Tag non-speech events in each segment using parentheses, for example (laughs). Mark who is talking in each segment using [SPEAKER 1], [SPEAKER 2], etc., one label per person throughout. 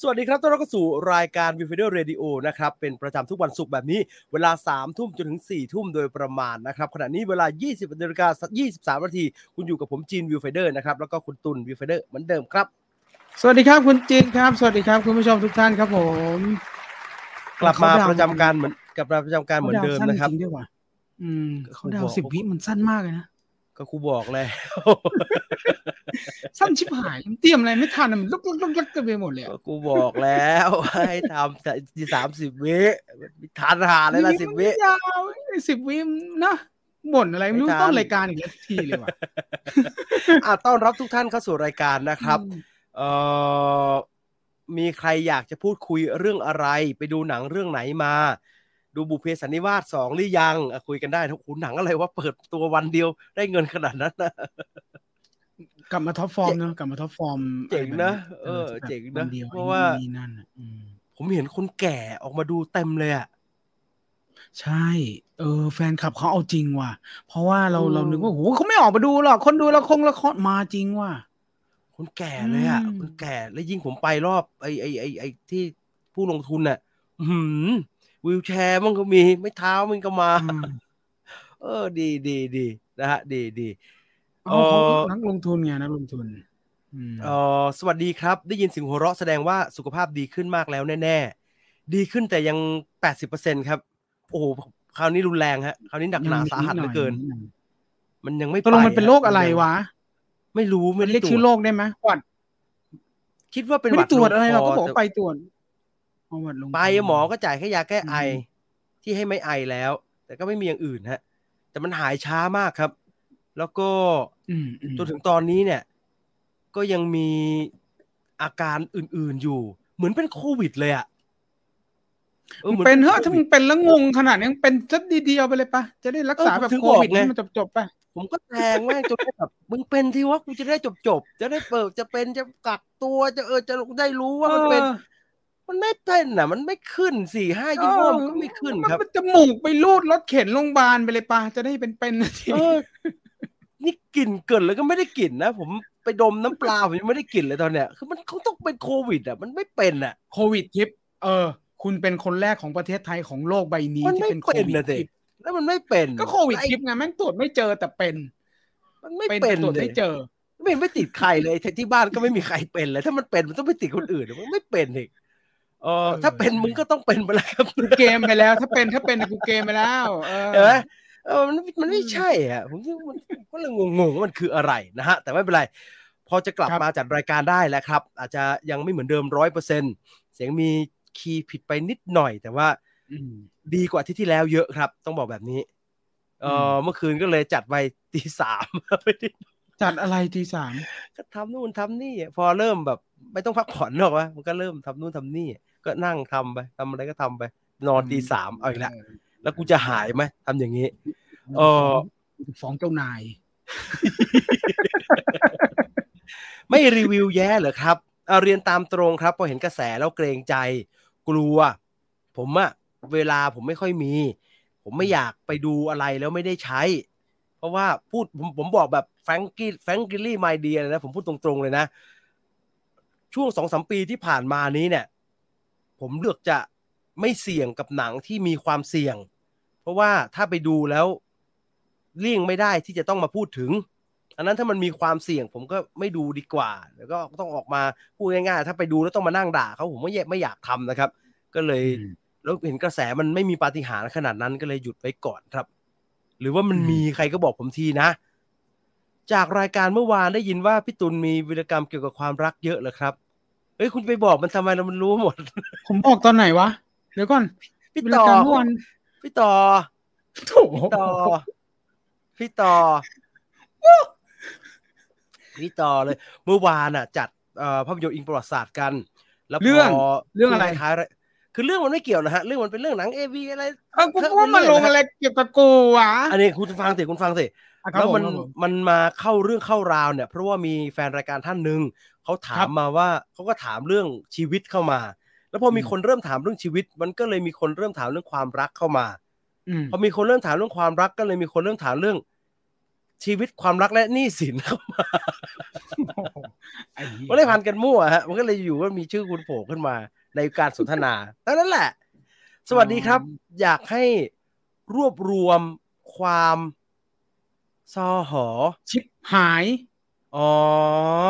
[SPEAKER 1] สวัสดีครับต้อนรับเข้าสู่รายการ v i v i d e o Radio นะครับ เป็นประจำทุกวันศุกร์แบบนี้ เวลา 3 ทุ่มจนถึง 4 ทุ่มโดยประมาณนะครับ ขณะนี้เวลา 20นาฬิกา23นาที คุณอยู่กับผมจีน Viewfinder นะครับ แล้วก็คุณตุน Viewfinder เหมือนเดิมครับ
[SPEAKER 2] สวัสดีครับคุณจีนครับ สวัสดีครับคุณผู้ชมทุกท่านครับผม
[SPEAKER 1] กลับมา
[SPEAKER 2] เขาดาว
[SPEAKER 1] ประจำการเหมือนกับประจำการเหมือนเดิมนะครับ
[SPEAKER 2] ขาดาวสั้จริงๆด้วยว่ะอืมเขาดาว
[SPEAKER 1] เขาบอก
[SPEAKER 2] สิบวิมันสั้นมากเลยนะ
[SPEAKER 1] ก็ครูบอกแล้ว
[SPEAKER 2] สั้นชิบหายเตรียมอะไรไม่ทันอะมันลุกลุกลุกลุกกันไปหมดเลยอะ
[SPEAKER 1] ก็กูบอกแล้วให้ทำแต่สามสิบวิทานหาเลยละสิบวิ
[SPEAKER 2] มันยาวสิบวินะบ่นอะไรไม่รู้
[SPEAKER 1] ไม่ทัน
[SPEAKER 2] ต้นรายการอีกแล้วทีเลยว่ะ
[SPEAKER 1] อะต้อนรับทุกท่านเข้าสู่รายการนะครับ
[SPEAKER 2] อืม
[SPEAKER 1] เอ่อมีใครอยากจะพูดคุยเรื่องอะไร ไปดูหนังเรื่องไหนมา ดูบุพเพสันนิวาสสองหรือยังอะคุยกันได้ทุกคุณหนังอะไรว่าเปิดตัววันเดียวได้เงินขนาดนั้นนะ
[SPEAKER 2] กลับมา top form เนอะกลับมา top form
[SPEAKER 1] เจ๋งนะ
[SPEAKER 2] ไรแบบ
[SPEAKER 1] เออ
[SPEAKER 2] แบบ
[SPEAKER 1] เจ๋งนะ
[SPEAKER 2] วันเดียว
[SPEAKER 1] เพราะว่า
[SPEAKER 2] ไอ้นี่นั่นอะอืม
[SPEAKER 1] ผมเห็นคนแก่ออกมาดูเต็มเลยอะ
[SPEAKER 2] ใช่ เออ แฟนคลับเขาเอาจริงว่ะ เพราะว่าเรา
[SPEAKER 1] อืม
[SPEAKER 2] เรานึกว่าโหเขาไม่ออกมาดูหรอกคนดูละครละครมาจริงว่ะ
[SPEAKER 1] คนแก่เลยอะ
[SPEAKER 2] อืม
[SPEAKER 1] คนแก่แล้วยิ่งผมไปรอบไอ้ไอ้ไอ้ไอ้ที่ผู้ลงทุนน่ะ อื้อหือ wheelchair มันก็มี ไม้เท้ามันก็มา
[SPEAKER 2] อืม
[SPEAKER 1] เออ ดีดีดีนะฮะ ดีดี
[SPEAKER 2] เอาเขา
[SPEAKER 1] เอ่อ
[SPEAKER 2] นักลงทุนไงนักลงทุนอืม
[SPEAKER 1] เออสวัสดีครับ ได้ยินเสียงหัวเราะแสดงว่าสุขภาพดีขึ้นมากแล้วแน่ๆ ดีขึ้นแต่ยังแปดสิบเปอร์เซ็นครับ โอ้โหคราวนี้รุนแรงฮะคราวนี้หนักหนาสาหัสเหลือเกิน มันยังไม่
[SPEAKER 2] ตกลง
[SPEAKER 1] ไป
[SPEAKER 2] มันเป็น
[SPEAKER 1] ฮะ
[SPEAKER 2] โรคอะไร
[SPEAKER 1] ยัง
[SPEAKER 2] วะ
[SPEAKER 1] ไม่รู้
[SPEAKER 2] มั
[SPEAKER 1] ไม่
[SPEAKER 2] น
[SPEAKER 1] ได้
[SPEAKER 2] เรียก
[SPEAKER 1] ตร
[SPEAKER 2] ชื่อ
[SPEAKER 1] ว
[SPEAKER 2] โร
[SPEAKER 1] จ
[SPEAKER 2] คได้ไหมหวัด
[SPEAKER 1] คิดว่าเป็น
[SPEAKER 2] ไม่
[SPEAKER 1] หวั
[SPEAKER 2] ได้
[SPEAKER 1] ด
[SPEAKER 2] ตรวจ
[SPEAKER 1] ลง
[SPEAKER 2] อะไร
[SPEAKER 1] ค
[SPEAKER 2] เราก็บอก
[SPEAKER 1] แต่
[SPEAKER 2] ไปตรวจเอาหวัดลง
[SPEAKER 1] ไปหมอก็จ่ายแค่ยาแก้ไอ
[SPEAKER 2] อืม
[SPEAKER 1] ที่ให้ไม่ไอแล้ว แต่ก็ไม่มีอย่างอื่นฮะ แต่มันหายช้ามากครับ แล้วก็
[SPEAKER 2] อืมอืม
[SPEAKER 1] จนถึงตอนนี้เนี่ย ก็ยังมีอาการอื่นๆอยู่ เหมือนเป็นโควิดเลยอะออหมือ
[SPEAKER 2] เป็นเหรอะ
[SPEAKER 1] โค
[SPEAKER 2] ถ้า
[SPEAKER 1] วิ
[SPEAKER 2] มึ
[SPEAKER 1] ด
[SPEAKER 2] งเป็นแล้วงงขนาดนี้เป็นจะดีๆเอาไปเลยปะจะได้รักษา
[SPEAKER 1] เออผม
[SPEAKER 2] แบบ
[SPEAKER 1] ถึง
[SPEAKER 2] โค
[SPEAKER 1] บอก
[SPEAKER 2] วิด
[SPEAKER 1] ไง
[SPEAKER 2] ให้มันจบๆไป
[SPEAKER 1] ผมก็แทงแม่งจนได้แบบมึงเป็นที่ว่ากูจะได้จบๆจะได้เปิดจะเป็นจะกักตัวจะเออจะได้รู้ว่ามันเป็น
[SPEAKER 2] ออ
[SPEAKER 1] มันไม่เป็นอะ มันไม่ขึ้นสี่ห้ายี่ห้อมันก็ไม่ขึ้นครับ
[SPEAKER 2] มันจมูกไปรูดรถเข็นโรงพยาบาลไปเลยปะจะได้เป็นเป็นนาที
[SPEAKER 1] เออนี่กลิ่นเกินแล้วก็ไม่ได้กลิ่นนะผมไปดมน้ำปลาผมยังไม่ได้กลิ่นเลยตอนเนี้ยคือมันเขาต้องเป็นโควิด อะ มันไม่เป็นอะ
[SPEAKER 2] โควิดทิปเออ คุณเป็นคนแรกของประเทศไทยของโลกใบนี้
[SPEAKER 1] มัน
[SPEAKER 2] ที่
[SPEAKER 1] ไม่
[SPEAKER 2] เป็นโค
[SPEAKER 1] เป็น
[SPEAKER 2] วิด
[SPEAKER 1] นะสิ
[SPEAKER 2] ทิป
[SPEAKER 1] แล้วมันไม่เป็น
[SPEAKER 2] ก็โควิด
[SPEAKER 1] ไอ้
[SPEAKER 2] ทิปไงแม่งตรวจไม่เจอแต่เป็น
[SPEAKER 1] มันไม่
[SPEAKER 2] เป็น
[SPEAKER 1] เป็
[SPEAKER 2] แต่
[SPEAKER 1] น
[SPEAKER 2] ตรวจ
[SPEAKER 1] เลย
[SPEAKER 2] ไม่เจอ
[SPEAKER 1] ไม่ไม่ติดใครเลยที่บ้านก็ไม่มีใครเป็นเลย ถ้ามันเป็นมันต้องไปติดคนอื่นมันไม่เป็นอีก เออ
[SPEAKER 2] เออ
[SPEAKER 1] ถ้าเป็น
[SPEAKER 2] ใช่
[SPEAKER 1] มึงก็ต้องเป็นไปแล้วครับ
[SPEAKER 2] กูเกมไปแล้ว ถ้าเป็นถ้าเป็นกูเกมไปแล้วเออ
[SPEAKER 1] เห็นไหมเออมันมันไม่ใช่อะผมมันก็เลยงงๆว่ามันคืออะไรนะฮะ แต่ไม่เป็นไร พอจะกลับ
[SPEAKER 2] ครับ
[SPEAKER 1] มาจัดรายการได้แล้วครับ อาจจะยังไม่เหมือนเดิมร้อยเปอร์เซ็นเสียงมีคีย์ผิดไปนิดหน่อย แต่ว่า
[SPEAKER 2] อืม
[SPEAKER 1] ดีกว่าที่ที่แล้วเยอะครับ ต้องบอกแบบนี้ เออ
[SPEAKER 2] ม
[SPEAKER 1] เมื่อคืนก็เลยจัดไปตีสามไม่ได้
[SPEAKER 2] จัดอะไรทีสาม
[SPEAKER 1] ก็ทำนู่นทำนี่พอเริ่มแบบ ไม่ต้องพักผ่อนหรอกวะมันก็เริ่มทำนู่นทำนี่ ก็นั่งทำไปทำอะไรก็ทำไป นอนตีสามเอาอีกแล้วแล้วกูจะหายไหมทำอย่างนี้เออ
[SPEAKER 2] ฟ้องเจ้านาย
[SPEAKER 1] ไม่รีวิวแย่เหรอครับเอาเรียนตามตรงครับพอเห็นกระแสแล้วเกรงใจ กลัว ผมอะเวลาผมไม่ค่อยมี ผมไม่อยากไปดูอะไรแล้วไม่ได้ใช้ เพราะว่าพูดผมผมบอกแบบ แฟรงกี้แฟรงกิลี่ไมเดียเลยนะผมพูดตรงๆเลยนะ ช่วงสองสามปีที่ผ่านมานี้เนี่ย ผมเลือกจะไม่เสี่ยงกับหนังที่มีความเสี่ยง เพราะว่าถ้าไปดูแล้วเลี่ยงไม่ได้ที่จะต้องมาพูดถึง อันนั้นถ้ามันมีความเสี่ยง ผมก็ไม่ดูดีกว่า แล้วก็ต้องออกมาพูดง่ายๆถ้าไปดูแล้วต้องมานั่งด่าเขาผมไม่ไม่อยากทำนะครับ ก็เลย
[SPEAKER 2] อืม
[SPEAKER 1] แล้วเห็นกระแสมันไม่มีปาฏิหาริย์ขนาดนั้นก็เลยหยุดไว้ก่อนครับ หรือว่ามัน
[SPEAKER 2] อืม
[SPEAKER 1] มีใครก็บอกผมทีนะ จากรายการเมื่อวานได้ยินว่าพี่ตุลมีวิรกรรมเกี่ยวกับความรักเยอะเหรอครับ เอ้ยคุณไปบอกมันทำไมเรามันรู้หมด
[SPEAKER 2] ผมบอกตอนไหนวะ เดี๋ยวก่อน
[SPEAKER 1] พี่
[SPEAKER 2] เว
[SPEAKER 1] ต่
[SPEAKER 2] ลา
[SPEAKER 1] อ
[SPEAKER 2] การเมื่อวัน
[SPEAKER 1] พี่ต่อ
[SPEAKER 2] โถ
[SPEAKER 1] พี่ต่อ พี่ต่อ พี่ต่อเลย เมื่อวานอะ จัดเอ่อภาพยนตร์อิงประวัติศาสตร์กัน แล้วพ
[SPEAKER 2] เรื่องเรื่องอะไร
[SPEAKER 1] ท้ายๆคือเรื่องมันไม่เกี่ยวนะฮะ เรื่องมันเป็นเรื่องหนังเอวีอะไร
[SPEAKER 2] เออกูว่ามันลงอะไรเกี่ยวกับกูวะ
[SPEAKER 1] อันนี้คุณฟังสิคุณฟังสิ
[SPEAKER 2] อะครับ
[SPEAKER 1] แล้วมัน
[SPEAKER 2] ผมครับผม
[SPEAKER 1] มันมาเข้าเรื่องเข้าราวเนี่ย เพราะว่ามีแฟนรายการท่านหนึ่งเขาถา
[SPEAKER 2] ครั
[SPEAKER 1] ม
[SPEAKER 2] บ
[SPEAKER 1] มาว่าเขาก็ถามเรื่องชีวิตเข้ามา แล้วพอมี
[SPEAKER 2] อืม
[SPEAKER 1] คนเริ่มถามเรื่องชีวิต มันก็เลยมีคนเริ่มถามเรื่องความรักเข้ามา
[SPEAKER 2] อืม
[SPEAKER 1] พอมีคนเริ่มถามเรื่องความรักก็เลยมีคนเริ่มถามเรื่อง ชีวิตความรักและหนี้สินเข้ามา
[SPEAKER 2] ไอ้เหี้ย
[SPEAKER 1] มันเลยพันกันมั่วฮะมันก็เลยอยู่ว่ามีชื่อคุณโผล่ขึ้นมาในการสนทนาแต่นั้นแหละ สวัสดีครับ อยากให้รวบรวมความ ซอหอ
[SPEAKER 2] ชิบหาย
[SPEAKER 1] อ๋อ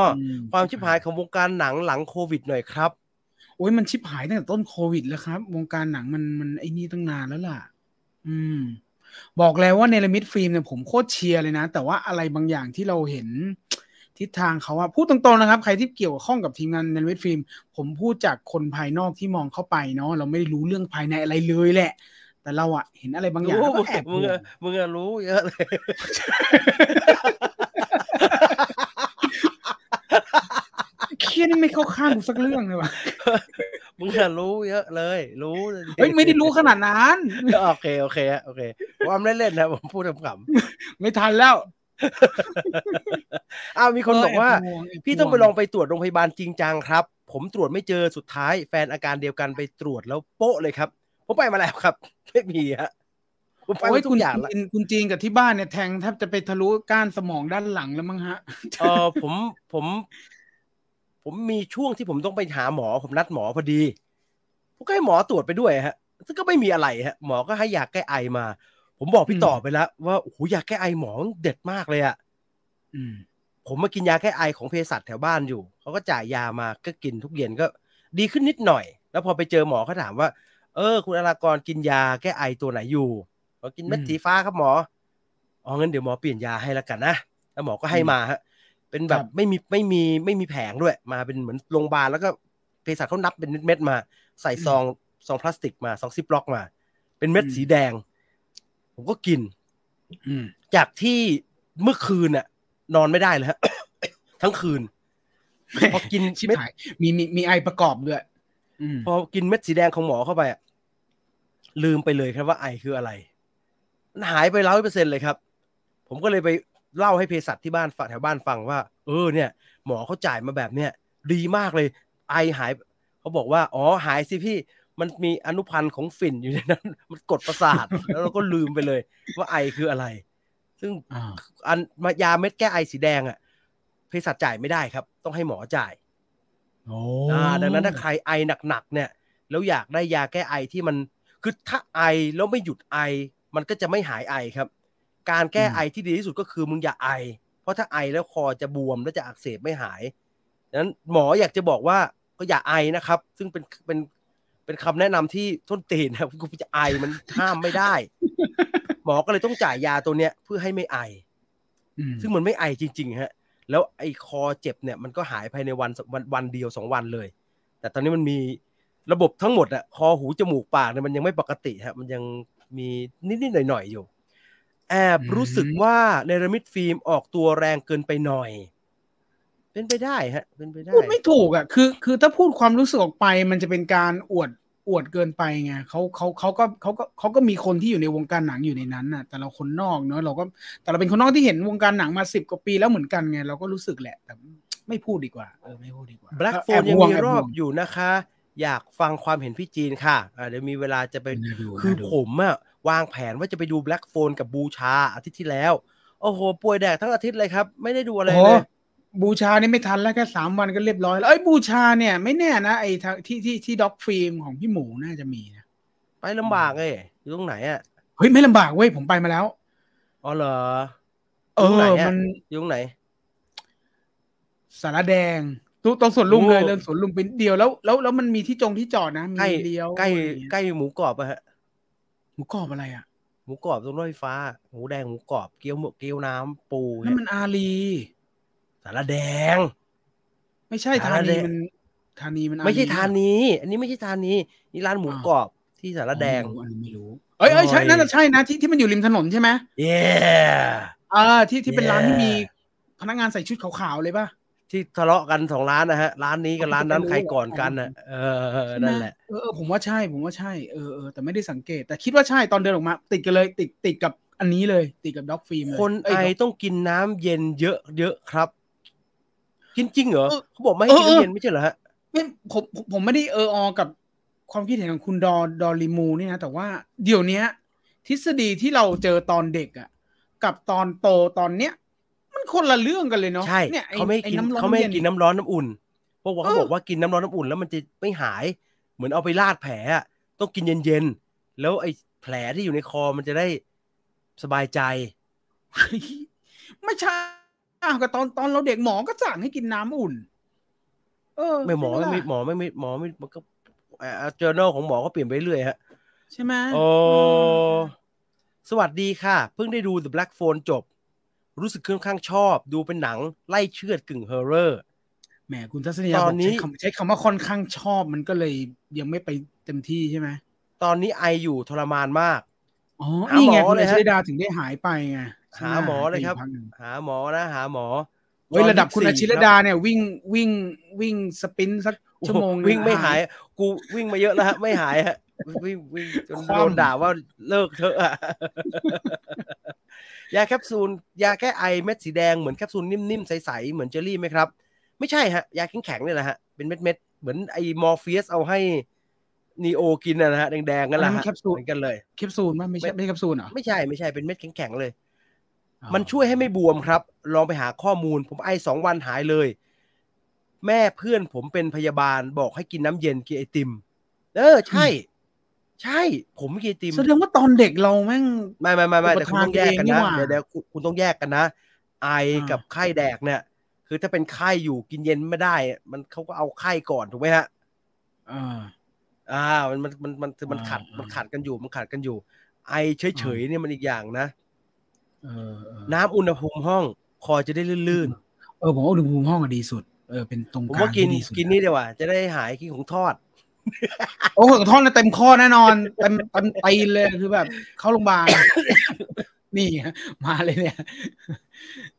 [SPEAKER 1] อ
[SPEAKER 2] ม
[SPEAKER 1] ความชิบหายของวงการหนังหลังโควิดหน่อยครับ
[SPEAKER 2] โอ้ยมันชิบหายตั้งแต่ต้นโควิดแล้วครับ วงการหนังมันมันไอ้นี่ตั้งนานแล้วล่ะ อืม บอกแล้วว่าเนลมิดฟิล์มเนี่ยผมโคตรเชียร์เลยนะ แต่ว่าอะไรบางอย่างที่เราเห็นทิศทางเขาว่าพูดตรงๆนะครับ ใครที่เกี่ยวข้องกับทีมงานเนลมิดฟิล์ม ผมพูดจากคนภายนอกที่มองเข้าไปเนาะเราไม่ได้รู้เรื่องภายในอะไรเลยแหละ แต่เราอะเห็นอะไรบางอย่าง
[SPEAKER 1] รู้
[SPEAKER 2] แล้ว
[SPEAKER 1] มึ
[SPEAKER 2] ก็
[SPEAKER 1] ง
[SPEAKER 2] แอบ
[SPEAKER 1] มึง
[SPEAKER 2] ห่ว
[SPEAKER 1] อะ
[SPEAKER 2] ง
[SPEAKER 1] มึงอะรู้เยอะเลย
[SPEAKER 2] เครียดนี่ไม่เข้าข้างกูสักเรื่องเลยว่ะ
[SPEAKER 1] มึงอะรู้เยอะเลย รู้
[SPEAKER 2] เฮ้ยไม่ได้รู้ขนาดนั้น
[SPEAKER 1] โอเคโอเคโอเคความเล่นๆนะผมพูดขำ
[SPEAKER 2] ไม่ทันแล้ว
[SPEAKER 1] ๆอ้าวมีคนบอกว่า
[SPEAKER 2] เแห่วงแบ
[SPEAKER 1] พี่ต้องไป
[SPEAKER 2] ห่ว
[SPEAKER 1] ลองไปตรวจโรงพยาบาลจริงจังครับ ผมตรวจไม่เจอสุดท้าย แฟนอาการเดียวกันไปตรวจแล้วโป๊ะเลยครับ ผมไปมาแล้วครับ ไม่มีฮะผมไป
[SPEAKER 2] โอ้
[SPEAKER 1] มายทุ
[SPEAKER 2] คุ
[SPEAKER 1] ก
[SPEAKER 2] ณ
[SPEAKER 1] อย่างแล้ว
[SPEAKER 2] จีนคุณจีนกับที่บ้านเนี่ยแทงแทบจะไปทะลุก้านสมองด้านหลังแล้วมั้งฮะ
[SPEAKER 1] เออผมผม ผมมีช่วงที่ผมต้องไปหาหมอผมนัดหมอพอดีผมก็ให้หมอตรวจไปด้วยฮะซึ่งก็ไม่มีอะไรฮะ หมอก็ให้ยาแก้ไอมา ผมบอกพี่
[SPEAKER 2] อืม
[SPEAKER 1] ต่อไปแล้ว ว่าโอ้โหยาแก้ไอหมอเด็ดมากเลยอะ
[SPEAKER 2] อืม
[SPEAKER 1] ผมมากินยาแก้ไอของเภสัชแถวบ้านอยู่เขาก็จ่ายยามาก็กินทุกเย็นก็ ดีขึ้นนิดหน่อย แล้วพอไปเจอหมอเขาถามว่า เออ คุณอารากรกินยาแก้ไอตัวไหนอยู่เขากินเม็ด
[SPEAKER 2] อืม
[SPEAKER 1] สีฟ้าครับหมออ๋องั้นเดี๋ยวหมอเปลี่ยนยาให้ละกันนะแล้วหมอก็ให้มาฮะเป็นแบ
[SPEAKER 2] ครับบ
[SPEAKER 1] ไม่มีไม่มีไม่มีแผงด้วย มาเป็นเหมือนโรงพยาบาลแล้วก็เภสัชเขานับเป็นเม็ดๆมา ใส่ซองซองพลาสติกมาซองซิปล็อกมา เป็นเม็ดสีแดง ผมก็กิน
[SPEAKER 2] อืม
[SPEAKER 1] จากที่เมื่อคืนน่ะ นอนไม่ได้เลยฮะทั้งคืนพอกิน
[SPEAKER 2] ชิบ
[SPEAKER 1] เม็ด
[SPEAKER 2] หายมีมีมีไอประกอบด้วยอืม
[SPEAKER 1] พอกินเม็ดสีแดงของหมอเข้าไปอะ ลืมไปเลยครับว่าไอคืออะไรมันหายไปร้อยเปอร์เซ็นเลยครับ ผมก็เลยไปเล่าให้เภสัชที่บ้านฝแถวบ้านฟังว่า เออเนี่ย หมอเขาจ่ายมาแบบเนี้ยดีมากเลย ไอหายเขาบอกว่า อ๋อหายสิพี่มันมีอนุพันธ์ของฝิ่นอยู่ในนั้น มันกดประสาท แล้วเราก็ลืมไปเลย ว่าไอคืออะไร ซึ่ง
[SPEAKER 2] อ่า
[SPEAKER 1] อันมายาเม็ดแก้ไอสีแดงอะเภสัชจ่ายไม่ได้ครับ ต้องให้หมอจ่าย
[SPEAKER 2] โอ้
[SPEAKER 1] อ่าดังนั้นถ้าใครไอหนักๆเนี่ย แล้วอยากได้ยาแก้ไอที่มัน คือถ้าไอแล้วไม่หยุดไอ มันก็จะไม่หายไอครับ การแก้ไอที่ดีที่สุดก็คือมึงอย่าไอ เพราะถ้าไอแล้วคอจะบวมแล้วจะอักเสบไม่หายดังนั้นหมออยากจะบอกว่าก็อย่าไอนะครับ ซึ่งเป็นเป็นเป็นคำแนะนำที่ต้นตีนนะครับกูจะไอมันห้ามไม่ได้ หมอก็เลยต้องจ่ายยาตัวเนี้ยเพื่อให้ไม่ไอ
[SPEAKER 2] อืม
[SPEAKER 1] ซึ่งมันไม่ไอจริงๆฮะ แล้วไอคอเจ็บเนี่ยมันก็หายภายในวันวันวันเดียวสองวันเลย แต่ตอนนี้มันมี ระบบทั้งหมดอะคอหูจมูกปากเนี่ยมันยังไม่ปกติฮะมันยังมีนิดๆหน่อยๆอยู่ แอบรู้สึกว่าเนรมิตฟิล์มออกตัวแรงเกินไปหน่อย เป็นไปได้ฮะ เป็นไปได้
[SPEAKER 2] พูดไม่ถูกอะคือ คือถ้าพูดความรู้สึกออกไปมันจะเป็นการอวดอวดเกินไปไงเขาเขาเขาก็เขาก็เขาก็มีคนที่อยู่ในวงการหนังอยู่ในนั้นน่ะ แต่เราคนนอกเนอะเราก็แต่เราเป็นคนนอกที่เห็นวงการหนังมาสิบกว่าปีแล้วเหมือนกันไงเราก็รู้สึกแหละแต่ไม่พูดดีกว่าเออไม่พูดดีกว่า
[SPEAKER 1] Black
[SPEAKER 2] Phone อะ
[SPEAKER 1] ยัง
[SPEAKER 2] ห่ว
[SPEAKER 1] มี
[SPEAKER 2] แอ
[SPEAKER 1] บ
[SPEAKER 2] ห่วง
[SPEAKER 1] อยู่นะคะ อยากฟังความเห็นพี่จีนค่ะอ่าเดี๋ยวมีเวลาจะไป
[SPEAKER 2] น่าดู
[SPEAKER 1] คือ
[SPEAKER 2] น่าดู
[SPEAKER 1] ผมอะวางแผนว่าจะไปดูแบล็กโฟนกับบูชาอาทิตย์ที่แล้ว โอ้โห ป่วยแดกทั้งอาทิตย์เลยครับ ไม่ได้ดูอะไร
[SPEAKER 2] โอ้
[SPEAKER 1] เลย
[SPEAKER 2] บูชานี่ไม่ทันแล้วแค่สามวันก็เรียบร้อยแล้วเอ้ยบูชาเนี่ยไม่แน่นะไอ้ทางที่ที่ที่ด็อกฟิล์มของพี่หมูน่าจะมีนะ
[SPEAKER 1] ไปลำบากเลยอยู่ตรงไหนอะ
[SPEAKER 2] เฮ้ยไม่ลำบากเว้ยผมไปมาแล้ว
[SPEAKER 1] อ๋อเหรอ
[SPEAKER 2] เอ
[SPEAKER 1] อยู่ตรงไหน
[SPEAKER 2] อ
[SPEAKER 1] อะ
[SPEAKER 2] มัน
[SPEAKER 1] อยู่ตรงไหน
[SPEAKER 2] สารแดง ตรงตรงสวนลุมเลย
[SPEAKER 1] โอ้
[SPEAKER 2] เดินสวนลุมเป็นเดียวแล้วแล้วแล้วมันมีที่จงที่จอดนะมี
[SPEAKER 1] ใกล้
[SPEAKER 2] เลี้ยว
[SPEAKER 1] ใกล้
[SPEAKER 2] อะไรอย่างเงี้ย
[SPEAKER 1] ใกล้หมูกรอบอะฮะ
[SPEAKER 2] หมูกรอบอะไรอะ
[SPEAKER 1] หมูกรอบตรงรถไฟฟ้าหมูแดงหมูกรอบเกี๊ยวหมูเกี๊ยวน้ำปู
[SPEAKER 2] นั่นมันอาลี
[SPEAKER 1] สารแดง
[SPEAKER 2] ไม่ใช่
[SPEAKER 1] สา
[SPEAKER 2] ธาร
[SPEAKER 1] แด
[SPEAKER 2] นี
[SPEAKER 1] ง
[SPEAKER 2] มันธานีมันอาลี
[SPEAKER 1] ไม่ใช่ทานนี้อันนี้ไม่ใช่ทานนี้นี่ร้านหมูกรอบที่สารแดง
[SPEAKER 2] อ๋ออันนี้ไม่รู้เอ้ยเอ้ยใช่
[SPEAKER 1] โอ้ย
[SPEAKER 2] น่าจะใช่นะที่ที่มันอยู่ริมถนนใช่ไหม
[SPEAKER 1] เย้
[SPEAKER 2] อ่าที่ที่เป็นร้านที่
[SPEAKER 1] Yeah
[SPEAKER 2] มีพนักงานใส่ชุดขาวๆเลยป่ะ
[SPEAKER 1] ที่ทะเลาะกันสองร้านนะฮะ ร้านนี้กับร้านนั้น
[SPEAKER 2] ไม่รู้
[SPEAKER 1] ใครก่อนกันอะเออนั่นแหละ
[SPEAKER 2] เออเออผมว่าใช่ผมว่าใช่เออเออแต่ไม่ได้สังเกต แต่คิดว่าใช่ตอนเดินออกมา ติดกันเลยติดติดกับอันนี้เลย ติดกับด็อกฟิล์มเลย
[SPEAKER 1] คน
[SPEAKER 2] เอ้
[SPEAKER 1] ไอย
[SPEAKER 2] ด็อก
[SPEAKER 1] ต้องกินน้ำเย็นเยอะเยอะครับกินจริงเหรอ
[SPEAKER 2] เออ
[SPEAKER 1] เขาบอกไม่ให้กิน
[SPEAKER 2] เออ
[SPEAKER 1] น้ำ
[SPEAKER 2] เออ
[SPEAKER 1] เย็นไม่ใช่เหรอฮะ
[SPEAKER 2] ไม่ผมผมผมไม่ได้เอออกับความคิดเห็นของคุณดอดอริมูนี่นะแต่ว่าเดี๋ยวเนี้ยทฤษฎีที่เราเจอตอนเด็กอะกับตอนโตตอนเนี้ย มันคนละเรื่องกันเลยเนาะ
[SPEAKER 1] ใช่
[SPEAKER 2] เนี่ยอ้
[SPEAKER 1] เขาไม่ให้
[SPEAKER 2] อ้
[SPEAKER 1] กิน
[SPEAKER 2] น้ำร้อน
[SPEAKER 1] เขาไม่ให้
[SPEAKER 2] ย็
[SPEAKER 1] กินน้ำร้อนน้ำอุ่นเพราะว่าเขา
[SPEAKER 2] เออ
[SPEAKER 1] บอกว่ากินน้ำร้อนน้ำอุ่นแล้วมันจะไม่หาย เหมือนเอาไปลาดแผลอะต้องกินเย็นๆแล้วไอ้แผลที่อยู่ในคอมันจะได้สบายใจ
[SPEAKER 2] ไม่ใช่อ้าวก็ตอนตอนเราเด็กหมอก็สั่งให้กินน้ำอุ่น เออ
[SPEAKER 1] ไม่หมอไม่
[SPEAKER 2] ใช่
[SPEAKER 1] มี
[SPEAKER 2] ล่ะ
[SPEAKER 1] หมอไม่มีหมอไม่มันก็เจอ journal ของหมอก็เปลี่ยนไปเรื่อยฮะ
[SPEAKER 2] ใช่ไหม
[SPEAKER 1] โอ้
[SPEAKER 2] ม
[SPEAKER 1] สวัสดีค่ะ เพิ่งได้ดู The Black Phone จบ รู้สึกค่อนข้างชอบ ดูเป็นหนังไล่เชือดกึ่งเฮอร์เรอร์
[SPEAKER 2] แหมคุณทัศนียา
[SPEAKER 1] ต
[SPEAKER 2] บ
[SPEAKER 1] อ
[SPEAKER 2] อนก
[SPEAKER 1] นี้
[SPEAKER 2] ใช้คำใช้คำว่าค่อนข้างชอบมันก็เลยยังไม่ไปเต็มที่ใช่ไหม
[SPEAKER 1] ตอนนี้ไออยู่ทรมานมาก
[SPEAKER 2] อ๋อ
[SPEAKER 1] หา
[SPEAKER 2] นี่ไง
[SPEAKER 1] หมอ
[SPEAKER 2] คุณ
[SPEAKER 1] เลย
[SPEAKER 2] อา
[SPEAKER 1] ฮะ
[SPEAKER 2] ชิดาถึงได้หายไปไงใช่
[SPEAKER 1] หาหมอเลยครับ
[SPEAKER 2] ไปกพักหนึ่ง
[SPEAKER 1] หาหมอนะหาหมอ
[SPEAKER 2] เฮ้ยระดับคุณ
[SPEAKER 1] ต
[SPEAKER 2] อา
[SPEAKER 1] 24
[SPEAKER 2] ชิรดาเนี่ยวิ่งวิ่งวิ่ง sprint สัก
[SPEAKER 1] โอ้
[SPEAKER 2] ชั่วโมง
[SPEAKER 1] วิ่งไม่หายกูวิ่งมาเยอะแล้วฮะไม่หายฮะวิ่งวิ่งจน
[SPEAKER 2] คว่ำ
[SPEAKER 1] โดนด่าว่าเลิกเถอะอะ ยาแคปซูลยาแก้ไอเม็ดสีแดงเหมือนแคปซูลนิ่มๆใสๆเหมือนเจลลี่ไหมครับ ไม่ใช่ฮะยาแข็งๆเนี่ยแหละฮะเป็นเม็ดๆเหมือนไอ้มอร์เฟียสเอาให้นีโอกินนะนะฮะแดงๆกันแหละ
[SPEAKER 2] อันนั้นมั
[SPEAKER 1] ฮะ
[SPEAKER 2] แคปซูล
[SPEAKER 1] เหมือนกันเลย
[SPEAKER 2] แคปซูลมั้ยไม่ใช่ไม่ใช่แคปซูลเหรอ
[SPEAKER 1] ไม่ใช่ไม่ใช่เป็นเม็ดแข็งๆเลย
[SPEAKER 2] อ๋อ
[SPEAKER 1] มันช่วยให้ไม่บวมครับ ลองไปหาข้อมูล ผมไอสองวันหายเลย แม่เพื่อนผมเป็นพยาบาลบอกให้กินน้ำเย็นกินไอติม เออใช่ ใช่ ผมกินไอติม
[SPEAKER 2] แสดงว่าตอนเด็กเราแม่ง
[SPEAKER 1] ไม่ไม่ไม่ไม่
[SPEAKER 2] อุป
[SPEAKER 1] แต่คุณ
[SPEAKER 2] ทาน
[SPEAKER 1] ต้องแยกกัน
[SPEAKER 2] เองนี่
[SPEAKER 1] นะ
[SPEAKER 2] หว่า
[SPEAKER 1] เดี๋ยวเดี๋ยวคุณคุณต้องแยกกันนะ ไอ
[SPEAKER 2] อ่ากั
[SPEAKER 1] กับไข้แดกเนี่ย คือถ้าเป็นไข้อยู่กินเย็นไม่ได้ มันเขาก็เอาไข้ก่อนถูกไหมฮะ
[SPEAKER 2] อ่า
[SPEAKER 1] อ่ามันมันมันมันมันขัด
[SPEAKER 2] อ่ามั
[SPEAKER 1] มันขัดกันอยู่มันขัดกันอยู่ ไอเฉยๆเนี่ยมันอีกอย่างนะ
[SPEAKER 2] เออเออ
[SPEAKER 1] น้ำอุณหภูมิห้อง คอจะได้ลื่น
[SPEAKER 2] เออผมว่าอุณหภูมิห้องอะดีสุดเออเป็นตรง
[SPEAKER 1] ๆผม
[SPEAKER 2] กลาง
[SPEAKER 1] ว่ากิน
[SPEAKER 2] ที่ดีสุด
[SPEAKER 1] กินนี่ดีกว่าจะได้หายกินของทอด
[SPEAKER 2] โอ้โหท่อนน่ะเต็มข้อแน่นอนเต็มเต็มตีนเลยคือแบบ เข้าโรงพยาบาลนี่ฮะมาเลยเนี่ย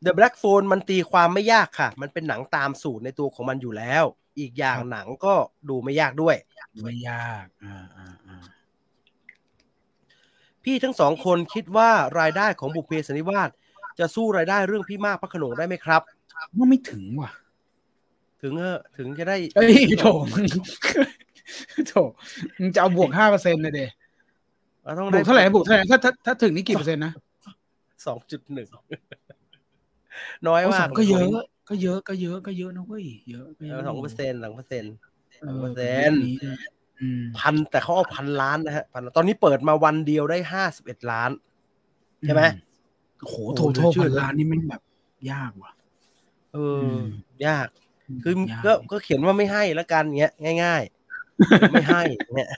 [SPEAKER 1] The Black Phone มันตีความไม่ยากค่ะ มันเป็นหนังตามสูตรในตัวของมันอยู่แล้ว อีกอย่าง
[SPEAKER 2] ครับ
[SPEAKER 1] หนังก็ดูไม่ยากด้วย
[SPEAKER 2] ไม่ยากอ่าอ่าอ่า
[SPEAKER 1] พี่ทั้งสองคนคิดว่ารายได้ของบุพเพสันนิวาสจะสู้รายได้เรื่องพี่มากพระโขนงได้ไหมครับ
[SPEAKER 2] ว่าไม่ถึงว่ะ
[SPEAKER 1] ถึงเออถึงจะได้
[SPEAKER 2] เอ้ยโถมึง โถมึงจะเอาบวกห้าเปอร์เซ็นต์เลยเด
[SPEAKER 1] เราต้อง
[SPEAKER 2] บ
[SPEAKER 1] ได้
[SPEAKER 2] วกเท่าไหร่นะบวกเท่าไหร่ถ้าถ้าถ้าถึงนี่กี่เปอร์เซ็นต์นะ
[SPEAKER 1] สองจุดหนึ่งน้อย
[SPEAKER 2] เอา
[SPEAKER 1] มา
[SPEAKER 2] สอกงก็เยอะ ก็เยอะก็เยอะก็เยอะนะเว้ยเยอะก็เยอะ
[SPEAKER 1] สองเปอร์เซ็นต์สองเปอร์เซ็นต์
[SPEAKER 2] เออ
[SPEAKER 1] เปอร์เซ็นต์
[SPEAKER 2] นี้เนี่ยอืม
[SPEAKER 1] พันแต่เขาเอาพันล้านนะฮะพันตอนนี้เปิดมาวันเดียวได้ห้าสิบเอ็ดล้าน ใช่ไหม
[SPEAKER 2] โอ้โห
[SPEAKER 1] โอ้
[SPEAKER 2] โท
[SPEAKER 1] โห
[SPEAKER 2] โท
[SPEAKER 1] เหลือเชื่
[SPEAKER 2] พั
[SPEAKER 1] อ
[SPEAKER 2] นล้านนี่แมันแบบยากว่ะ
[SPEAKER 1] เอออ
[SPEAKER 2] ม
[SPEAKER 1] ยาก คือยา
[SPEAKER 2] ก
[SPEAKER 1] ก็ก็เขียนว่าไม่ให้แล้วกันเงี้ย ง่าย ๆ ไม่ให้เนี่ย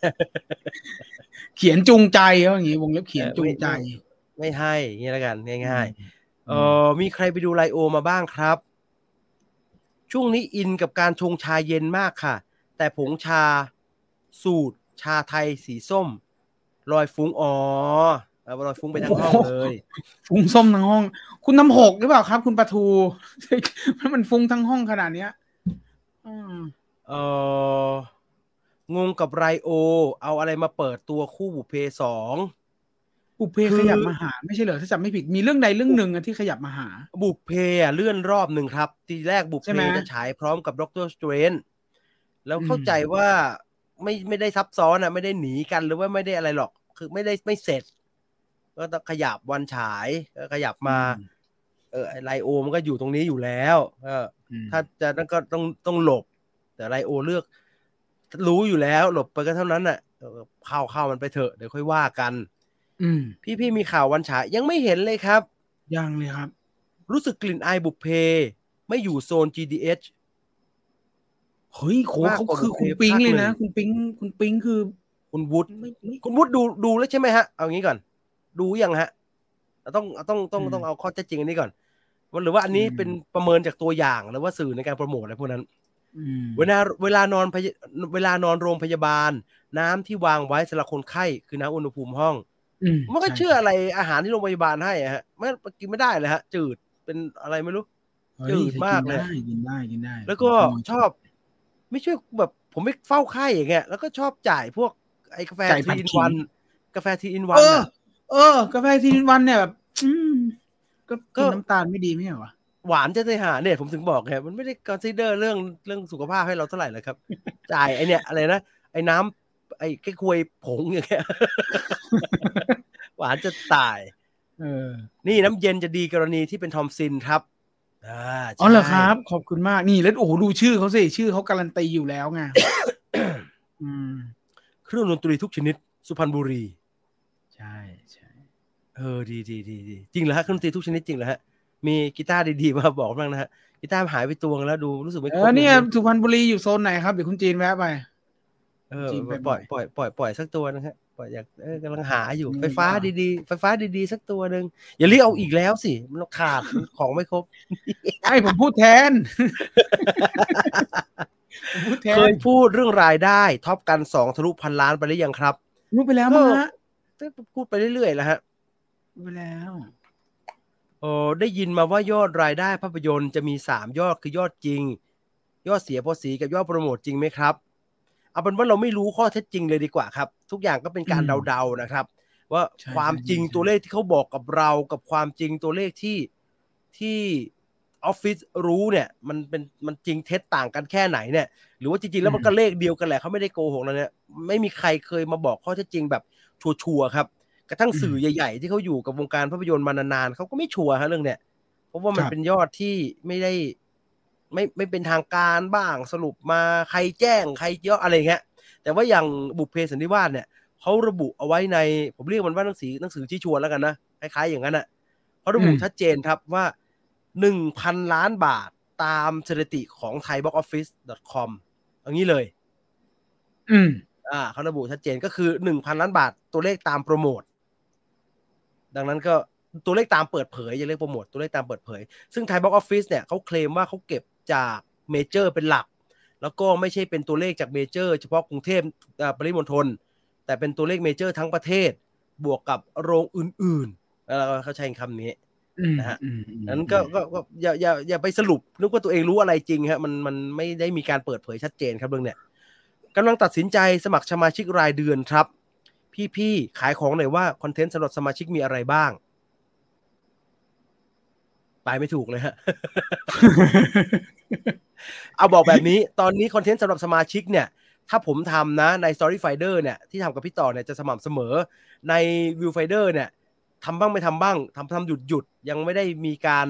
[SPEAKER 2] เขียนจูงใจเขาอย่างงี้วงเล็บเขียนจูงใจ
[SPEAKER 1] ไม่ให้อย่างนี้แล้วกันง่าย
[SPEAKER 2] อืม
[SPEAKER 1] ๆเออมีใครไปดูไลโอมาบ้างครับ ช่วงนี้อินกับการชงชาเย็นมากค่ะ แต่ผงชาสูตร ชาไทยสีส้มลอยฟุ้งอ๋อเอาลอยฟุ้งไปทั้งห้องเลย
[SPEAKER 2] ฟุ้งส้มทั้งห้อง คุณน้ำหกหรือเปล่าครับ คุณปะทูมันฟุ้งทั้งห้องขนาดเนี้ยอืม
[SPEAKER 1] เออ งงกับไรโอ เอาอะไรมาเปิดตัวคู่บุพเพสอง
[SPEAKER 2] บุพเพ
[SPEAKER 1] คือ
[SPEAKER 2] ขยับมาหา ไม่ใช่เหรอถ้าจำไม่ผิดมีเรื่องใดเรื่องหนึ่งอะที่ขยับมาหา
[SPEAKER 1] บุพเพอะเลื่อนรอบหนึ่งครับ ทีแรกบุพเพใช่
[SPEAKER 2] ไหม
[SPEAKER 1] จะฉายพร้อมกับ Doctor Strange แล้ว
[SPEAKER 2] อืม
[SPEAKER 1] เข้าใจว่าไม่ไม่ได้ซับซ้อนอะ ไม่ได้หนีกันหรือว่าไม่ได้อะไรหรอก คือไม่ได้ไม่เสร็จ ก็ต้องขยับวันฉายก็ขยับมา เออไอ้ไลโอมันก็อยู่ตรงนี้อยู่แล้วก็
[SPEAKER 2] อืม
[SPEAKER 1] ถ้าจะนั่นก็ต้องต้องหลบ แต่ไลโอเลือก รู้อยู่แล้ว หลบไปก็เท่านั้นอะเออเข้าเข้ามันไปเถอะเดี๋ยวค่อยว่ากัน
[SPEAKER 2] อืม
[SPEAKER 1] พี่พี่มีข่าววันฉายยังไม่เห็นเลยครับ
[SPEAKER 2] ยังเลยครับ
[SPEAKER 1] รู้สึกกลิ่นอายบุพเพ ไม่อยู่โซน GDH
[SPEAKER 2] เฮ้ยโห
[SPEAKER 1] มาก
[SPEAKER 2] เขา
[SPEAKER 1] กว่า
[SPEAKER 2] คือ
[SPEAKER 1] บุพเพ
[SPEAKER 2] คุณปิ๊ง
[SPEAKER 1] ภาค
[SPEAKER 2] เลย
[SPEAKER 1] หนึ่
[SPEAKER 2] นะ
[SPEAKER 1] ง
[SPEAKER 2] คุณปิ๊งคุณปิ๊งคือ
[SPEAKER 1] คุณวุฒิ
[SPEAKER 2] ไม่ไม่
[SPEAKER 1] คุณวุฒิดูดูแล้วใช่ไหมฮะ เอางี้ก่อน ดูยังฮะเราต้องต้องต้อง
[SPEAKER 2] อืม
[SPEAKER 1] ต้องเอาข้อเท็จจริงอันนี้ก่อนว่าหรือว่าอันนี้
[SPEAKER 2] อืม
[SPEAKER 1] เป็นประเมินจากตัวอย่างหรือว่าสื่อในการโปรโมทอะไรพวกนั้น
[SPEAKER 2] อืม
[SPEAKER 1] เวลาเวลานอนพยาเวลานอนโรงพยาบาล น้ำที่วางไว้สำหรับคนไข้คือน้ำอุณหภูมิห้อง
[SPEAKER 2] อืม
[SPEAKER 1] มันก็
[SPEAKER 2] ใเชื่
[SPEAKER 1] ออะไรอาหารที่โรงพยาบาลให้อะฮะไม่กินไม่ได้เลยฮะ จืดเป็นอะไรไม่รู้
[SPEAKER 2] เฮ้ย
[SPEAKER 1] จืดมากเลย
[SPEAKER 2] กินได้กินได้
[SPEAKER 1] แล้วก็
[SPEAKER 2] ผม
[SPEAKER 1] ชอบ ไม่ช่วยแบบผมไม่เฝ้าไข้อย่างเงี้ยแล้วก็ชอบจ่ายพวกไอ้กาแฟ
[SPEAKER 2] จ่าย
[SPEAKER 1] ที
[SPEAKER 2] ผัด
[SPEAKER 1] อิน
[SPEAKER 2] ขิง
[SPEAKER 1] วัน กาแฟทีอินวั
[SPEAKER 2] เอนอ
[SPEAKER 1] อะ
[SPEAKER 2] เออกาแฟทีนวันเนี่ยแบบอืมก็
[SPEAKER 1] ก็
[SPEAKER 2] กินน้ำตาลไม่ดีไม่ใช่เหรอวะ
[SPEAKER 1] หวานจะได้หาเนี่ยผมถึงบอกไงมันไม่ได้คอนซีเดอร์เรื่องเรื่องสุขภาพให้เราเท่าไหร่เลยครับ จ่ายไอเนี่ยอะไรนะไอ้น้ำไอ้แค่ควยผงอย่างเงี้ยหวานจะตาย
[SPEAKER 2] เออ
[SPEAKER 1] นี่น้ำเย็นจะดีกรณีที่เป็นทอมซินครับอ่า
[SPEAKER 2] อ๋อเหรอค
[SPEAKER 1] ใช่
[SPEAKER 2] รับ ขอบคุณมากนี่แล้วโอ้โหดูชื่อเขาสิชื่อเขาการันตีอยู่แล้วไงอืม
[SPEAKER 1] เครื่องดนตรีทุกชนิด สุพรรณบุรี
[SPEAKER 2] ใช่ใช่
[SPEAKER 1] เออดีดีดีดีจริงเหรอฮะเครื่องดนตรีทุกชนิดจริงเหรอฮะ มีกีตาร์ดีๆมาบอกบ้างนะฮะกีตาร์หายไปตัวนึงแล้วดูรู้สึกไม่
[SPEAKER 2] เอ
[SPEAKER 1] ครบ
[SPEAKER 2] อเนี่ย
[SPEAKER 1] ล
[SPEAKER 2] สุพรรณบุรีอยู่โซนไหนครับเดี๋ยวคุณจีนแวะไป
[SPEAKER 1] เออ
[SPEAKER 2] จริงไป
[SPEAKER 1] ปล่อย
[SPEAKER 2] บ่
[SPEAKER 1] ปล่
[SPEAKER 2] อ
[SPEAKER 1] อยยปล่อยปล่อยสักตัวนะฮะปล่อยอยากเออกำลังหาอยู่
[SPEAKER 2] มี
[SPEAKER 1] ไฟฟ้า
[SPEAKER 2] ป่ะ
[SPEAKER 1] ดีๆไฟฟ้าดีๆสักตัวหนึ่งอย่าเรียกเอาอีกแล้วสิมันขาดของไม่ครบ
[SPEAKER 2] ไอ้ผมพูดแทนผมพูดแท
[SPEAKER 1] เคนยพูดเรื่องรายได้ Top Gun สองทะลุพันล้านไปหรือยังครับ
[SPEAKER 2] รู้ไปแล้วมั้งฮะ
[SPEAKER 1] พูดไปเรื่อยๆแล้วฮะ
[SPEAKER 2] รู้ไปแล้ว
[SPEAKER 1] โอ้ได้ยินมาว่ายอดรายได้ภาพยนตร์จะมีสามยอดคือยอดจริง ยอดเสียภาษีกับยอดโปรโมทจริงไหมครับ เอาเป็นว่าเราไม่รู้ข้อเท็จจริงเลยดีกว่าครับ ทุกอย่างก็เป็นการ
[SPEAKER 2] อืม
[SPEAKER 1] เดาๆนะครับ ว่า
[SPEAKER 2] ใช่
[SPEAKER 1] ความ
[SPEAKER 2] ใช่
[SPEAKER 1] จริง
[SPEAKER 2] ใช่
[SPEAKER 1] ตัวเลขที่เขาบอกกับเรา กับความจริงตัวเลขที่ที่ออฟฟิศรู้เนี่ย มันเป็นมันจริงเท็จต่างกันแค่ไหนเนี่ย หรือว่าจริงๆแล้วมันก็เลขเดียวกันแหละเขาไม่ได้โกหกเราเนี่ย ไม่มีใครเคยมาบอกข้อเท็จจริงแบบชัวร์ๆครับ กระทั่งสื่อใหญ่ ๆ ที่เขาอยู่กับวงการภาพยนตร์มานานๆเขาก็ไม่ชัวร์ฮะเรื่องเนี้ยเพราะว่ามัน
[SPEAKER 2] ครับ
[SPEAKER 1] เป็นยอดที่ไม่ได้ ไม่ไม่เป็นทางการบ้างสรุปมาใครแจ้งใครยอดอะไรเงี้ยแต่ว่าอย่างบุพเพสันนิวาสเนี่ยเขาระบุเอาไว้ในผมเรียกมันว่าหนังสือหนังสือชี้ชวนแล้วกันนะคล้ายๆอย่างนั้นอะเขาระบุ
[SPEAKER 2] อืม
[SPEAKER 1] ชัดเจนครับว่าหนึ่งพันล้านบาทตามสถิติของ thaiboxoffice.com อย่างนี้เลย
[SPEAKER 2] อืม
[SPEAKER 1] อ่าเขาระบุชัดเจนก็คือหนึ่งพันล้านบาทตัวเลขตามโปรโมท ดังนั้นก็ตัวเลขตามเปิดเผยอย่าเรียกโปรโมทตัวเลขตามเปิดเผย ซึ่ง Thai Box Office เนี่ยเขาเคลมว่าเขาเก็บจากเมเจอร์เป็นหลัก แล้วก็ไม่ใช่เป็นตัวเลขจากเมเจอร์ เฉพาะกรุงเทพอ่าปริมณฑลแต่เป็นตัวเลขเมเจอร์ทั้งประเทศ บวกกับโรงอื่นๆแล้วเขาใช้คำนี้
[SPEAKER 2] อืม
[SPEAKER 1] นะฮะ
[SPEAKER 2] อืมอืม
[SPEAKER 1] นั้นก็ก็ก็อย่าอย่าอย่าไปสรุปนึกว่าตัวเองรู้อะไรจริงฮะมันมันไม่ได้มีการเปิดเผยชัดเจนครับเรื่องเนี้ยกำลังตัดสินใจสมัครสมาชิกรายเดือนครับ พี่ๆขายของหน่อยว่าคอนเทนต์สำหรับสมาชิกมีอะไรบ้าง ไปไม่ถูกเลยฮะ เอาบอกแบบนี้ ตอนนี้คอนเทนต์สำหรับสมาชิกเนี่ย ถ้าผมทำนะใน Story Finder เนี่ย ที่ทำกับพี่ต่อเนี่ยจะสม่ำเสมอ ใน Viewfinder เนี่ยทำบ้างไม่ทำบ้างทำทำหยุดหยุดยังไม่ได้มีการ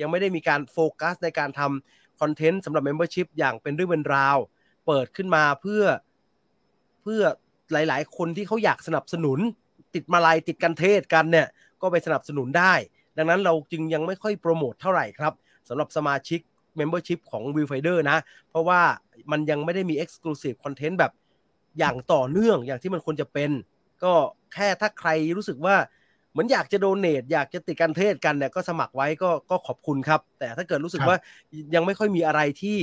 [SPEAKER 1] ยังไม่ได้มีการโฟกัสในการทำคอนเทนต์สำหรับ Membership อย่างเป็นเรื่องเป็นราว เปิดขึ้นมาเพื่อเพื่อ หลาย ๆ คนที่เขาอยากสนับสนุน ติดมาลายติดกันเทศกันเนี่ยก็ไปสนับสนุนได้ ดังนั้นเราจึงยังไม่ค่อยโปรโมทเท่าไหร่ครับสำหรับสมาชิก Membership ของ Viewfinder นะ เพราะว่ามันยังไม่ได้มี Exclusive Content แบบอย่างต่อเนื่องอย่างที่มันควรจะเป็น ก็แค่ถ้าใครรู้สึกว่าเหมือนอยากจะโดเน a อยากจะติดกันเทศกันเนี่ยก็สมัครไว้ก็ก็ขอบคุณครับ แต่ถ้าเกิดรู้สึก
[SPEAKER 2] ครับ
[SPEAKER 1] ว่ายังไม่ค่อยมีอะไรที่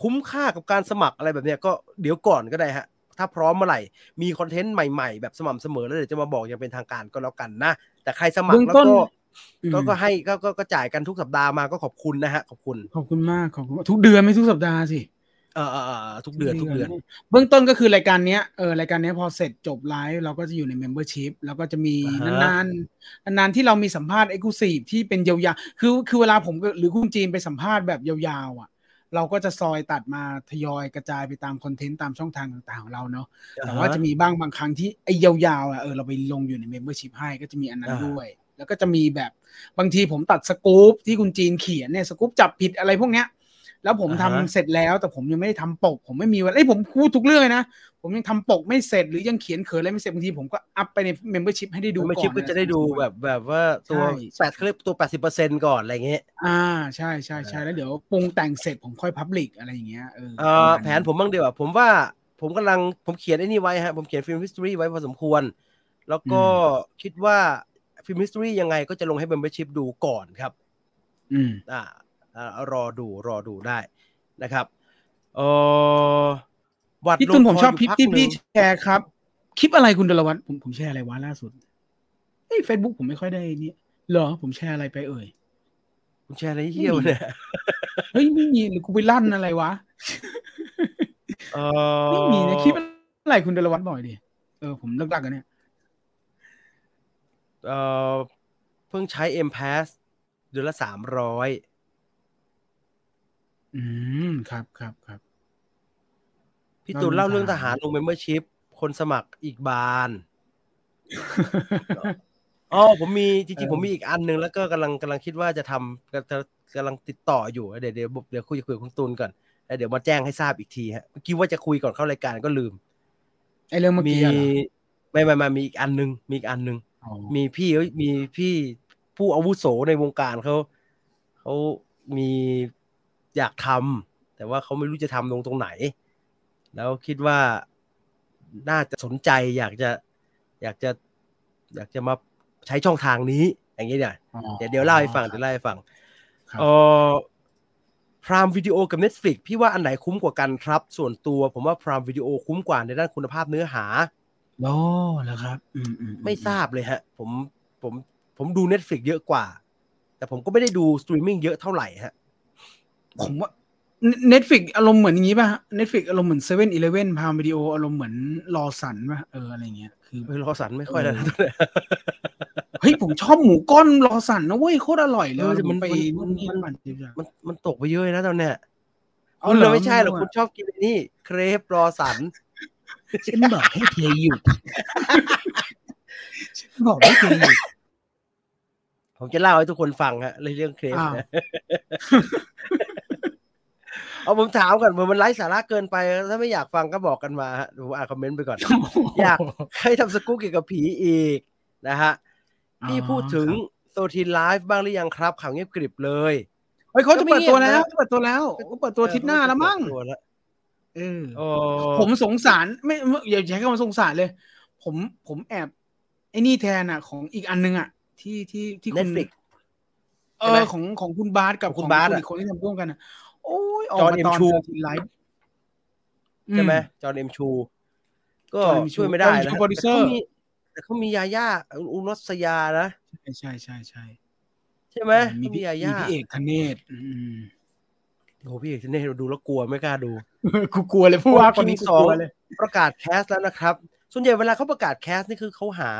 [SPEAKER 1] คุ้มค่ากับการสมัครอะไรแบบเนี้ยก็เดี๋ยวก่อนก็ได้ฮะ ถ้าพร้อมเมื่อไหร่ มีคอนเทนต์ใหม่ๆ แบบสม่ำเสมอแล้วเดี๋ยวจะมาบอกอย่างเป็นทางการก็แล้วกันนะ แต่ใครสมัค
[SPEAKER 2] เบื้องต้น
[SPEAKER 1] ก็
[SPEAKER 2] อืม
[SPEAKER 1] ก็ก็ให้ก็ก็ก็จ่ายกันทุกสัปดาห์มาก็ขอบคุณนะฮะขอบคุณ
[SPEAKER 2] ขอบคุณมากขอบคุณทุกเดือนไม่ทุกสัปดาห์สิ
[SPEAKER 1] เออเออเออทุกเดือนทุกเดือน
[SPEAKER 2] เบื้องต้นก็คือรายการเนี้ยเออรายการเนี้ยพอเสร็จจบไลฟ์เราก็จะอยู่ใน Membership แล้วก็จะมี
[SPEAKER 1] อ่าฮะ
[SPEAKER 2] นานๆนานๆที่เรามีสัมภาษณ์ exclusive ที่เป็นยาวๆคือคือเวลาผมกับหรือคุณจีนไปสัมภาษณ์แบบยาวๆอะ เราก็จะซอยตัดมาทยอยกระจายไปตาม content ตามช่องทางต่างๆของเราเนาะแต่ว่าจะมีบ้างบางครั้งที่ไอ้ยาวๆอะเออเราไปลงอยู่ใน Membership ให้ก็จะมีอันนั้น
[SPEAKER 1] อ่า
[SPEAKER 2] ด้วย แล้วก็จะมีแบบบางทีผมตัดสกู๊ปที่คุณจีนเขียนเนี่ยสกู๊ปจับผิดอะไรพวกเนี้ย แล้วผมทำ
[SPEAKER 1] อ่าฮะ
[SPEAKER 2] เสร็จแล้วแต่ผมยังไม่ได้ทำปก ผมไม่มีวันเอ้ยผมพูดทุกเรื่องเลยนะ ผมยังทำปกไม่เสร็จหรือยังเขียนเขินอะไรไม่เสร็จบางทีผมก็อัพไปใน membership ให้ได้ดู
[SPEAKER 1] ดู
[SPEAKER 2] ก่อน
[SPEAKER 1] ไม่ชิปก็จะได้ดูแบบแบบว่าตัว
[SPEAKER 2] ใช่
[SPEAKER 1] แปดเขาเรียกตัวแปดสิบเปอร์เซ็นก่อนอะไรเงี้ย
[SPEAKER 2] อ่าใช่ใช่ใช่แล้วเดี๋ยวปรุงแต่งเสร็จผมค่อยพับลิกอะไรอย่างเงี้ยเออ
[SPEAKER 1] เอ่อแผนผมบ้างเดียวาผมว่าผมกำลังผมเขียนไอ้นี่ไว้ฮะผมเขียนฟิล์ม i ิส t o r y ไว้พอสมควร แล้วก็คิดว่าฟิล์ม i ิส t o r y ยังไงก็จะลงให้ membership ดูก่อนครับ
[SPEAKER 2] อืม
[SPEAKER 1] อ่าอ่า รอดูรอดูได้นะครับเออวัด
[SPEAKER 2] พี่ตุนผมชอบ
[SPEAKER 1] ลง
[SPEAKER 2] คลิป
[SPEAKER 1] พัก
[SPEAKER 2] ที่
[SPEAKER 1] หนึ่
[SPEAKER 2] พี่
[SPEAKER 1] ง
[SPEAKER 2] แชร์ครับ คลิปอะไรคุณดลวัฒน์ผมผมแชร์อะไรวะล่าสุดเฮ้ยเฟซบุ๊กผมไม่ค่อยได้นี่เหรอผมแชร์อะไรไปเอ่ย
[SPEAKER 1] ผมแชร์อะไรเที่ยวเนี่ย
[SPEAKER 2] เฮ้ยไม่มีหรือกูไปลั่นอะไรวะ
[SPEAKER 1] เอ
[SPEAKER 2] ไม่มีนะ
[SPEAKER 1] อ
[SPEAKER 2] คลิปอะไรคุณดลวัฒน์บ่อยดิเออผมเลิกลักกันเนี่ย
[SPEAKER 1] เออเพิ่งใช้ M Pass เดือนละสามร้อย
[SPEAKER 2] อืมครับครับครับ
[SPEAKER 1] พี่ตูนเล่า
[SPEAKER 2] เล่าเรื่
[SPEAKER 1] เรื่อ
[SPEAKER 2] องง
[SPEAKER 1] ท
[SPEAKER 2] ท
[SPEAKER 1] หา
[SPEAKER 2] หารร
[SPEAKER 1] ลง membership คนสมัครอีกบานอ๋อผมมีจริงๆผมมีอีกอันหนึ่งแล้วก็กำลังกำลังคิดว่าจะทำจะกำลังติดต่ออยู่เดี๋ยวเดี๋ยวเดี๋ยวคุยคุยกับคุณตูนก่อนแล้วเดี๋ยวมาแจ้งให้ทราบอีกทีฮะเมื่อกี้ว่าจะคุยก่อนเข้ารายการก็ลืม
[SPEAKER 2] ไอเรื่องเมื่อ
[SPEAKER 1] มี
[SPEAKER 2] กี้อะเหรอ
[SPEAKER 1] ไม่ไม่ไมามีอีกอันหนึงมีอีกอันหนึง
[SPEAKER 2] อ๋อ
[SPEAKER 1] มีพี่เอ้ยมีพี่ผู้อาวุโสในวงการเขาเขามี อยากทำแต่ว่าเขาไม่รู้จะทำลงตรงไหน แล้วคิดว่าน่าจะสนใจอยากจะอยากจะอยากจะมาใช้ช่องทางนี้ อย่างนี้เนี่ย
[SPEAKER 2] อ๋อ
[SPEAKER 1] เดี๋ยวเดี๋ยวเล่าให้ฟังเดี๋ยวเล่าให้ฟัง
[SPEAKER 2] ครับ
[SPEAKER 1] เออ Prime Video กับ Netflix พี่ว่าอันไหนคุ้มกว่ากันครับ ส่วนตัวผมว่า Prime Video คุ้มกว่าในด้านคุณภาพเนื้อหา
[SPEAKER 2] โอ้แล้วครับอืมอืมอื
[SPEAKER 1] ไม่ทราบเลยฮะ ผมผมผมดู Netflix เยอะกว่า แต่ผมก็ไม่ได้ดูสตรีมมิ่งเยอะเท่าไหร่ฮะ
[SPEAKER 2] ผมว่าNetflix อารมณ์เหมือนอย่างนี้ป่ะ Netflix อารมณ์เหมือนเซเว่นอีเลฟเว่น Prime Video อารมณ์เหมือนลอว์สันป่ะเอออะไรเงี้ยคือ
[SPEAKER 1] เออลอว์สันไม่ค่อยแล้วนะ
[SPEAKER 2] เฮ้ยผมชอบหมูก้อนลอว์สันนะเว้ยโคตรอร่อยเลย
[SPEAKER 1] เออแต่มัน
[SPEAKER 2] ไป
[SPEAKER 1] มัน
[SPEAKER 2] นู่นนี่
[SPEAKER 1] มัน
[SPEAKER 2] ปั่นจิบอย่าง
[SPEAKER 1] มันมันตกไปเยอะนะตอนเนี้ย
[SPEAKER 2] เอา
[SPEAKER 1] คุณ
[SPEAKER 2] เหรอ
[SPEAKER 1] เลยไม่ใช่หรอก
[SPEAKER 2] ไม่รู้อะ
[SPEAKER 1] คุณชอบกินไอ้นี่ เครปลอว์สัน
[SPEAKER 2] ฉันบอกให้เธอหยุดฉันบอกให้เธอหยุด
[SPEAKER 1] ผมจะเล่าให้ทุกคนฟังฮะเรื่องเครป
[SPEAKER 2] อ้าว
[SPEAKER 1] นะ เอาผมถามก่อนมันไร้สาระเกินไป ถ้าไม่อยากฟังก็บอกกันมาฮะผมอ่านคอมเมนต์ไปก่อน อยากให้ทำสกู๊ปเกี่ยวกับผีอีกนะฮะพี่พูดถึงโซทีนไลฟ์บ้างหรือยังครับข่าวเงียบกริบเลย
[SPEAKER 2] เฮ้ยเขาจะเปิดตัวแล้ว
[SPEAKER 1] ก็ไม่เงียบนะ
[SPEAKER 2] จะเปิดตัวแล้วเขาเปิดตัวอาทิศหน้าแล้วมั้ง
[SPEAKER 1] เปิดตัวแล้ว
[SPEAKER 2] เออ
[SPEAKER 1] โอ้
[SPEAKER 2] ผมสงสารไม่ไม่อย่าใช้คำว่าสงสารเลย ผมผมแอบไอ้นี่แทนอะ ของอีกอันนึงอะ ที่ที่ที่คุ
[SPEAKER 1] เน็ต
[SPEAKER 2] ณ
[SPEAKER 1] ฟลิก
[SPEAKER 2] เอ
[SPEAKER 1] ใช่ไหม
[SPEAKER 2] อของของคุณบาสกับ
[SPEAKER 1] คุณ
[SPEAKER 2] ของ
[SPEAKER 1] บาส
[SPEAKER 2] คุณ
[SPEAKER 1] อะ
[SPEAKER 2] อีกคนที่ทำร่วมกันอะ โอ้ยออก
[SPEAKER 1] จอห์น
[SPEAKER 2] มา
[SPEAKER 1] เอ็ม
[SPEAKER 2] ตอน
[SPEAKER 1] ชู
[SPEAKER 2] เจอทีไลฟ์
[SPEAKER 1] ใช่ไหมจอห์นเอ็มชู ก็
[SPEAKER 2] จอห์นเอ็มชู
[SPEAKER 1] ช่วยไม่ได้
[SPEAKER 2] จอห์นเอ็ม
[SPEAKER 1] นะ
[SPEAKER 2] ชูโปรดิวเซอ
[SPEAKER 1] แต่
[SPEAKER 2] ร์
[SPEAKER 1] เขามีแต่เขามียาย่าอุรัสยานะ
[SPEAKER 2] ใช่ใช่ใช่ใช่
[SPEAKER 1] ใช่ไหม
[SPEAKER 2] มี
[SPEAKER 1] เขามี
[SPEAKER 2] พี่
[SPEAKER 1] ยา
[SPEAKER 2] มี
[SPEAKER 1] ย่า
[SPEAKER 2] พี่เอกธเนศอืม
[SPEAKER 1] โอ้โหพี่เอกเนี่ยดูแล้วกลัวไม่กล้าดู
[SPEAKER 2] กูกลัวเลยผู้ว่าคนนี้กูกลัวเลย
[SPEAKER 1] ประกาศแคสแล้วนะครับ ส่วนใหญ่เวลาเขาประกาศแคสนี่คือเขาหา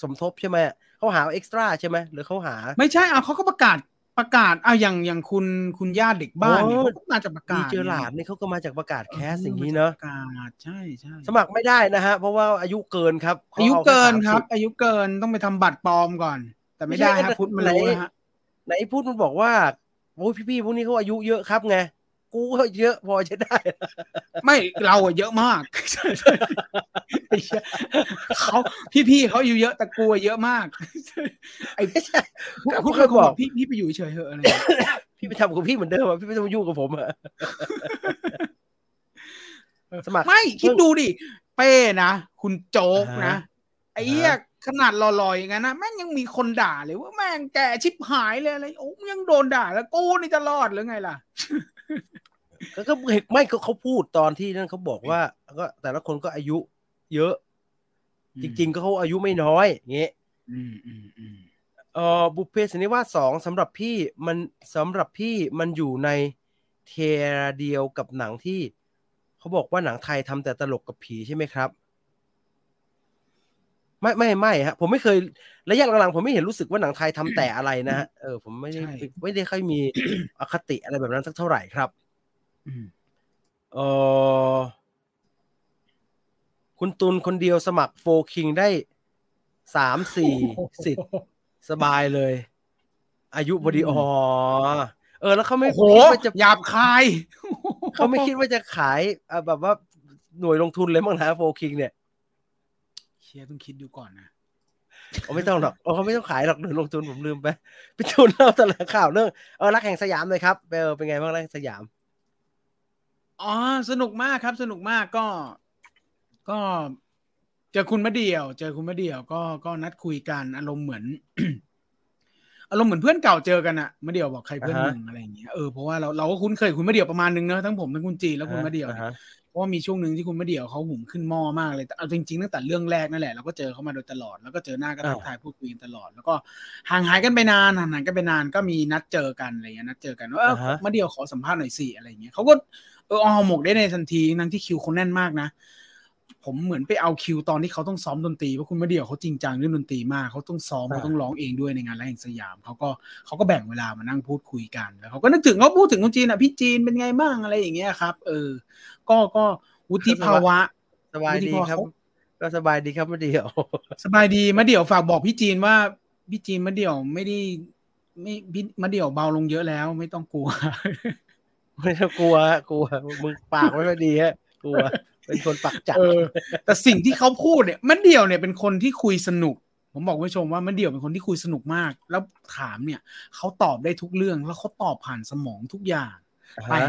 [SPEAKER 1] สมทบใช่ไหมเขาหาเอ็กซ์ตร้าใช่ไหมหรือเขาหา
[SPEAKER 2] ไม่ใช่อะเขาก็ประกาศ ประกาศอะอย่างอย่างคุณคุณญาติเด็กบ้านเนี่ย
[SPEAKER 1] โอ้
[SPEAKER 2] เขาก็มาจากประกา
[SPEAKER 1] ดี
[SPEAKER 2] ศ
[SPEAKER 1] เจอหลาดนี่เขาก็มาจากประกาศแคสอย่างนี้เนอะ
[SPEAKER 2] ประกาศใช่ใช่
[SPEAKER 1] สมัครไม่ได้นะฮะเพราะว่าอายุเกินครับ
[SPEAKER 2] อายุเกินครับ
[SPEAKER 1] ขา
[SPEAKER 2] อายุเกินต้องไปทำบัตรปลอมก่อน แต่ไม่ได้ฮะพุทธมันรู้นะฮะ
[SPEAKER 1] ไหนพูดมันบอกว่าโอ้ยพี่ๆพวกนี้เขาอายุเยอะครับไง กูก็เยอะพอใช้ได้
[SPEAKER 2] ไม่เราอะเยอะมากใช่ใช่ไอ้เหี้ยเขาพี่ๆเขาอายู่เยอะแต่กูอะเยอะมาก ไอ้
[SPEAKER 1] ไม่ใช่
[SPEAKER 2] พูด
[SPEAKER 1] ก็
[SPEAKER 2] พูด
[SPEAKER 1] เคยบอก
[SPEAKER 2] พี่พี่ไปอยู่เฉยๆเถอะอะไรอย่างเงี้ย
[SPEAKER 1] พี่ไปทำกับพี่เหมือนเดิมอะพี่ไม่ต้องมายุ่งกับผมอะสมัคร
[SPEAKER 2] ไม่คิดดูดิ เป้นะ คุณโจ๊ก
[SPEAKER 1] อ่า
[SPEAKER 2] นะ
[SPEAKER 1] ฮะ
[SPEAKER 2] ไอ้เหี้ยขนาดหล่อๆอย่างนั้นนะแม่งยังมีคนด่าเลยว่าแม่งแกชิบหายเลยอะไรโอ้ยังโดนด่าแล้วกูนี่จะรอดหรือไงล่ะ
[SPEAKER 1] ก็ก็ไม่ก็เขาพูดตอนที่นั่นเขาบอกว่า ก็แต่ละคนก็อายุเยอะ จริง ๆ ก็เขาอายุไม่น้อยอย่างเงี้ย
[SPEAKER 2] อืมอืมอืม
[SPEAKER 1] เออบุพเพสันนิวาสสองสำหรับพี่มันสำหรับพี่มันอยู่ในเทียร์เดียวกับหนังที่ เขาบอกว่าหนังไทยทำแต่ตลกกับผีใช่ไหมครับ ไม่ไม่ไม่ฮะผมไม่เคยระยะหลังๆผมไม่เห็นรู้สึกว่าหนังไทยทำแต่อะไรนะฮะเออผมไม่ได้ไม่ได้ค่อยมีอคติอะไรแบบนั้นสักเท่าไหร่ครับ
[SPEAKER 2] อืม
[SPEAKER 1] เออคุณตุลคนเดียวสมัครโฟคิงได้สามสี่สิทธิ์สบายเลย อายุพอดีอ๋อเออแล้วเขาไม่
[SPEAKER 2] โอ้โห
[SPEAKER 1] คิดว่าจะ
[SPEAKER 2] หยาบคาย
[SPEAKER 1] เขาไม่คิดว่าจะขายอะแบบว่าหน่วยลงทุนเลยมั้งนะโฟคิงเนี่ย
[SPEAKER 2] เชียต้องคิดดูก่อนนะ
[SPEAKER 1] เขาไม่ต้องหรอกเออเขาไม่ต้องขายหรอกหน่วยลงทุนผมลืมไปพี่ตุลเล่าแต่ละข่าวเรื่องเออรักแห่งสยามเลยครับเออเป็นไงบ้างรักแห่งสยาม
[SPEAKER 2] อ๋อ สนุกมากครับ สนุกมากก็ ก็เจอคุณมะเดี่ยว เจอคุณมะเดี่ยวก็ก็นัดคุยกันอารมณ์เหมือน อารมณ์เหมือนเพื่อนเก่าเจอกันอะมะเดี่ยวบอกใครเพื่อน
[SPEAKER 1] อ่าฮะ
[SPEAKER 2] มึงอะไรอย่างเงี้ยเออเพราะว่าเราเราก็คุ้นเคยคุณมะเดี่ยวประมาณนึงเนอะทั้งผมทั้งคุณจีนแล้วคุณมะเดี่ยว
[SPEAKER 1] อ่า
[SPEAKER 2] เนี่ย
[SPEAKER 1] ฮะ
[SPEAKER 2] เพราะว่ามีช่วงหนึ่งที่คุณมะเดี่ยวเขาหุ่มขึ้นหม้อมากเลยแต่เอาจริงๆตั้งแต่เรื่องแรกนั่นแหละเราก็เจอเขามาโดยตลอดแล้วก็เจอหน้าก็ทักทายพูดคุยกันตลอด แล้วก็ห่างหายกันไปนานห่างหายกันไปนานก็มีนัดเจอกันอะไรเงี้ยนัดเจอกันว่าเออ
[SPEAKER 1] อ่าฮะ
[SPEAKER 2] มะเดี่ยวขอสัมภาษณ์หน่อยสิอะไรเงี้ยเขาก็เออเอาหมกได้ในทันทีทั้งที่คิวเขาแน่นมากนะ ผมเหมือนไปเอาคิวตอนที่เขาต้องซ้อมดนตรีเพราะคุณมะเดี่ยวเขาจริงจังเรื่องดนตรีมากเขาต้องซ้อม
[SPEAKER 1] อ่า
[SPEAKER 2] เขาต้องร้องเองด้วยในงานแรกแห่งสยามเขาก็เขาก็แบ่งเวลามานั่งพูดคุยกันแล้วเขาก็นึกถึงเขาพูดถึงคุณจีนอะพี่จีนเป็นไงบ้างอะไรอย่างเงี้ยครับ เออ ก็ก็วุฒิภาวะ
[SPEAKER 1] สบายดีครับ
[SPEAKER 2] วุฒิภาวะเขา
[SPEAKER 1] ไปก็สบายดีครับมะเดี่ยว
[SPEAKER 2] สบายดีมะเดี่ยวฝากบอกพี่จีนว่าพี่จีนมะเดี่ยวไม่ได้ไม่พี่มะเดี่ยวเบาลงเยอะแล้วไม่ต้องกลัว
[SPEAKER 1] ไม่ต้องกลัวกลัวมึงปากไม่ค่อยดีฮะกลัว เป็นคนปากจัด
[SPEAKER 2] เออแต่สิ่งที่เขาพูดเนี่ยมะเดี่ยวเนี่ยเป็นคนที่คุยสนุก ผมบอกคุณผู้ชมว่ามะเดี่ยวเป็นคนที่คุยสนุกมาก แล้วถามเนี่ยเขาตอบได้ทุกเรื่องแล้วเขาตอบผ่านสมองทุกอย่างแต่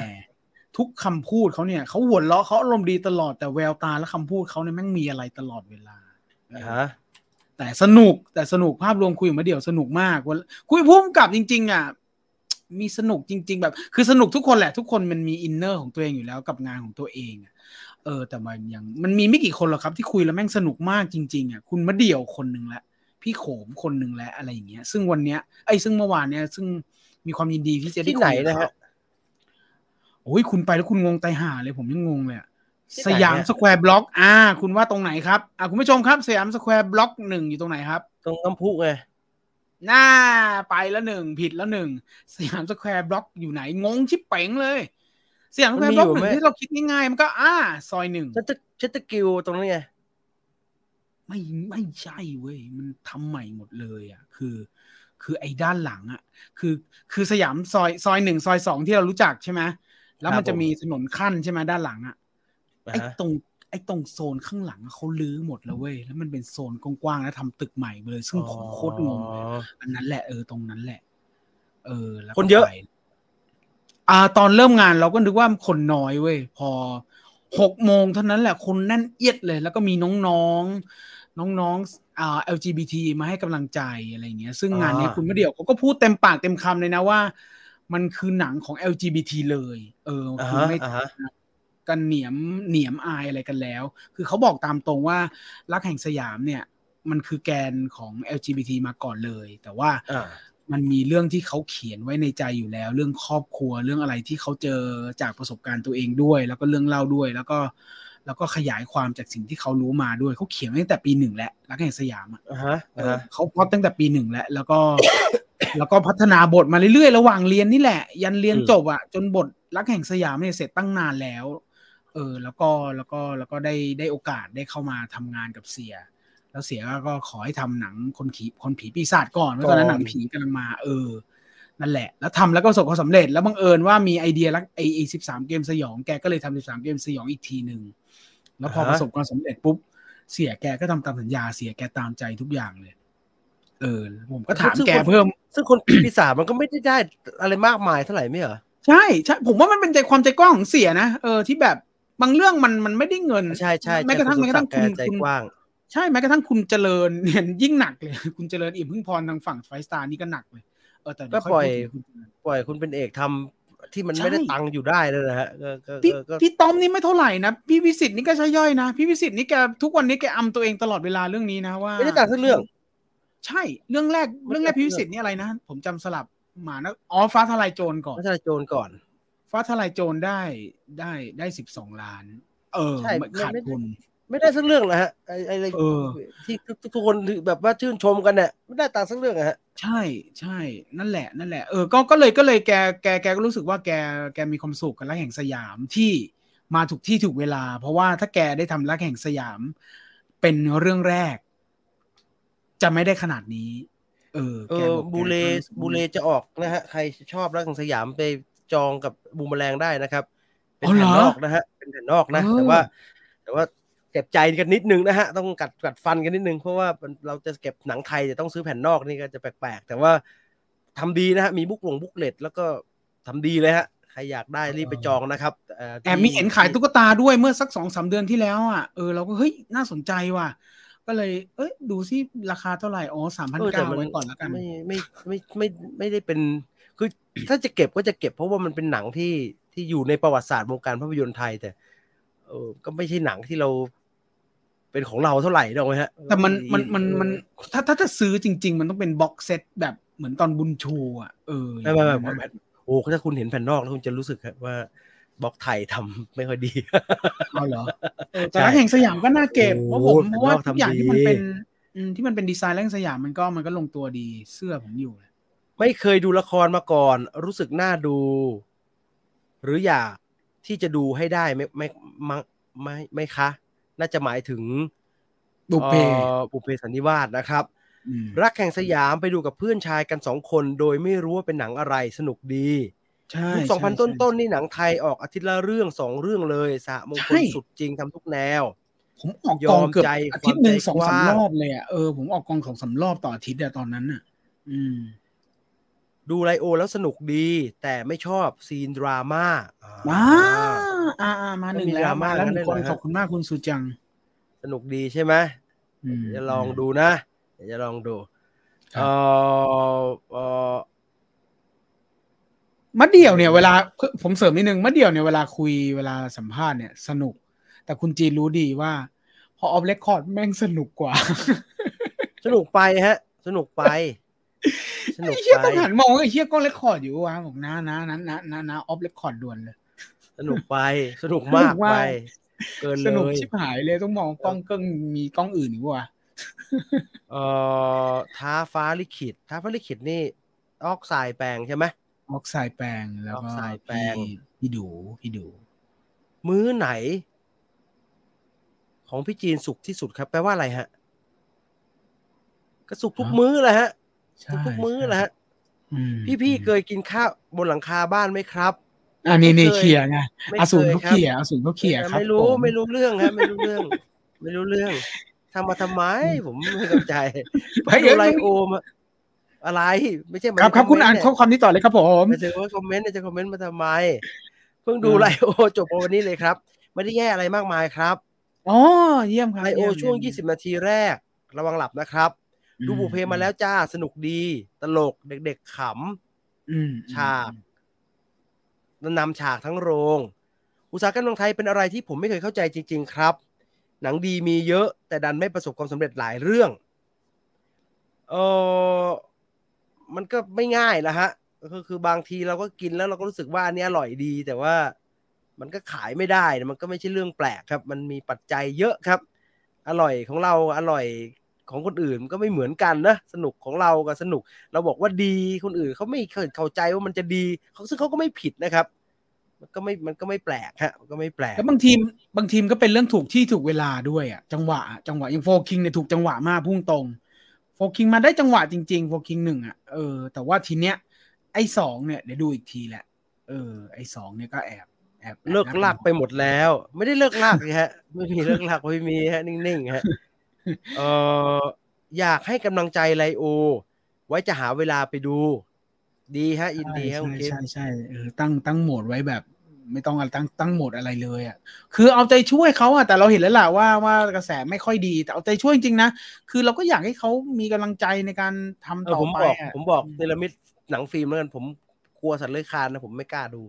[SPEAKER 2] ทุกคำพูดเขาเนี่ยเขาหัวเราะเขาอารมณ์ดีตลอดแต่แววตาและคำพูดเขาเนี่ยแม่งมีอะไรตลอดเวลา
[SPEAKER 1] ฮะ
[SPEAKER 2] แต่สนุกแต่สนุกภาพรวมคุยมาเดี่ยวสนุกมากวันคุยพุ่มกับจริง ๆ อะ มีสนุกจริง ๆ แบบ คือสนุกทุกคนแหละ ทุกคนมันมีอินเนอร์ของตัวเองอยู่แล้วกับงานของตัวเองอะ เออ แต่มันยังมันมีไม่กี่คนหรอกครับที่คุยแล้วแม่งสนุกมากจริงๆอะคุณมาเดี่ยวคนหนึ่งละพี่โขมคนหนึ่งและอะไรอย่างเงี้ย ซึ่งวันเนี้ยไอ้ซึ่งเมื่อวานเนี้ยซึ่งมีความยินดีที่จะได้
[SPEAKER 1] ที่ไหน
[SPEAKER 2] คุยกับ
[SPEAKER 1] นะ
[SPEAKER 2] เขา
[SPEAKER 1] ฮะ
[SPEAKER 2] โอ้ยคุณไปแล้วคุณงงตายห่าเลยผมยังงงเลยอะ
[SPEAKER 1] ที่ไหน
[SPEAKER 2] สยาม
[SPEAKER 1] อะ
[SPEAKER 2] สแควร์บล็อก อ่า คุณว่าตรงไหนครับ อ่าคุณผู้ชมครับ สยามสแควร์บล็อกหนึ่งอยู่ตรงไหนครับ
[SPEAKER 1] ตรงน้ำพุไง
[SPEAKER 2] หน้าไปแล้วหนึ่งผิดแล้วหนึ่งสยามสแควร์บล็อกอยู่ไหนงงชิบเป๋งเลย สยามสแควร์บล็อกหนึ่งที่เราคิดง่ายๆมันก็ อ่า ซอยหนึ่ง
[SPEAKER 1] ชัตเตอร์ชัตเตอร์กิวตรงนั้นไง
[SPEAKER 2] ไม่ไม่ใช่เว้ยมันทำใหม่หมดเลยอะ คือ คือไอ้ด้านหลังอะ คือคือสยามซอยซอยหนึ่งซอยสองที่เรารู้จักใช่ไหมแล้วมัน
[SPEAKER 1] ครับผม
[SPEAKER 2] จะมีถนนขั้นใช่ไหมด้านหลังอะ
[SPEAKER 1] อ่า
[SPEAKER 2] ไอ้
[SPEAKER 1] ฮะ
[SPEAKER 2] ตรงไอ้ตรงโซนข้างหลังอะเขาลื้อหมดแล้วเว้ย แล้วมันเป็นโซนกว้างๆแล้วทำตึกใหม่ไปเลย ซึ่งผมโคตรงงเลย
[SPEAKER 1] อ๋อ
[SPEAKER 2] อันนั้นแหละเออตรงนั้นแหละ เออ แล้วก็
[SPEAKER 1] คนเยอะ
[SPEAKER 2] ไป อ่าตอนเริ่มงานเราก็นึกว่าคนน้อยเว้ยพอหกโมงเท่านั้นแหละคนแน่นเอียดเลย แล้วก็มีน้องๆน้องๆอ่า LGBT มาให้กำลังใจอะไรอย่างเงี้ย ซึ่งงานเนี้ยคุณไม่เดียวเขาก็พูดเต็มปากเต็มคำเลยนะว่า มันคือหนังของ LGBT เลย เออ
[SPEAKER 1] อ่า
[SPEAKER 2] คือ
[SPEAKER 1] ฮะ
[SPEAKER 2] ไม่
[SPEAKER 1] อ่าฮะ
[SPEAKER 2] กันเหนียมเหนียมอายอะไรกันแล้ว คือเขาบอกตามตรงว่ารักแห่งสยามเนี่ย มันคือแกนของ LGBT มาก่อนเลย แต่ว่า
[SPEAKER 1] อ่า
[SPEAKER 2] มันมีเรื่องที่เขาเขียนไว้ในใจอยู่แล้ว เรื่องครอบครัวเรื่องอะไรที่เขาเจอจากประสบการณ์ตัวเองด้วย แล้วก็เรื่องเล่าด้วย แล้วก็แล้วก็ขยายความจากสิ่งที่เขารู้มาด้วยเขาเขียนไว้ตั้งแต่ปีหนึ่งแล้วรักแห่งสยามอะ
[SPEAKER 1] อ่าฮะ
[SPEAKER 2] เอ
[SPEAKER 1] อ่า
[SPEAKER 2] อ
[SPEAKER 1] ฮะ
[SPEAKER 2] เขาพล็อตตั้งแต่ปีหนึ่งแล้วแล้วก็ แล้วก็พัฒนาบทมาเรื่อยๆระหว่างเรียนนี่แหละ ยันเรียนจบอะจนบทรักแห่งสยามเนี่ยเสร็จตั้งนานแล้ว เออ แล้วก็แล้วก็แล้วก็ได้ได้โอกาสได้เข้ามาทำงานกับเสีย แล้วเสียก็ขอให้ทำหนังคนผีคนผีปีศาจก่อนเพราะตอนนั้นหนังผีกำลังมาเออ นั่นแหละ แล้วทำแล้วก็ประสบความสำเร็จ แล้วบังเอิญว่ามีไอเดียรักไอไอสิบสามเกมสยองแกก็เลยทำสิบสามเกมสยองอีกทีหนึ่งแล้วพอประสบความสำเร็จปุ๊บเสียแกก็ทำตามสัญญาเสียแกตามใจทุกอย่างเลย เออ ผมก็ถามแกเพิ่ม
[SPEAKER 1] ซึ่งคนปีศาจมันก็ไม่ได้ได้อะไรมากมายเท่าไหร่ไม่เหรอ
[SPEAKER 2] ใช่ใช่ผมว่ามันเป็นใจความใจกว้างของเสียนะเออที่แบบบางเรื่องมันมันไม่ได้เงิน
[SPEAKER 1] ใช่ใช่
[SPEAKER 2] แม้กระทั่ง
[SPEAKER 1] ใช่
[SPEAKER 2] แม้กระทั่ง
[SPEAKER 1] แก
[SPEAKER 2] คุณ
[SPEAKER 1] ใจ
[SPEAKER 2] คุณ
[SPEAKER 1] กว้าง
[SPEAKER 2] ใช่แม้กระทั่งคุณเจริญเนี่ยยิ่งหนักเลย คุณเจริญอิ่มพึ่งพรทางฝั่งไฟสตาร์นี่ก็หนักเลยเออแต่เดี๋ว
[SPEAKER 1] ก็ปล่อย
[SPEAKER 2] ค่พูดถึงคุณเจริญ
[SPEAKER 1] ปล่อยคุณเป็นเอกทำที่มัน
[SPEAKER 2] ใช่
[SPEAKER 1] ไม่ได้ตังค์อยู่ได้เลยนะฮะก็ก็
[SPEAKER 2] พี่
[SPEAKER 1] ก็ก็
[SPEAKER 2] พี่ต้อมนี่ไม่เท่าไหร่นะพี่วิสิตนี่ก็ใช่ย่อยนะพี่วิสิตนี่แกทุกวันนี้แกอำตัวเองตลอดเวลาเรื่องนี้นะว่า
[SPEAKER 1] ไม่ได้ตังค์สักเรื่อง
[SPEAKER 2] ใช่เรื่องแรก
[SPEAKER 1] ไม่
[SPEAKER 2] เรื่องแรก
[SPEAKER 1] ได้
[SPEAKER 2] พี่วิสิตนี่อะไรนะผมจำสลับหมานะอ๋อฟ้าทลายโจรก่อน
[SPEAKER 1] ไม่ใช่โจรก่อน
[SPEAKER 2] ฟ้าทลายโจรได้ได้ได้สิบสองล้าน เออ
[SPEAKER 1] ใช่
[SPEAKER 2] ไม่ขาด
[SPEAKER 1] ไม่ไม่
[SPEAKER 2] ทุน
[SPEAKER 1] ไม่ได้สักเรื่องนะฮะไอ้ไอ้อะไร
[SPEAKER 2] เออ
[SPEAKER 1] ที่ทุกทุกคนแบบว่าชื่นชมกันเนี่ยไม่ได้ตังค์สักเรื่องอะฮะ
[SPEAKER 2] ใช่ใช่นั่นแหละนั่นแหละเออก็ก็เลยก็เลยแกแกแกก็รู้สึกว่าแกแกมีความสุขกับรักแห่งสยามที่มาถูกที่ถูกเวลา เพราะว่าถ้าแกได้ทำรักแห่งสยามเป็นเรื่องแรก จะไม่ได้ขนาดนี้ เออ
[SPEAKER 1] เอ
[SPEAKER 2] แก
[SPEAKER 1] อบ
[SPEAKER 2] อกแก
[SPEAKER 1] บูเล
[SPEAKER 2] ก็รู้สึก
[SPEAKER 1] บูเลจะออกนะฮะใครชอบรักของสยามไปจองกับบูมแมลงได้นะครับ เป็น
[SPEAKER 2] อ๋อเหร
[SPEAKER 1] แผ่น
[SPEAKER 2] อน
[SPEAKER 1] อกนะฮะเป็นแผ่นนอกนะ
[SPEAKER 2] เออ
[SPEAKER 1] แต่ว่า แต่ว่า เก็บใจกันนิดนึงนะฮะ ต้องกัดกัดฟันกันนิดนึง เพราะว่ามันเราจะเก็บหนังไทยจะต้องซื้อแผ่นนอกนี่ก็จะแปลกๆ แต่ว่าทำดีนะฮะ มีบุ๊กลงบุ๊กเลตแล้วก็ทำดีเลยฮะ ใครอยากได้รีบไปจองนะครับเแอ
[SPEAKER 2] บมีเห็นขายตุ๊กตาด้วยเมื่อสักสองสามเดือนที่แล้วอะเออเราก็เฮ้ยน่าสนใจว่ะก็เลย เอ้ย ดูซิราคาเท่าไหร่ อ๋อสามพัน
[SPEAKER 1] เออแต่
[SPEAKER 2] เก้า
[SPEAKER 1] มัน
[SPEAKER 2] ไว้ก่อนแล้วกัน
[SPEAKER 1] ไม่ไม่ไม่ไม่ไม่ได้เป็น คือถ้าจะเก็บก็จะเก็บเพราะว่ามันเป็นหนังที่ที่อยู่ในประวัติศาสตร์วงการภาพยนตร์ไทยแต่ เออก็ไม่ใช่หนังที่เรา เป็นของเราเท่าไหร่หรอกไหมฮะ
[SPEAKER 2] แต่มันมันมันมันถ้าถ้าจะซื้อจริง ๆ มันต้องเป็นบ็อกเซตแบบเหมือนตอนบุญชูอะเออ
[SPEAKER 1] ไม่ไม่ไม่ไม่โอ้ถ้าคุณเห็นแผ่นนอกแล้วคุณจะรู้สึกครับว่าบล็อกไทยทำไม่ค่อยดี
[SPEAKER 2] เอาเหรอเออแต่ร้านแห่งสยามก็น่าเก็บเพ
[SPEAKER 1] โอ้
[SPEAKER 2] ราะ
[SPEAKER 1] โห
[SPEAKER 2] ผมเพราะว่า
[SPEAKER 1] ทำดี
[SPEAKER 2] ทุกอย่างที่มันเป็นอืมที่มันเป็นดีไซน์ร้านแห่งสยามมันก็มันก็ลงตัวดีเสื้อผมอยู่
[SPEAKER 1] ไม่เคยดูละครมาก่อน รู้สึกน่าดู หรืออยากที่จะดูให้ได้ไม่ไม่ไม่ไม่ไม่คะ น่าจะหมายถึง
[SPEAKER 2] บุพเพ
[SPEAKER 1] เอ่อบุพเพสันนิวาสนะครับ
[SPEAKER 2] อืม
[SPEAKER 1] รักแข่งสยามไปดูกับเพื่อนชายกันสองคน โดยไม่รู้ว่าเป็นหนังอะไรสนุกดี
[SPEAKER 2] ใช่
[SPEAKER 1] ยุค
[SPEAKER 2] ใช่
[SPEAKER 1] สองพัน
[SPEAKER 2] ใช่
[SPEAKER 1] ต้นๆนี่หนังไทยออกอาทิตย์ละเรื่องสองเรื่องเลยสะมงค
[SPEAKER 2] ใช่
[SPEAKER 1] ลสุดจริงทำทุกแนว
[SPEAKER 2] ผมออกกองเกือบ
[SPEAKER 1] ยอมใจ
[SPEAKER 2] อาทิตย์หนึ่ง
[SPEAKER 1] ความใจ
[SPEAKER 2] สองสาม
[SPEAKER 1] กว้าง
[SPEAKER 2] รอบเลยอะเออผมออกกองสองสามรอบต่ออาทิตย์อะตอนนั้นอะ อืม
[SPEAKER 1] ดูไลโอแล้วสนุกดี แต่ไม่ชอบซีนดราม่าอ่า
[SPEAKER 2] มาอ่าอ่ามาหนึ่ง
[SPEAKER 1] ไม่มี
[SPEAKER 2] แล้ว
[SPEAKER 1] ดราม่า
[SPEAKER 2] มาแล้วห
[SPEAKER 1] งั้น
[SPEAKER 2] นึ่งคน
[SPEAKER 1] เลยเหรอฮะ
[SPEAKER 2] ขอบคุณมากคุณสุจัง
[SPEAKER 1] สนุกดีใช่ไหม
[SPEAKER 2] อืม
[SPEAKER 1] จะลองดูนะเดี๋ยวจะลองดู
[SPEAKER 2] ครับ
[SPEAKER 1] เออเออ
[SPEAKER 2] มะเดี่ยวเนี่ยเวลาผมเสริมนิดนึงมะเดี่ยวเนี่ยเวลาคุยเวลาสัมภาษณ์เนี่ยสนุก แต่คุณจีนรู้ดีว่า พอออฟเรคคอร์ดแม่งสนุกกว่า
[SPEAKER 1] สนุกไปฮะ สนุกไป สนุก
[SPEAKER 2] ไอ้เฮีย
[SPEAKER 1] ไป
[SPEAKER 2] ต้องหันมองว่าไอ้เฮียกล้อง record อยู่วะบอกนะนะนะนะนะนะ off record ด่วนเลย
[SPEAKER 1] สนุกไป สนุกมาก
[SPEAKER 2] สนุกมา
[SPEAKER 1] ไป
[SPEAKER 2] ก
[SPEAKER 1] เกิน
[SPEAKER 2] สนุก
[SPEAKER 1] เลย
[SPEAKER 2] ชิบหายเลยต้องมองกล้องเกิ้งมีกล้องอื่นอีกวะ
[SPEAKER 1] เอ่อท้าฟ้าลิขิตท้าฟ้าลิขิตนี่ Oxide Pang ใช่ไหม
[SPEAKER 2] Oxide Pang แล้ว
[SPEAKER 1] ก็ Oxide Pang
[SPEAKER 2] พี่พี่ดูพี่ดู
[SPEAKER 1] มื้อไหน ของพี่จีนสุกที่สุดครับ แปลว่าอะไรฮะก็สุกทุก
[SPEAKER 2] ฮะ
[SPEAKER 1] มื้อแหละฮะ
[SPEAKER 2] ใช่
[SPEAKER 1] สุก ทุกมื้อแหละฮะ
[SPEAKER 2] อืม
[SPEAKER 1] พี่ๆเคยกินข้าวบนหลังคาบ้านไหมครับ
[SPEAKER 2] อันนี้นี่
[SPEAKER 1] ไม่เคย
[SPEAKER 2] เขี่ยไง
[SPEAKER 1] ไม่
[SPEAKER 2] อสูร
[SPEAKER 1] เคย
[SPEAKER 2] เขา
[SPEAKER 1] ครับ
[SPEAKER 2] เขี่ยอสูรเขาเขี่ยครับ
[SPEAKER 1] ไม่รู้
[SPEAKER 2] ผ
[SPEAKER 1] ไม่รู้เรื่องฮะไม่รู้เรื่อง ไม่รู้เรื่องทำมาทำไม ผมไม่เข้าใจ
[SPEAKER 2] เฮ้ย
[SPEAKER 1] ดู
[SPEAKER 2] เอ้ย
[SPEAKER 1] ไลโอมาอะไรไม่ใช่มา
[SPEAKER 2] ครับครับ
[SPEAKER 1] ใน
[SPEAKER 2] คุณอ่าน
[SPEAKER 1] เม
[SPEAKER 2] ข้อความนี้ต่อเลยครับผม
[SPEAKER 1] ไม่ใช่ว่าคอมเมนต์เนี่ยจะคอมเมนต์มาทำไม เพิ่งดู
[SPEAKER 2] อ่า
[SPEAKER 1] ไลโอจบวันนี้เลยครับ ไม่ได้แย่อะไรมากมายครับ
[SPEAKER 2] อ๋อเยี่ยมครับ
[SPEAKER 1] ไลโอ
[SPEAKER 2] เยี่ยม
[SPEAKER 1] ช่วง
[SPEAKER 2] เยี่ยม
[SPEAKER 1] 20นาทีแรก ระวังหลับนะครับ ดูบุพเพมาแล้วจ้าสนุกดี ตลกเด็กๆข
[SPEAKER 2] อืมำ
[SPEAKER 1] ฉากนำฉากทั้งโรง อุตสาหกรรมเมืองไทยเป็นอะไรที่ผมไม่เคยเข้าใจจริง ๆ ครับ หนังดีมีเยอะ แต่ดันไม่ประสบความสำเร็จหลายเรื่องเออมันก็ไม่ง่ายนะฮะก็คือบางทีเราก็กินแล้วเราก็รู้สึกว่าอันนี้อร่อยดี แต่ว่ามันก็ขายไม่ได้นะมันก็ไม่ใช่เรื่องแปลกครับ มันมีปัจจัยเยอะครับ อร่อยของเราอร่อย ของคนอื่นมันก็ไม่เหมือนกันนะสนุกของเรากับสนุก เราบอกว่าดีคนอื่นเขาไม่เคยเข้าใจว่ามันจะดีเขาซึ่งเขาก็ไม่ผิดนะครับ มันก็ไม่มันก็ไม่แปลกฮะมันก็ไม่แปลก
[SPEAKER 2] แล้วบางทีมบางทีมก็เป็นเรื่องถูกที่ถูกเวลาด้วยอะจังหวะอะจังหวะอย่างโฟคิงเนี่ยถูกจังหวะมากพุ่งตรงโฟคิงมาได้จังหวะจริงๆโฟคิงหนึ่งอะเออแต่ว่าทีเนี้ยไอ้สองเนี่ยเดี๋ยวดูอีกทีแหละเออ ไอ้สองเนี่ยก็แอบแอบแอบ
[SPEAKER 1] เลิก
[SPEAKER 2] น่า
[SPEAKER 1] ลากไปหมดแล้ว ไม่ได้เลิกลากเลยฮะ ไม่มีเลิกลากไม่มีฮะนิ่งๆฮะ เอออยากให้กำลังใจไลโอ ไว้จะหาเวลาไปดู ดีฮะยินดีฮะ
[SPEAKER 2] ใช่
[SPEAKER 1] คุณคิด
[SPEAKER 2] ใช่ใช่เออตั้งตั้งโหมดไว้แบบ ไม่ต้องอะไรตั้งตั้งโหมดอะไรเลยอะคือเอาใจช่วยเขาอะแต่เราเห็นแล้วแหละว่าว่ากระแสไม่ค่อยดี แต่เอาใจช่วยจริงๆนะคือเราก็อยากให้เขามีกำลังใจในการทำ
[SPEAKER 1] เออ
[SPEAKER 2] ต่อ
[SPEAKER 1] ผม
[SPEAKER 2] ไป
[SPEAKER 1] บอก
[SPEAKER 2] อะ
[SPEAKER 1] ผมบอกเนรมิตรหนังฟิล์มแล้วกันผมกลัวสัตว์เลื้อยคลานนะผมไม่กล้าดู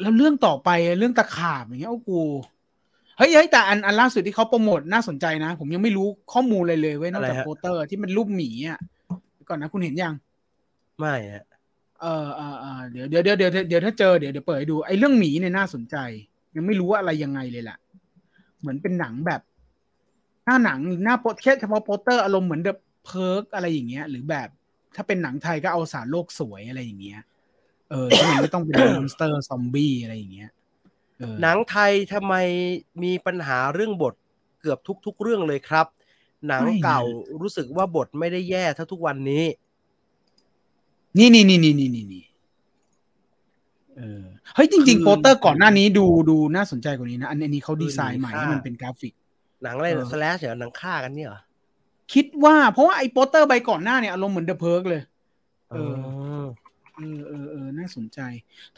[SPEAKER 2] แล้วเรื่องต่อไปเรื่องตะขาบอย่างเงี้ยโอ้กู เฮ้ยเฮ้ยแต่อันอันล่าสุดที่เขาโปรโมทน่าสนใจนะ ผมยังไม่รู้ข้อมูลอะไรเลยเว้ยนอกจาก
[SPEAKER 1] อะไรฮะ
[SPEAKER 2] โปสเตอร์ที่มันรูปหมีอะเดี๋ยวก่อนนะคุณเห็นยัง
[SPEAKER 1] ไม่ฮะ
[SPEAKER 2] เออเออเออเดี๋ยวเดี๋ยวเดี๋ยวเดี๋ยวเดี๋ยวถ้าเจอเดี๋ยวเดี๋ยวเปิดให้ดูไอ้เรื่องหมีเนี่ยน่าสนใจ ยังไม่รู้ว่าอะไรยังไงเลยล่ะ เหมือนเป็นหนังแบบ หน้าหนังหน้าโปสแค่เฉพาะโปสเตอร์อารมณ์เหมือน The Purge อะไรอย่างเงี้ย หรือแบบ ถ้าเป็นหนังไทยก็เอาสารโลกสวยอะไรอย่างเงี้ยเออที่มันไม่ต้องเป็น monster ซอมบี้อะไรอย่างเงี้ยเออ
[SPEAKER 1] หนังไทยทำไมมีปัญหาเรื่องบทเกือบทุก ๆ เรื่องเลยครับ หนังเก่ารู้สึกว่าบทไม่ได้แย่เท่าทุกวันนี้
[SPEAKER 2] นี่นี่นี่นี่นี่นี่นี่เออเฮ้ยจริง
[SPEAKER 1] คือ
[SPEAKER 2] ๆโปสเตอร์ก่อนหน้านี้ดูดูน่าสนใจกว่านี้นะ อันอันนี้เขาดีไซน์ใหม่
[SPEAKER 1] คือ
[SPEAKER 2] ให้มัน
[SPEAKER 1] ค่า
[SPEAKER 2] เป็นกราฟิก
[SPEAKER 1] หนังอะไร
[SPEAKER 2] เออ
[SPEAKER 1] slash เหรอหนังฆ่ากันเนี่ยเหรอ
[SPEAKER 2] คิดว่าเพราะว่าไอ้โปสเตอร์ใบก่อนหน้าเนี่ยอารมณ์เหมือน The Purge เลย เออเออเออเออน่าสนใจ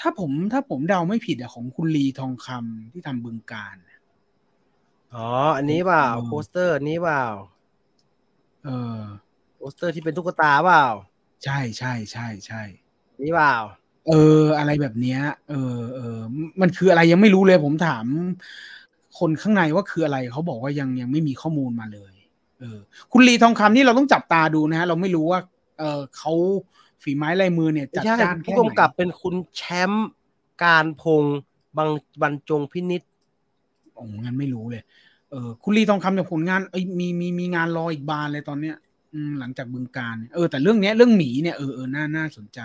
[SPEAKER 2] ถ้าผมถ้าผมเดาไม่ผิดอะของคุณลีทองคำที่ทำบึงกาฬ
[SPEAKER 1] อ๋อ อันนี้เปล่า
[SPEAKER 2] เออ
[SPEAKER 1] โปสเตอร์อันนี้เปล่า
[SPEAKER 2] เออ
[SPEAKER 1] โปสเตอร์ที่เป็นตุ๊กตาเปล่า
[SPEAKER 2] ใช่ใช่ใช่ใช่
[SPEAKER 1] อันนี้เปล่า
[SPEAKER 2] เออ อะไรแบบเนี้ย เออเออมันคืออะไรยังไม่รู้เลยผมถาม คนข้างในว่าคืออะไรเขาบอกว่ายังยังไม่มีข้อมูลมาเลย เออ คุณลีทองคำนี่เราต้องจับตาดูนะฮะเราไม่รู้ว่า เออเขา ฝีไม้ลายมือเนี่ย
[SPEAKER 1] ไม่
[SPEAKER 2] จัด
[SPEAKER 1] ใช่
[SPEAKER 2] จ้านแค่
[SPEAKER 1] ผู้
[SPEAKER 2] ไหน
[SPEAKER 1] กำกับเป็นคุณแชมป์การพงษ์บางบรรจงพินิษ
[SPEAKER 2] โอ้งั้นไม่รู้เลยเออคุณลีทองคำเนี่ยผลงานเอ้ยมีมีมีงานรออีกบานเลยตอนเนี้ยอืมหลังจากบึงการเนี่ยเออแต่เรื่องเนี้ยเรื่องหมีเนี่ยเออเออน่าน่าสนใจ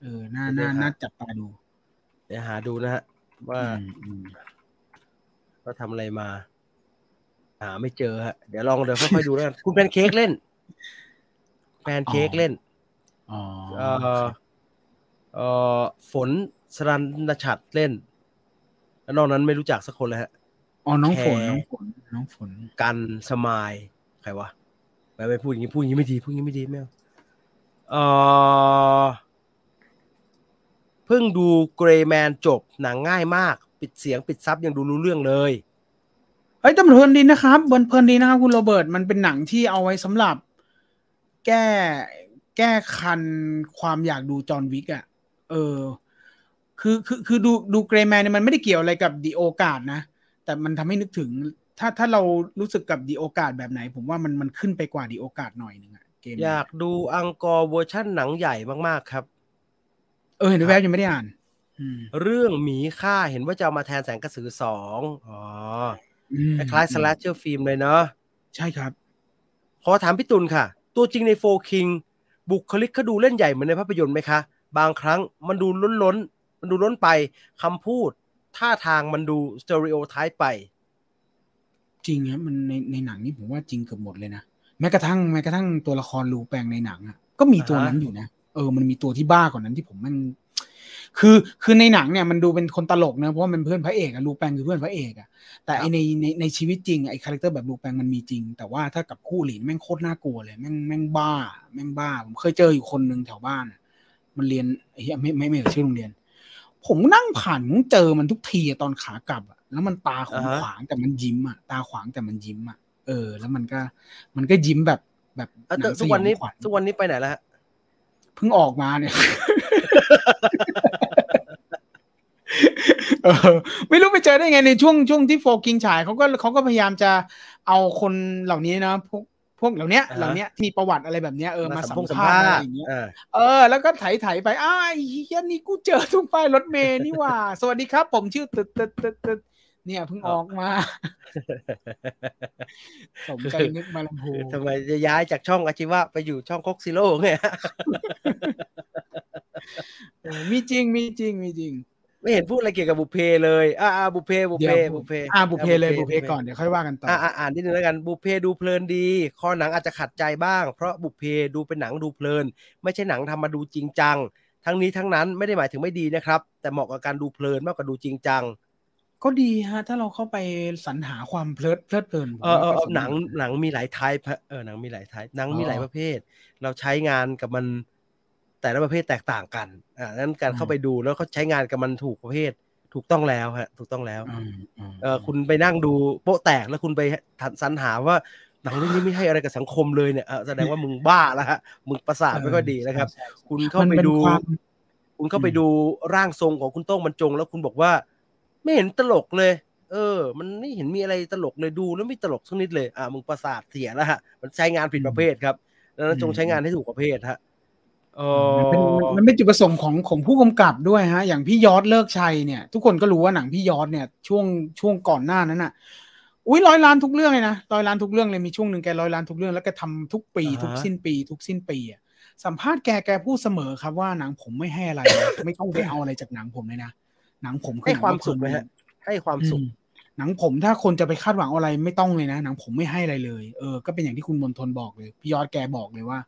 [SPEAKER 2] เออน่าน่าน่าจับตาดู
[SPEAKER 1] เดี๋ยวหาดูนะฮะว่า
[SPEAKER 2] อืมอืม
[SPEAKER 1] ว่าทำอะไรมา หาไม่เจอฮะเดี๋ยวลองเดี๋ยวค่อยๆดูแล้วกันคุณแพนเค้กเล่น แพนเค้กเล่น
[SPEAKER 2] อ๋อ
[SPEAKER 1] เอ่อเอ่อฝนสรันนชัดเล่นแล้วนอกนั้นไม่รู้จักสักคนเลยฮะ
[SPEAKER 2] อ๋อน้องฝน
[SPEAKER 1] แชร์
[SPEAKER 2] น้องฝนน้องฝน
[SPEAKER 1] กันสมายใครวะไม่ไม่พูดอย่างนี้พูดอย่างนี้ไม่ดีพูดอย่างนี้ไม่ดีไม่เอาเอ่อเพิ่งดูเกรย์แมนจบหนังง่ายมาก ปิดเสียงปิดซับยังดูรู้เรื่องเลย
[SPEAKER 2] เอ้ยแต่มันเพลินดีนะครับมันเพลินดีนะครับคุณโรเบิร์ตมันเป็นหนังที่เอาไว้สำหรับ แก้ แก้คันความอยากดูจอห์นวิกอะ เออ คือคือคือดูดู Gray Man เนี่ยมันไม่ได้เกี่ยวอะไรกับดีโอกาสนะ แต่มันทำให้นึกถึง ถ้าถ้าเรารู้สึกกับดีโอกาสแบบไหน ผมว่ามันมันขึ้นไปกว่าดีโอกาสหน่อยหนึงอะเกม
[SPEAKER 1] อยากดูอังกอร์เวอร์ชั่นหนังใหญ่มากๆครับ
[SPEAKER 2] เออเห็นแวบยังไม่ได้อ่านอืม
[SPEAKER 1] เรื่องหมีค่าเห็นว่าจะเอามาแทนแสงกระสือสองอ๋อ
[SPEAKER 2] อืม
[SPEAKER 1] คล้ายๆ slasher film เลยเนาะ
[SPEAKER 2] ใช่ครับ
[SPEAKER 1] ขอถามพี่ตุลค่ะ ตัวจริงใน4Kings บุคลิกเขาดูเล่นใหญ่เหมือนในภาพยนตร์ไหมคะ บางครั้งมันดูล้นล้น มันดูล้นไปคำพูด ท่าทางมันดู stereotype ไป
[SPEAKER 2] จริงครับมันในในหนังนี่ผมว่าจริงเกือบหมดเลยนะ แม้กระทั่งแม้กระทั่งตัวละครรูแปงในหนังอะก็มีตัวนั้นอยู่นะ เออมันมีตัวที่บ้ากว่านั้นที่ผมมัน คือคือในหนังเนี่ยมันดูเป็นคนตลกนะเพราะว่ามันเพื่อนพระเอกอะรูแปงคือเพื่อนพระเอกอะแต่ไอในในในชีวิตจริงไอ character แบบรูแปงมันมีจริง แต่ว่าถ้ากับคู่หลินแม่งโคตรน่ากลัวเลยแม่งแม่งบ้า แม่งบ้า ผมเคยเจออยู่คนหนึ่งแถวบ้านอะมันเรียนไอ้เหี้ยไม่ไม่ไม่เอ่ยชื่อโรงเรียน ผมนั่งผ่านผมเจอมันทุกทีอะตอนขากลับอะแล้วมันตาขวาง
[SPEAKER 1] อ่าฮะ
[SPEAKER 2] ขวางแต่มันยิ้มอะตาขวางแต่มันยิ้มอะเออ แล้วมันก็มันก็ยิ้มแบบแบบ
[SPEAKER 1] เอ้า
[SPEAKER 2] ห
[SPEAKER 1] แต่
[SPEAKER 2] งส
[SPEAKER 1] ทุก
[SPEAKER 2] ย
[SPEAKER 1] วันนี้
[SPEAKER 2] องขญ
[SPEAKER 1] ทุกวันนี้ไปไหนแล้วฮะ
[SPEAKER 2] เพิ่งออกมาเนี่ยเออไม่รู้ไปเจอได้ไงในช่วงช่วงที่โฟกิงฉายเขาก็เขาก็พยายามจะเอาคนเหล่านี้นะพวกพวกเหล่าเนี้ย
[SPEAKER 1] อ่าฮะ
[SPEAKER 2] เหล่าเนี้ยที่มีประวัติอะไรแบบเนี้ยเออมาสัม
[SPEAKER 1] พง
[SPEAKER 2] ภาษณ์อะไรอย่างเงี้ย
[SPEAKER 1] อ่า
[SPEAKER 2] เออ แล้วก็ไถไถๆไปอ้าวไอ้เฮียนี่กูเจอทุกป้ายรถเมย์นี่หว่า สวัสดีครับ ผมชื่อตึ๊ดตึ๊ดตึ๊ดตึ๊ด เนี่ยเพิ่งออกมาสมใจนึกมาลำพู
[SPEAKER 1] ทำไมจะย้ายจากช่องอาชีวะไปอยู่ช่องคกซิโร่ไง
[SPEAKER 2] เออมีจริงมีจริงมีจริง
[SPEAKER 1] ไม่เห็นพูดอะไรเกี่ยวกับบุพเพเลย อ่าอ่าบุพเพบุพ
[SPEAKER 2] เดี๋
[SPEAKER 1] เพ
[SPEAKER 2] ยว
[SPEAKER 1] บุพเพ
[SPEAKER 2] อ่าบุพเพเลยบุพเพก่อนเดี๋ยวค่อยว่ากันต่อ
[SPEAKER 1] อ่าอ่าอ่านนิดนึงแล้วกันบุพเพดูเพลินดีคอหนังอาจจะขัดใจบ้าง เพราะบุพเพดูเป็นหนังดูเพลิน ไม่ใช่หนังทำมาดูจริงจังทั้งนี้ทั้งนั้นไม่ได้หมายถึงไม่ดีนะครับ แต่เหมาะกับการดูเพลินมากกว่าดูจริงจัง
[SPEAKER 2] ก็ดีฮะ ถ้าเราเข้าไปสรรหาความเพลิดเพลิดเพลินผม
[SPEAKER 1] เออเออ
[SPEAKER 2] ว่า
[SPEAKER 1] เอ
[SPEAKER 2] ก็
[SPEAKER 1] อ
[SPEAKER 2] สนุก
[SPEAKER 1] หนังหนังมีหลายไทป์ฮะเออหนังมีหลายไทป์หนังมี
[SPEAKER 2] อ๋อ
[SPEAKER 1] หลายประเภท เราใช้งานกับมันแต่ละประเภทแตกต่างกัน อ่านั้นการ
[SPEAKER 2] อืม
[SPEAKER 1] เข้าไปดูแล้วก็ใช้งานกับมันถูกประเภท ถูกต้องแล้วฮะ ถูกต้องแล้ว
[SPEAKER 2] อืมม
[SPEAKER 1] เออคุณไปนั่งดูโป๊ะแตกแล้วคุณไปสรรหาว่าหนังเรื่องนี้ไม่ให้อะไรกับสังคมเลยเนี่ยเออแสดงว่ามึงบ้าแล้วฮะมึงประสาทไม่ค่อยดีนะครับ
[SPEAKER 2] ใช่ใช่
[SPEAKER 1] คุณเข้า
[SPEAKER 2] มัน
[SPEAKER 1] ไป
[SPEAKER 2] เป็น
[SPEAKER 1] ดู
[SPEAKER 2] ความ
[SPEAKER 1] คุณเข้าไป
[SPEAKER 2] อืม
[SPEAKER 1] ดูร่างทรงของคุณโต้งบรรจง แล้วคุณบอกว่า ไม่เห็นตลกเลย เออ มันไม่เห็นมีอะไรตลกเลยดูแล้วไม่ตลกสักนิดเลย อ่ามึงประสาทเสียแล้วฮะ มันใช้งานผิดประเภทครับดังนั้นจงใช้งานให้ถูกประเภทฮะเออ
[SPEAKER 2] มันเป็นมันเป็นจุดประสงค์ของของผู้กำกับด้วยฮะ อย่างพี่ยอดเลิกชัยเนี่ย ทุกคนก็รู้ว่าหนังพี่ยอดเนี่ยช่วงช่วงก่อนหน้านั้นน่ะอุ้ยร้อยล้านทุกเรื่องเลยนะร้อยล้านทุกเรื่องเลยมีช่วงหนึ่งแกร้อยล้านทุกเรื่องแล้วแกทำทุกปี
[SPEAKER 1] อ่าฮะ
[SPEAKER 2] ทุกสิ้นปี ทุกสิ้นปีอะสัมภาษณ์แกแกพูดเสมอครับว่าหนังผมไม่ให้อะไรนะไม่ต้องไปเอาอะไรจากหนังผมเลยนะ หนังผมอ
[SPEAKER 1] ให้
[SPEAKER 2] นัง
[SPEAKER 1] ความ
[SPEAKER 2] ละ
[SPEAKER 1] สุขไหมฮะ ให้ความสุข
[SPEAKER 2] อืมหนังผมถ้าคนจะไปคาดหวังอะไรไม่ต้องเลยนะ หนังผมไม่ให้อะไรเลย เออ ก็เป็นอย่างที่คุณมนทนบอกเลย พี่ยอดแกบอกเลยว่า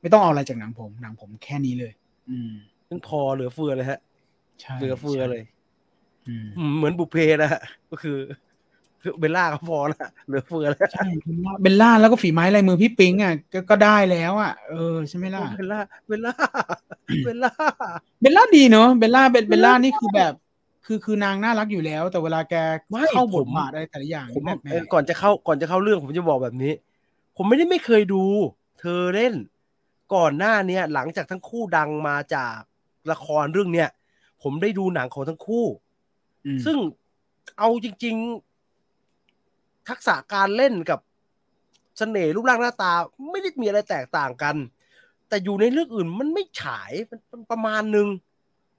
[SPEAKER 2] ไม่ต้องเอาอะไรจากหนังผม หนังผมแค่นี้เลย อืม
[SPEAKER 1] ซึ่งพอเหลือเฟือเลยฮะ
[SPEAKER 2] ใช่
[SPEAKER 1] เหลือเฟือเลย
[SPEAKER 2] อืม
[SPEAKER 1] อืมเหมือนบุพเพนะฮะ ก็คือคือเบลล่าก็พอละเหลือเฟือแล้ว
[SPEAKER 2] ใช่เบลล่าเบลล่าแล้วก็ฝีไม้ลายมือพี่ปิงอะก็ก็ได้แล้วอะเออใช่ไหมล่ะ
[SPEAKER 1] เบลล่าเบลล่าเบลล่า
[SPEAKER 2] เบลล่าดีเนอะเบลล่าเบลเบลล่านี่คือแบบ คือคือนางน่ารักอยู่แล้ว แต่เวลาแก
[SPEAKER 1] ไม่
[SPEAKER 2] เข้าบ
[SPEAKER 1] ผ
[SPEAKER 2] ท
[SPEAKER 1] ม
[SPEAKER 2] บาทอะไรแต่ละอย่าง
[SPEAKER 1] ผม
[SPEAKER 2] แบบแม่
[SPEAKER 1] เออก่อนจะเข้าก่อนจะเข้าเรื่องผมจะบอกแบบนี้ ผมไม่ได้ไม่เคยดู เธอเล่น ก่อนหน้าเนี้ยหลังจากทั้งคู่ดังมาจากละครเรื่องเนี้ยผมได้ดูหนังของทั้งคู่
[SPEAKER 2] อืม
[SPEAKER 1] ซึ่งเอาจริง ๆ ทักษะการเล่นกับเสน่ห์รูปร่างหน้าตา ไม่ได้มีอะไรแตกต่างกัน แต่อยู่ในเรื่องอื่นมันไม่ฉายมันมันประมาณหนึ่ง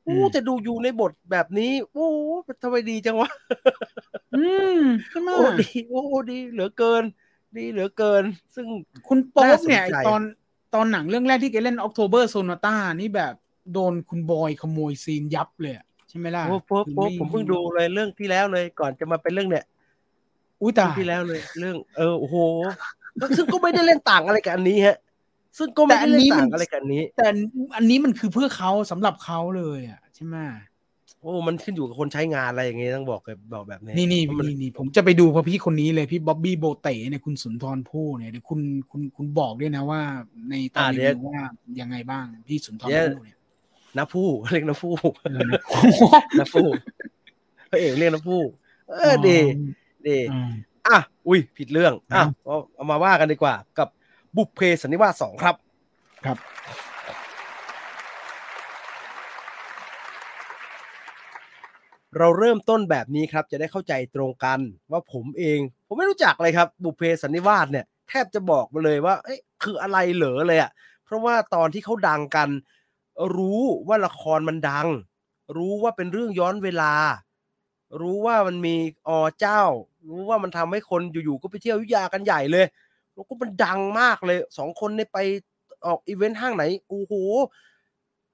[SPEAKER 1] อู้แต่ดูอยู่ในบทแบบนี้โอ้ทำไมดีจังวะ
[SPEAKER 2] อืมใช่ไหม
[SPEAKER 1] โอ้ดีโอ้ดีเหลือเกิน ดีเหลือเกิน ซึ่ง
[SPEAKER 2] คุณโป๊
[SPEAKER 1] น่า
[SPEAKER 2] ป
[SPEAKER 1] สน
[SPEAKER 2] เนี่ย
[SPEAKER 1] ใจ
[SPEAKER 2] ไอ้ตอนตอนหนังเรื่องแรกที่แกเล่น October Sonata นี่แบบโดนคุณบอยขโมยซีนยับเลยอะใช่ไหมล่ะ
[SPEAKER 1] โอ้โป๊ะ
[SPEAKER 2] คือ
[SPEAKER 1] โป๊ะ
[SPEAKER 2] ไผ
[SPEAKER 1] มเพิ่งดูเลยเรื่องที่แล้วเลย ก่อนจะมาเป็นเรื่องเนี่ย
[SPEAKER 2] อุ้ยตาย
[SPEAKER 1] ที่แล้วเลย เรื่อง เออโอ้โหซึ่งก็ไม่ได้เล่นต่างอะไรกับอันนี้ฮะ ซึ่งก็ไม่ได้เล่นต่างอะไรกับอันนี้
[SPEAKER 2] แต่อันนี้มันคือเพื่อเขาสำหรับเขาเลยอะใช่ไหม
[SPEAKER 1] โอ้มันขึ้นอยู่กับคนใช้งานอะไรอย่างเงี้ยต้องบอกเลยบอกแบบนี้
[SPEAKER 2] นี่นี่
[SPEAKER 1] เพราะมัน
[SPEAKER 2] นี่นี่ผมจะไปดูเพราะพี่คนนี้เลยพี่บ๊อบบี้โบเตเนี่ยคุณสุนทรภู่เนี่ยเดี๋ยวคุณคุณคุณบอกด้วยนะว่า ในตอนรีวิวว่ายังไงบ้างพี่สุนทรภู่เนี่ย
[SPEAKER 1] น้าผู้เรียกน้าผู้
[SPEAKER 2] เออนะ
[SPEAKER 1] น้าผู้พระเอกเรียกน้าผู้เออดีดี
[SPEAKER 2] อืม
[SPEAKER 1] อะอุ้ยผิดเรื่องอะ
[SPEAKER 2] อ้าว
[SPEAKER 1] เอาเอามาว่ากันดีกว่ากับ บุพเพสันนิวาสสองครับ
[SPEAKER 2] ครับ
[SPEAKER 1] เราเริ่มต้นแบบนี้ครับ จะได้เข้าใจตรงกันว่าผมเอง ผมไม่รู้จักเลยครับ บุพเพสันนิวาสเนี่ยแทบจะบอกมาเลยว่าเอ้ยคืออะไรเหรอเลยอะเพราะว่าตอนที่เขาดังกัน รู้ว่าละครมันดัง รู้ว่าเป็นเรื่องย้อนเวลา รู้ว่ามันมีอเจ้า รู้ว่ามันทำให้คนอยู่ๆก็ไปเที่ยวอยุธยากันใหญ่เลย แล้วก็มันดังมากเลยสองคนเนี่ยไปออกอีเวนต์ห้างไหนโอ้โห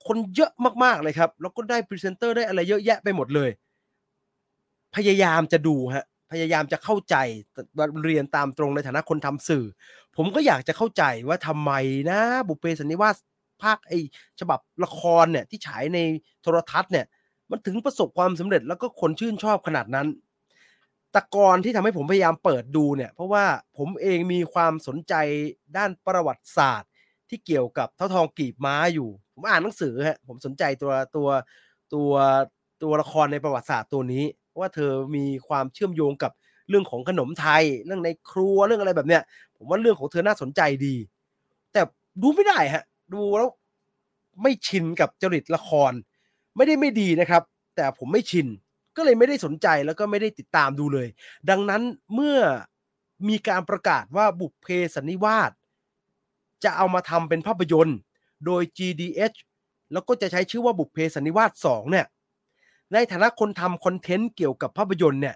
[SPEAKER 1] คนเยอะมากๆเลยครับ แล้วก็ได้พรีเซนเตอร์ได้อะไรเยอะแยะไปหมดเลย พยายามจะดูฮะพยายามจะเข้าใจเรียนตามตรงในฐานะคนทำสื่อ ผมก็อยากจะเข้าใจว่าทำไมนะบุพเพสันนิวาสภาคไอฉบับละครเนี่ยที่ฉายในโทรทัศน์เนี่ยมันถึงประสบความสำเร็จแล้วก็คนชื่นชอบขนาดนั้น ต่ก่อนที่ทำให้ผมพยายามเปิดดูเนี่ย เพราะว่าผมเองมีความสนใจด้านประวัติศาสตร์ ที่เกี่ยวกับเท่าทองกีบม้าอยู่ ผมอ่านหนังสือฮะผมสนใจตัวตัวตัวตัวละครในประวัติศาสตร์ตัวนี้เพราะว่าเธอมีความเชื่อมโยงกับเรื่องของขนมไทย เรื่องในครัวเรื่องอะไรแบบเนี้ย ผมว่าเรื่องของเธอน่าสนใจดี แต่ดูไม่ได้ฮะ ดูแล้วไม่ชินกับจริตละคร ไม่ได้ไม่ดีนะครับ แต่ผมไม่ชิน ก็เลยไม่ได้สนใจแล้วก็ไม่ได้ติดตามดูเลย ดังนั้นเมื่อมีการประกาศว่าบุพเพสันนิวาสจะเอามาทำเป็นภาพยนตร์ โดย GDH แล้วก็จะใช้ชื่อว่าบุพเพสันนิวาส2เนี่ย ในฐานะคนทำคอนเทนต์เกี่ยวกับภาพยนตร์เนี่ย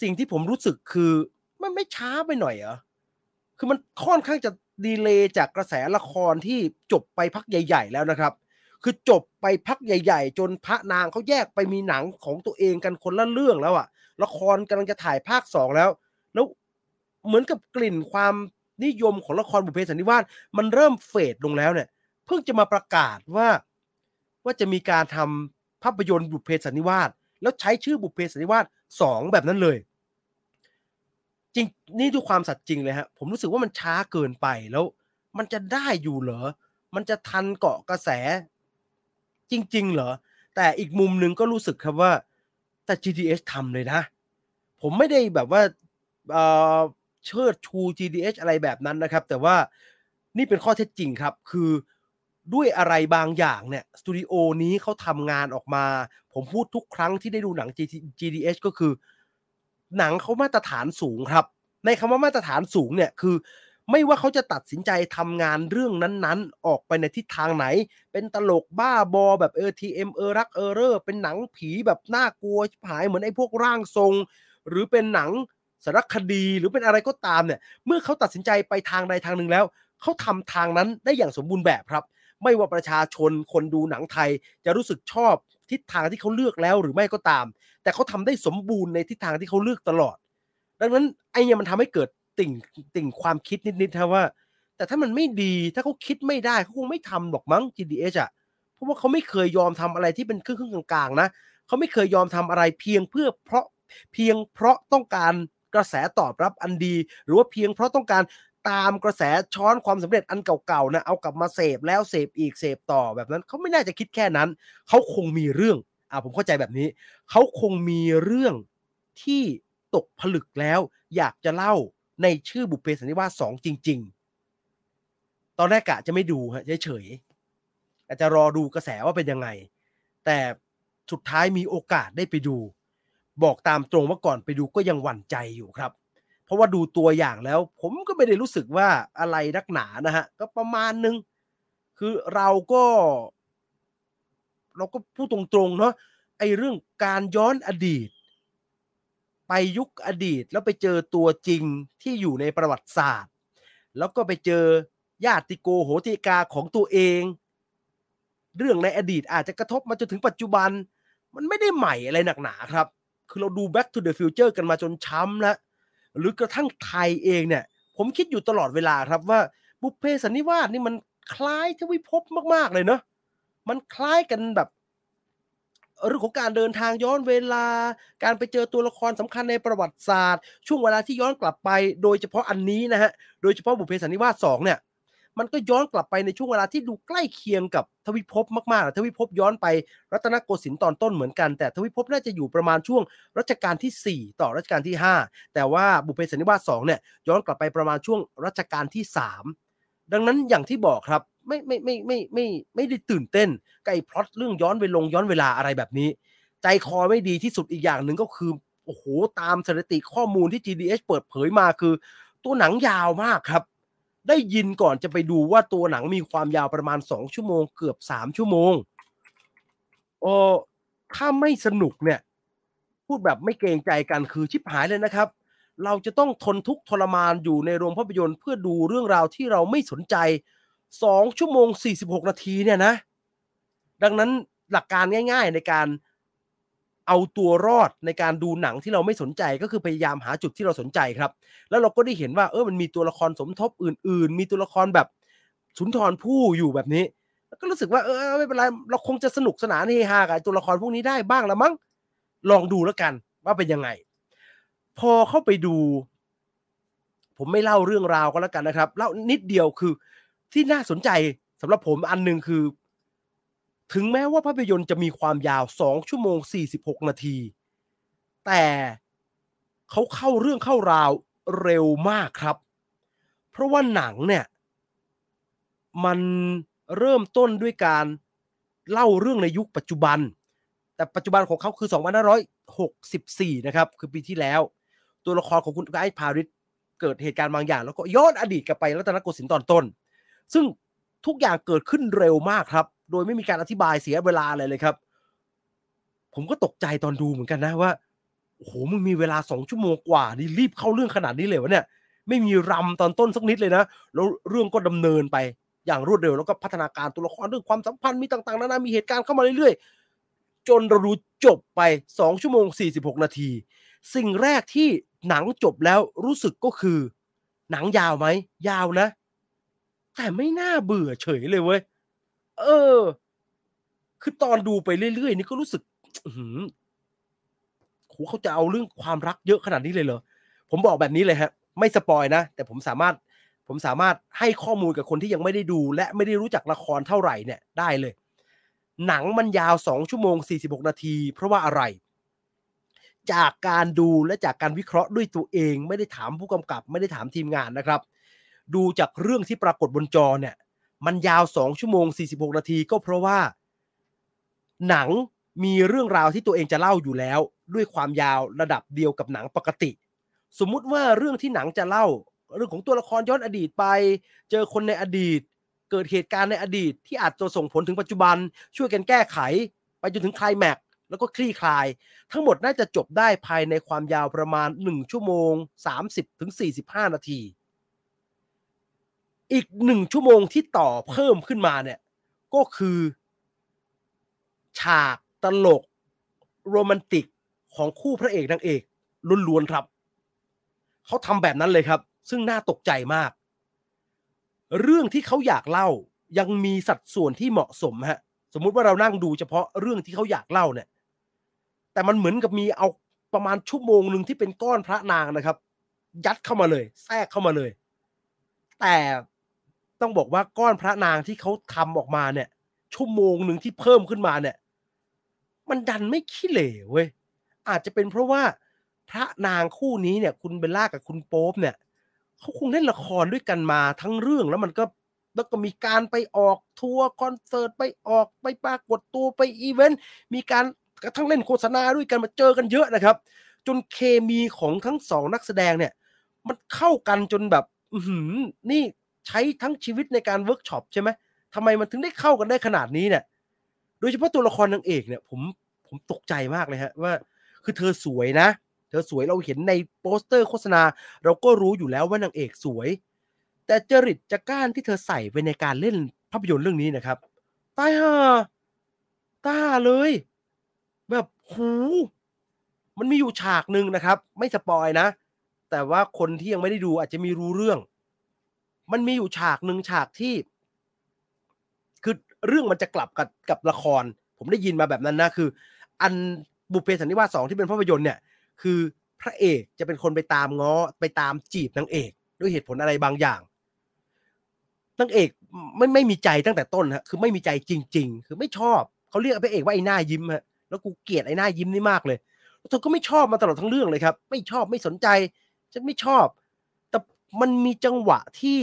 [SPEAKER 1] สิ่งที่ผมรู้สึกคือมันไม่ช้าไปหน่อยเหรอ คือมันค่อนข้างจะดีเลย์จากกระแสละครที่จบไปพักใหญ่ ๆ แล้วนะครับ คือจบไปพักใหญ่ ๆ จนพระนางเขาแยกไปมีหนังของตัวเองกันคนละเรื่องแล้วอะละครกำลังจะถ่ายภาคสองแล้ว แล้วเหมือนกับกลิ่นความนิยมของละครบุพเพสันนิวาสมันเริ่มเฟดลงแล้วเนี่ย เพิ่งจะมาประกาศว่าว่าจะมีการทำภาพยนตร์บุพเพสันนิวาสแล้วใช้ชื่อบุพเพสันนิวาสสองแบบนั้นเลย จริงนี่ดูความสัตย์จริงเลยฮะผมรู้สึกว่ามันช้าเกินไปแล้ว มันจะได้อยู่เหรอ มันจะทันเกาะกระแส จริง ๆ เหรอ แต่อีกมุมหนึ่งก็รู้สึกครับว่าแต่ GDH ทำเลยนะ ผมไม่ได้แบบว่าเชิดชู GDH อะไรแบบนั้นนะครับ แต่ว่านี่เป็นข้อเท็จจริงครับ คือด้วยอะไรบางอย่างเนี่ยสตูดิโอนี้เขาทำงานออกมา ผมพูดทุกครั้งที่ได้ดูหนัง GDH ก็คือ หนังเขามาตรฐานสูงครับ ในคำว่ามาตรฐานสูงเนี่ยคือ ไม่ว่าเขาจะตัดสินใจทำงานเรื่องนั้นๆ ออกไปในทิศทางไหน เป็นตลกบ้าบอแบบเออทีเอ็มเออรักเออเรอเป็นหนังผีแบบน่ากลัวหายเหมือนไอ้พวกร่างทรง หรือเป็นหนังสารคดีหรือเป็นอะไรก็ตามเนี่ย เมื่อเขาตัดสินใจไปทางใดทางหนึ่งแล้ว เขาทำทางนั้นได้อย่างสมบูรณ์แบบครับ ไม่ว่าประชาชนคนดูหนังไทยจะรู้สึกชอบทิศทางที่เขาเลือกแล้วหรือไม่ก็ตาม แต่เขาทำได้สมบูรณ์ในทิศทางที่เขาเลือกตลอด ดังนั้นไอ้เนี่ยมันทำให้เกิด ติ่งติ่งความคิดนิดๆครับว่า แต่ถ้ามันไม่ดีถ้าเขาคิดไม่ได้เขาคงไม่ทำหรอกมั้ง GDH อะเพราะว่าเขาไม่เคยยอมทำอะไรที่เป็นครึ่งๆกลางๆนะเขาไม่เคยยอมทำอะไรเพียงเพื่อเพราะเพียงเพราะต้องการกระแสตอบรับอันดี หรือว่าเพียงเพราะต้องการตามกระแสช้อนความสำเร็จอันเก่าๆนะเอากลับมาเสพแล้วเสพอีกเสพต่อแบบนั้นเขาไม่น่าจะคิดแค่นั้น เขาคงมีเรื่องอ่าผมเข้าใจแบบนี้ เขาคงมีเรื่องที่ตกผลึกแล้ว อยากจะเล่า ในชื่อบุพเพสันนิวาสสองจริง ๆ ตอนแรกกะจะไม่ดูฮะเฉยๆอาจจะรอดูกระแสว่าเป็นยังไง แต่สุดท้ายมีโอกาสได้ไปดู บอกตามตรงว่าก่อนไปดูก็ยังหวั่นใจอยู่ครับ เพราะว่าดูตัวอย่างแล้ว ผมก็ไม่ได้รู้สึกว่าอะไรนักหนานะฮะก็ประมาณนึง คือเราก็ เราก็พูดตรงๆเนาะไอ้เรื่องการย้อนอดีต ไปยุคอดีตแล้วไปเจอตัวจริงที่อยู่ในประวัติศาสตร์ แล้วก็ไปเจอญาติโกโหติกาของตัวเอง เรื่องในอดีตอาจจะกระทบมาจนถึงปัจจุบัน มันไม่ได้ใหม่อะไรหนักหนาครับ คือเราดู Back to the Future กันมาจนช้ำแล้วหรือกระทั่งไทยเองเนี่ย ผมคิดอยู่ตลอดเวลาครับว่าบุพเพสันนิวาสนี่มันคล้ายทวิภพมาก ๆ เลยเนาะมันคล้ายกันแบบ เรื่องของการเดินทางย้อนเวลา การไปเจอตัวละครสำคัญในประวัติศาสตร์ ช่วงเวลาที่ย้อนกลับไป โดยเฉพาะอันนี้นะฮะ โดยเฉพาะบุพเพสันนิวาสสองเนี่ย มันก็ย้อนกลับไปในช่วงเวลาที่ดูใกล้เคียงกับทวิภพมากๆ ทวิภพย้อนไปรัตนโกสินทร์ตอนต้นเหมือนกัน แต่ทวิภพน่าจะอยู่ประมาณช่วงรัชกาลที่ 4 ต่อรัชกาลที่ 5 แต่ว่าบุพเพสันนิวาส2เนี่ยย้อนกลับไปประมาณช่วงรัชกาลที่ 3 ดังนั้นอย่างที่บอกครับ ไม่ไม่ไม่ไม่ไม่ไม่ได้ตื่นเต้นกับไอ้พล็อตเรื่องย้อนเวลงย้อนเวลาอะไรแบบนี้ ใจคอไม่ดีที่สุดอีกอย่างหนึ่งก็คือโอ้โหตามสถิติข้อมูลที่ GDH เปิดเผยมาคือ ตัวหนังยาวมากครับ ได้ยินก่อนจะไปดูว่าตัวหนังมีความยาวประมาณ 2 ชั่วโมงเกือบ 3 ชั่วโมงโอ้ถ้าไม่สนุกเนี่ย พูดแบบไม่เกรงใจกันคือชิบหายเลยนะครับ เราจะต้องทนทุกข์ทรมานอยู่ในโรงภาพยนตร์เพื่อดูเรื่องราวที่เราไม่สนใจ สองชั่วโมงสี่สิบหกนาทีเนี่ยนะ ดังนั้นหลักการง่าย ๆ ในการเอาตัวรอดในการดูหนังที่เราไม่สนใจก็คือพยายามหาจุดที่เราสนใจครับ แล้วเราก็ได้เห็นว่าเออมันมีตัวละครสมทบอื่น ๆ มีตัวละครแบบสุนทรผู้อยู่แบบนี้แล้วก็รู้สึกว่าเออไม่เป็นไรเราคงจะสนุกสนานเฮฮากับตัวละครพวกนี้ได้บ้างละมั้งลองดูแล้วกันว่าเป็นยังไง พอเข้าไปดู ผมไม่เล่าเรื่องราวก็แล้วกันนะครับเล่านิดเดียวคือ ที่น่าสนใจสำหรับผมอันหนึ่งคือ ถึงแม้ว่าภาพยนตร์จะมีความยาว 2 ชั่วโมง 46 นาที แต่เขาเข้าเรื่องเข้าราวเร็วมากครับ เพราะว่าหนังเนี่ย มันเริ่มต้นด้วยการเล่าเรื่องในยุคปัจจุบัน แต่ปัจจุบันของเขาคือ 2564 นะครับ คือปีที่แล้ว ตัวละครของคุณไอ้พาริสเกิดเหตุการณ์บางอย่าง แล้วก็ย้อนอดีตกลับไปรัตนโกสินทร์ตอนต้น ซึ่งทุกอย่างเกิดขึ้นเร็วมากครับ โดยไม่มีการอธิบายเสียเวลาอะไรเลยครับ ผมก็ตกใจตอนดูเหมือนกันนะว่าโอ้โหมึงมีเวลาสองชั่วโมงกว่านี่รีบเข้าเรื่องขนาดนี้เลยวะเนี่ย ไม่มีรำตอนต้นสักนิดเลยนะ แล้วเรื่องก็ดำเนินไปอย่างรวดเร็วแล้วก็พัฒนาการตัวละครเรื่องความสัมพันธ์มีต่างๆนานามีเหตุการณ์เข้ามาเรื่อยๆ จนเราดูจบไปสองชั่วโมงสี่สิบหกนาที สิ่งแรกที่หนังจบแล้วรู้สึกก็คือ หนังยาวไหมยาวนะ แต่ไม่น่าเบื่อเฉยเลยเว้ย เออ คือตอนดูไปเรื่อยๆ นี่ก็รู้สึกหืมโหเขาจะเอาเรื่องความรักเยอะขนาดนี้เลยเหรอ ผมบอกแบบนี้เลยฮะ ไม่สปอยนะ แต่ผมสามารถ ผมสามารถให้ข้อมูลกับคนที่ยังไม่ได้ดู และไม่ได้รู้จักละครเท่าไหร่เนี่ยได้เลย หนังมันยาวสองชั่วโมงสี่สิบกนาที เพราะว่าอะไร จากการดูและจากการวิเคราะห์ด้วยตัวเอง ไม่ได้ถามผู้กำกับ ไม่ได้ถามทีมงานนะครับ ดูจากเรื่องที่ปรากฏบนจอเนี่ย มันยาว2ชั่วโมง 46 นาทีก็เพราะว่า หนังมีเรื่องราวที่ตัวเองจะเล่าอยู่แล้ว ด้วยความยาวระดับเดียวกับหนังปกติ สมมุติว่าเรื่องที่หนังจะเล่า เรื่องของตัวละครย้อนอดีตไป เจอคนในอดีต เกิดเหตุการณ์ในอดีต ที่อาจจะส่งผลถึงปัจจุบัน ช่วยกันแก้ไข ไปจนถึงคลายแม็กแล้วก็คลี่คลาย ทั้งหมดน่าจะจบได้ภายในความยาวประมาณ 1 ชั่วโมง 30-45 นาที อีกหนึ่งชั่วโมงที่ต่อเพิ่มขึ้นมาเนี่ย ก็คือ ฉากตลกโรแมนติกของคู่พระเอกนางเอกล้วนๆครับ เขาทำแบบนั้นเลยครับ ซึ่งน่าตกใจมาก เรื่องที่เขาอยากเล่ายังมีสัดส่วนที่เหมาะสมฮะ สมมุติว่าเรานั่งดูเฉพาะเรื่องที่เขาอยากเล่าเนี่ย แต่มันเหมือนกับมีเอาประมาณชั่วโมงหนึ่งที่เป็นก้อนพระนางนะครับ ยัดเข้ามาเลย แทรกเข้ามาเลย แต่ ต้องบอกว่าก้อนพระนางที่เขาทำออกมาเนี่ย ชั่วโมงหนึ่งที่เพิ่มขึ้นมาเนี่ย มันดันไม่ขี้เหร่เว้ยอาจจะเป็นเพราะว่าพระนางคู่นี้เนี่ย คุณเบลล่ากับคุณโป๊ปเนี่ยเขาคงเล่นละครด้วยกันมาทั้งเรื่องแล้วมันก็แล้วก็มีการไปออกทัวร์คอนเสิร์ตไปออกไปปรากฏตัวไปอีเวนต์มีการกระทั่งเล่นโฆษณาด้วยกันมาเจอกันเยอะนะครับ จนเคมีของทั้งสองนักแสดงเนี่ย มันเข้ากันจนแบบ อืนี่ ใช้ทั้งชีวิตในการเวิร์กช็อปใช่ไหมทำไมมันถึงได้เข้ากันได้ขนาดนี้เนี่ย โดยเฉพาะตัวละครนางเอกเนี่ย ผมผมตกใจมากเลยฮะว่า คือเธอสวยนะ เธอสวยเราเห็นในโปสเตอร์โฆษณา เราก็รู้อยู่แล้วว่านางเอกสวย แต่จริตจักร้านที่เธอใส่ไปในการเล่นภาพยนตร์เรื่องนี้นะครับตายห่าตาเลย แบบหูมันมีอยู่ฉากหนึ่งนะครับ ไม่สปอยนะ แต่ว่าคนที่ยังไม่ได้ดูอาจจะมีรู้เรื่อง มันมีอยู่ฉากหนึ่งฉากที่ คือเรื่องมันจะกลับกับกับละคร ผมได้ยินมาแบบนั้นนะคือ อันบุพเพสันนิวาสสองที่เป็นภาพยนตร์เนี่ย คือพระเอกจะเป็นคนไปตามง้อไปตามจีบนางเอก ด้วยเหตุผลอะไรบางอย่างนางเอกไม่ไม่มีใจตั้งแต่ต้นฮะคือไม่มีใจจริง ๆ คือไม่ชอบเขาเรียกพระเอกว่าไอ้หน้ายิ้มฮะแล้วกูเกลียดไอ้หน้ายิ้มนี่มากเลยเธอก็ไม่ชอบมาตลอดทั้งเรื่องเลยครับ ไม่ชอบไม่สนใจฉันไม่ชอบ มันมีจังหวะที่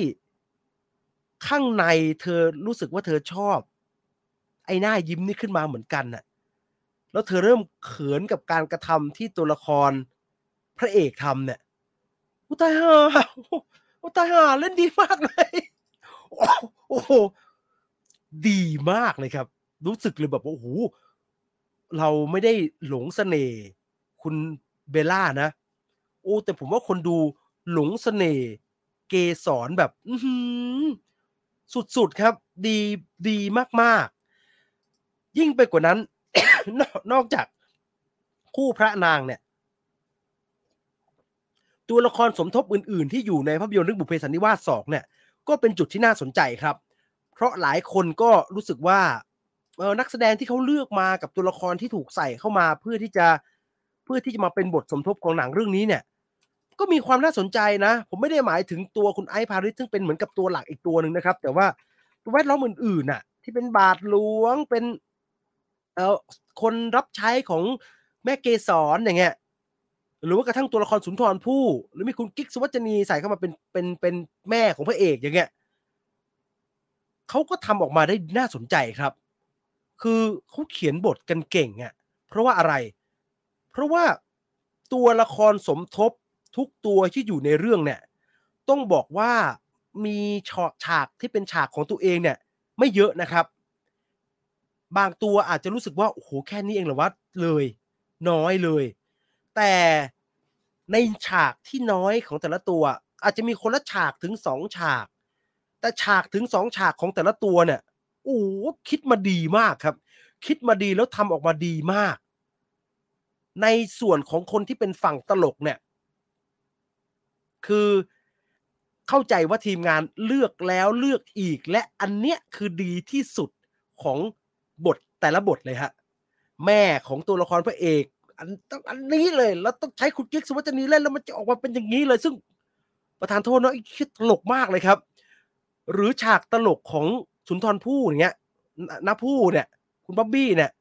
[SPEAKER 1] ข้างในเธอรู้สึกว่าเธอชอบ ไอ้หน้ายิ้มนี่ขึ้นมาเหมือนกันน่ะ แล้วเธอเริ่มเขินกับการกระทำที่ตัวละครพระเอกทำเนี่ยอุตายห่าอุตายห่าเล่นดีมากเลย โอ้โห ดีมากเลยครับ รู้สึกเลยแบบว่าโอ้โห เราไม่ได้หลงเสน่ห์คุณเบลล่านะ โอ้แต่ผมว่าคนดู หลงเสน่ห์เกสรแบบสุดๆครับ ดีดีมากๆ ยิ่งไปกว่านั้น นอกจากคู่พระนางเนี่ย ตัวละครสมทบอื่นๆ ที่อยู่ในภาพยนตร์เรื่องบุพเพสันนิวาสสองเนี่ย ก็เป็นจุดที่น่าสนใจครับ เพราะหลายคนก็รู้สึกว่านักแสดงที่เขาเลือกมากับตัวละครที่ถูกใส่เข้ามาเพื่อที่จะเพื่อที่จะมาเป็นบทสมทบของหนังเรื่องนี้เนี่ย ก็มีความน่าสนใจนะ ผมไม่ได้หมายถึงตัวคุณไอซ์พาริสซึ่งเป็นเหมือนกับตัวหลักอีกตัวหนึ่งนะครับ แต่ว่าแวดล้อมอื่นๆน่ะ ที่เป็นบาทหลวงเป็นเอ่อคนรับใช้ของแม่เกสรอย่างเงี้ยหรือว่ากระทั่งตัวละครสุนทรภู่หรือมีคุณกิ๊กสุวัจนีใส่เข้ามาเป็นเป็นเป็นแม่ของพระเอกอย่างเงี้ยเขาก็ทำออกมาได้น่าสนใจครับ คือเขาเขียนบทกันเก่งอะเพราะว่าอะไร เพราะว่าตัวละครสมทบ ทุกตัวที่อยู่ในเรื่องเนี่ย ต้องบอกว่ามีฉากที่เป็นฉากของตัวเองเนี่ย ไม่เยอะนะครับ บางตัวอาจจะรู้สึกว่าโอ้โหแค่นี้เองเหรอวะเลย น้อยเลย แต่ในฉากที่น้อยของแต่ละตัว อาจจะมีคนละฉากถึงสองฉาก แต่ฉากถึงสองฉากของแต่ละตัวเนี่ยโอ้คิดมาดีมากครับ คิดมาดีแล้วทำออกมาดีมาก ในส่วนของคนที่เป็นฝั่งตลกเนี่ย คือเข้าใจว่าทีมงานเลือกแล้วเลือกอีก และอันเนี้ยคือดีที่สุดของบทแต่ละบทเลยฮะ แม่ของตัวละครพระเอก อันต้องอันนี้เลยแล้วต้องใช้คุณกิ๊กสุวัจนีเล่นแล้วมันจะออกมาเป็นอย่างนี้เลย ซึ่งประธานโทษเนาะคิดตลกมากเลยครับ หรือฉากตลกของสุนทรภู่อย่างเงี้ยน้าภู่เนี่ย คุณบ๊อบบี้เนี่ย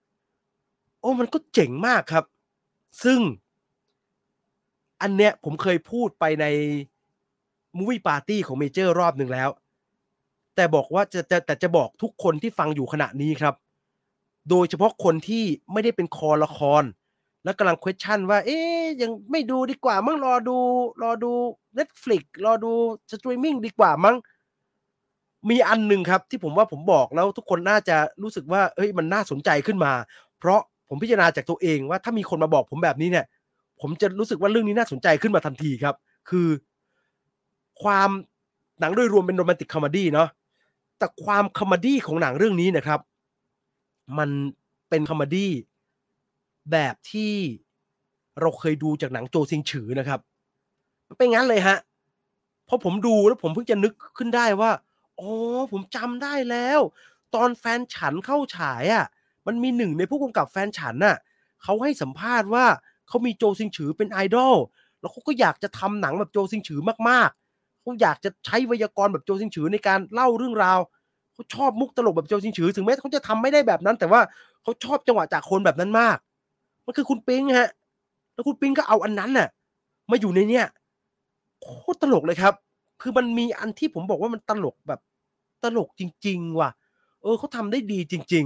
[SPEAKER 1] โอ้มันก็เจ๋งมากครับ ซึ่ง อันเนี้ยผมเคยพูดไปใน Movie Party ของเมเจอร์รอบหนึ่งแล้ว แต่บอกว่าจะจะแต่จะบอกทุกคนที่ฟังอยู่ขณะนี้ครับ โดยเฉพาะคนที่ไม่ได้เป็นคอละคร แล้วกำลัง question ว่า เอ๊ยยังไม่ดูดีกว่ามั้งรอดู รอดู Netflix รอดูสตรีมมิ่งดีกว่ามั้งมีอันหนึ่งครับที่ผมว่าผมบอกแล้วทุกคนน่าจะรู้สึกว่าเฮ้ยมันน่าสนใจขึ้นมา เพราะผมพิจารณาจากตัวเองว่าถ้ามีคนมาบอกผมแบบนี้เนี่ย ผมจะรู้สึกว่าเรื่องนี้น่าสนใจขึ้นมาทันทีครับ คือความหนังโดยรวมเป็น romantic comedy เนาะแต่ความ comedy ของหนังเรื่องนี้นะครับ มันเป็น comedyแบบที่เราเคยดูจากหนังโจซิงฉือนะครับ มันเป็นงั้นเลยฮะพอผมดูแล้วผมเพิ่งจะนึกขึ้นได้ว่าอ๋อผมจำได้แล้ว ตอนแฟนฉันเข้าฉายอะ มันมีหนึ่งในผู้กำกับแฟนฉันน่ะเขาให้สัมภาษณ์ว่า เขามีโจซิงฉือเป็นไอดอลแล้วเขาก็อยากจะทำหนังแบบโจซิงฉือมากๆเขาอยากจะใช้ไวยากรณ์แบบโจซิงฉือในการเล่าเรื่องราวเขาชอบมุกตลกแบบโจซิงฉือถึงแม้เขาจะทำไม่ได้แบบนั้น แต่ว่าเขาชอบจังหวะจากคนแบบนั้นมากมันคือคุณปิงฮะ แล้วคุณปิงก็เอาอันนั้นน่ะมาอยู่ในเนี้ยโคตรตลกเลยครับ คือมันมีอันที่ผมบอกว่ามันตลกแบบตลกจริง ๆ ว่ะ เออเขาทำได้ดีจริง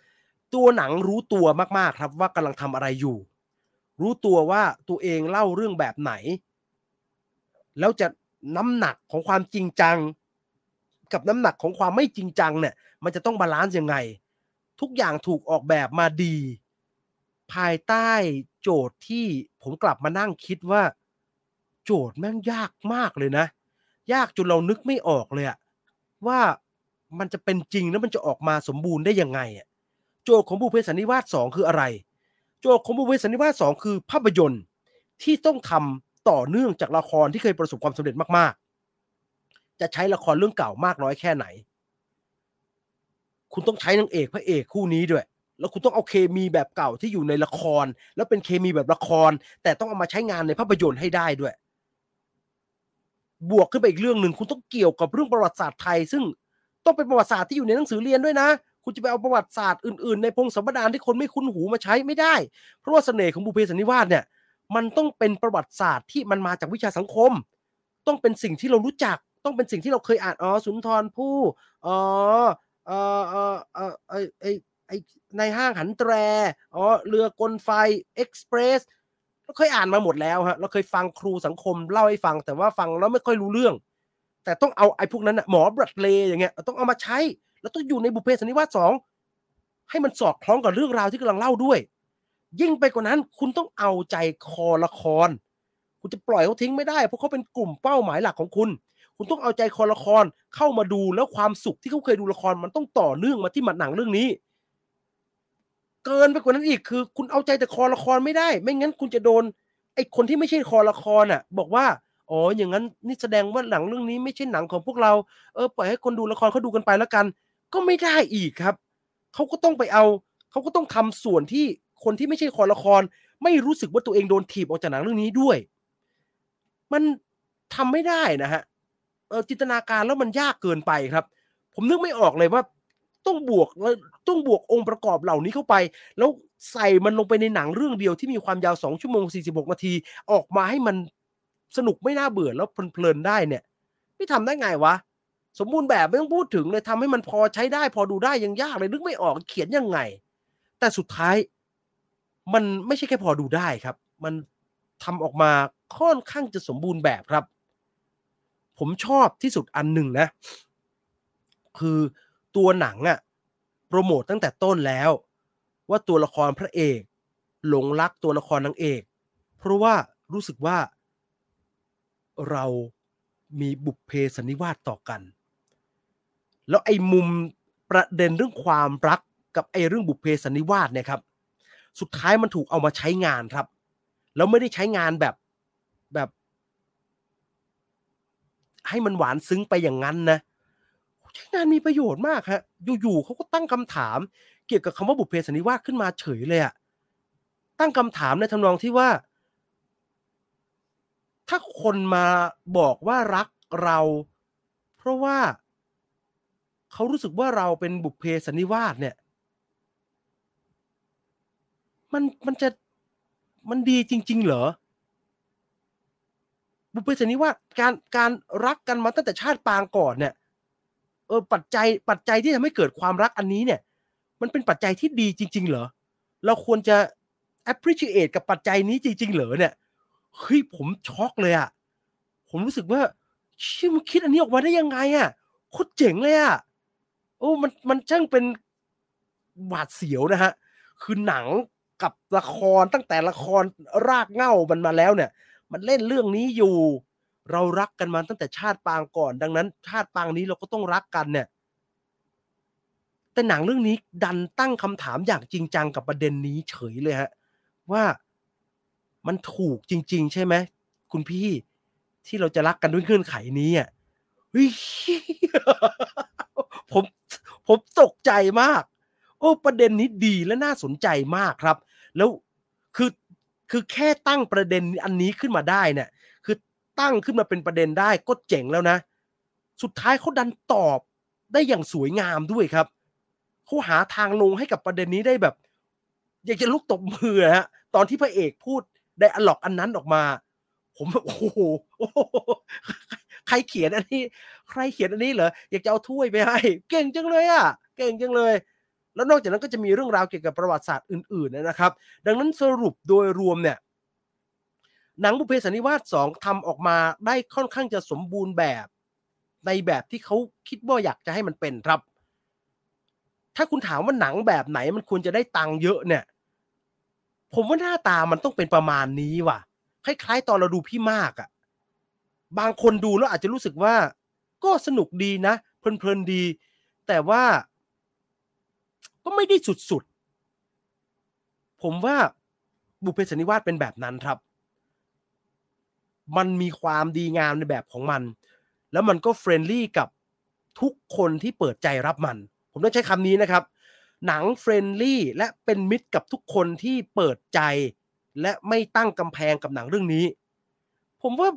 [SPEAKER 1] ๆ ตัวหนังรู้ตัวมากๆครับว่ากำลังทำอะไรอยู่ รู้ตัวว่าตัวเองเล่าเรื่องแบบไหน แล้วจะน้ำหนักของความจริงจัง กับน้ำหนักของความไม่จริงจังเนี่ย มันจะต้อง balance ยังไง ทุกอย่างถูกออกแบบมาดี ภายใต้โจทย์ที่ผมกลับมานั่งคิดว่า โจทย์แม่งยากมากเลยนะ ยากจนเรานึกไม่ออกเลยอะว่ามันจะเป็นจริงแล้วมันจะออกมาสมบูรณ์ได้ยังไงอะโจทย์ของบุพเพสันนิวาสสองคืออะไร โจทย์ของบุพเพสันนิวาสสองคือภาพยนตร์ที่ต้องทต่อเนื่องจากละครที่เคยประสบความสำเร็จมากๆ จะใช้ละครเรื่องเก่ามากน้อยแค่ไหน คุณต้องใช้นางเอกพระเอกคู่นี้ด้วย แล้วคุณต้องเอาเคมีแบบเก่าที่อยู่ในละคร แล้วเป็นเคมีแบบละคร แต่ต้องเอามาใช้งานในภาพยนตร์ให้ได้ด้วย บวกขึ้นไปอีกเรื่องหนึ่งคุณต้องเกี่ยวกับเรื่องประวัติศาสตร์ไทย ซึ่งต้องเป็นประวัติศาสตร์ที่อยู่ในหนังสือเรียนด้วยนะ คุณจะไปเอาประวัติศาสตร์อื่นๆ ในพงศาวดารที่คนไม่คุ้นหูมาใช้ไม่ได้ เพราะว่าเสน่ห์ของบุพเพสันนิวาสเนี่ย มันต้องเป็นประวัติศาสตร์ที่มันมาจากวิชาสังคม ต้องเป็นสิ่งที่เรารู้จัก ต้องเป็นสิ่งที่เราเคยอ่าน อ๋อ สุนทรภู่อ๋อเออเออเออไอไอไอในห้างหันแตร อ๋อ เรือกลไฟ Express เราเคยอ่านมาหมดแล้วฮะ เราเคยฟังครูสังคมเล่าให้ฟัง แต่ว่าฟังแล้วไม่ค่อยรู้เรื่อง แต่ต้องเอาไอ้พวกนั้นนะหมอบรัดเลอย่างเงี้ย ต้องเอามาใช้ แล้วต้องอยู่ในบุพเพสันนิวาสสองให้มันสอดคล้องกับเรื่องราวที่กำลังเล่าด้วย ยิ่งไปกว่านั้นคุณต้องเอาใจคอละคร คุณจะปล่อยเขาทิ้งไม่ได้เพราะเขาเป็นกลุ่มเป้าหมายหลักของคุณ คุณต้องเอาใจคอละครเข้ามาดูแล้วความสุขที่เขาเคยดูละครมันต้องต่อเนื่องมาที่มันหนังเรื่องนี้ เกินไปกว่านั้นอีกคือ คุณเอาใจแต่คอละครไม่ได้ ไม่งั้นคุณจะโดนไอ้คนที่ไม่ใช่คอละครอะ บอกว่าอ๋ออย่างนั้นนี่แสดงว่าหนังเรื่องนี้ไม่ใช่หนังของพวกเราเออปล่อยให้คนดูละครเขาดูกันไปแล้วกัน ก็ไม่ได้อีกครับ เขาก็ต้องไปเอา เขาก็ต้องทำส่วนที่คนที่ไม่ใช่คอละคร ไม่รู้สึกว่าตัวเองโดนถีบออกจากหนังเรื่องนี้ด้วย มันทำไม่ได้นะฮะเออจินตนาการแล้วมันยากเกินไปครับ ผมนึกไม่ออกเลยว่า ต้องบวกแล้วต้องบวกองค์ประกอบเหล่านี้เข้าไป แล้วใส่มันลงไปในหนังเรื่องเดียวที่มีความยาวสองชั่วโมงสี่สิบหกนาที ออกมาให้มันสนุกไม่น่าเบื่อแล้วเพลินๆได้เนี่ย ไม่ทำได้ไงวะ สมบูรณ์แบบไม่ต้องพูดถึงเลยทำให้มันพอใช้ได้ พอดูได้ยังยากเลยนึกไม่ออกเขียนยังไง แต่สุดท้ายมันไม่ใช่แค่พอดูได้ครับ มันทำออกมาค่อนข้างจะสมบูรณ์แบบครับ ผมชอบที่สุดอันหนึ่งนะ คือตัวหนังอะโปรโมทตั้งแต่ต้นแล้ว ว่าตัวละครพระเอก หลงรักตัวละครนางเอก เพราะว่ารู้สึกว่าเรามีบุพเพสันนิวาสต่อกัน แล้วไอ้มุมประเด็นเรื่องความรักกับไอ้เรื่องบุพเพสันนิวาสเนี่ยครับ สุดท้ายมันถูกเอามาใช้งานครับ แล้วไม่ได้ใช้งานแบบแบบ ให้มันหวานซึ้งไปอย่างนั้นนะใช้งานมีประโยชน์มากฮะ อยู่ๆเขาก็ตั้งคำถาม เกี่ยวกับคำว่าบุพเพสันนิวาสขึ้นมาเฉยเลยอะตั้งคำถามในทำนองที่ว่า ถ้าคนมาบอกว่ารักเรา เพราะว่า เขารู้สึกว่าเราเป็นบุพเพสันนิวาสเนี่ย มันมันจะมันดีจริง ๆ เหรอ บุพเพสันนิวาสการการรักกันมาตั้งแต่ชาติปางก่อนเนี่ยเออปัจจัยปัจจัยที่ทำให้เกิดความรักอันนี้เนี่ย มันเป็นปัจจัยที่ดีจริง ๆ เหรอ เราควรจะ appreciate กับปัจจัยนี้จริง ๆ เหรอเนี่ยเฮ้ยผมช็อกเลยอะผมรู้สึกว่าเชื่อมันคิดอันนี้ออกมาได้ยังไงอะโคตรเจ๋งเลยอะ โอ้มันมันช่างเป็นหวาดเสียวนะฮะคือหนังกับละครตั้งแต่ละครรากเง้ามันมาแล้วเนี่ย มันเล่นเรื่องนี้อยู่ เรารักกันมาตั้งแต่ชาติปางก่อน ดังนั้น ชาติปางนี้เราก็ต้องรักกันเนี่ย แต่หนังเรื่องนี้ดันตั้งคำถามอย่างจริงจังกับประเด็นนี้เฉยเลยฮะ ว่ามันถูกจริง ๆ ใช่ไหมคุณพี่ที่เราจะรักกันด้วยเงื่อนไขนี้อะเฮ้ยผม ผมตกใจมาก โอ้ประเด็นนี้ดีและน่าสนใจมากครับ แล้วคือคือแค่ตั้งประเด็นอันนี้ขึ้นมาได้เนี่ย คือตั้งขึ้นมาเป็นประเด็นได้ก็เจ๋งแล้วนะ สุดท้ายเขาดันตอบได้อย่างสวยงามด้วยครับเขาหาทางลงให้กับประเด็นนี้ได้แบบ อยากจะลุกตบมือฮะตอนที่พระเอกพูดได้อล็อกอันนั้นออกมา ผมโอ้โหใค ใครเขียนอันนี้ ใครเขียนอันนี้เหรออยากจะเอาถ้วยไปให้ เก่งจังเลยอะเก่งจังเลย แล้วนอกจากนั้นก็จะมีเรื่องราวเกี่ยวกับประวัติศาสตร์อื่นๆนะครับ ดังนั้นสรุปโดยรวมเนี่ยหนังบุพเพสันนิวาสสองทำออกมาได้ค่อนข้างจะสมบูรณ์แบบในแบบที่เขาคิดว่าอยากจะให้มันเป็นครับ ถ้าคุณถามว่าหนังแบบไหนมันควรจะได้ตังค์เยอะเนี่ย ผมว่าหน้าตามันต้องเป็นประมาณนี้ว่ะ คล้ายๆ ตอนเราดูพี่มากอะ บางคนดูแล้วอาจจะรู้สึกว่า ก็สนุกดีนะ เพลินๆดี แต่ว่า ก็ไม่ได้สุดๆ ผมว่าบุพเพสันนิวาสเป็นแบบนั้นครับ มันมีความดีงามในแบบของมัน แล้วมันก็ friendly กับทุกคนที่เปิดใจรับมัน ผมต้องใช้คำนี้นะครับ หนัง friendly และเป็นมิตรกับทุกคนที่เปิดใจ และไม่ตั้งกำแพงกับหนังเรื่องนี้ ผมว่า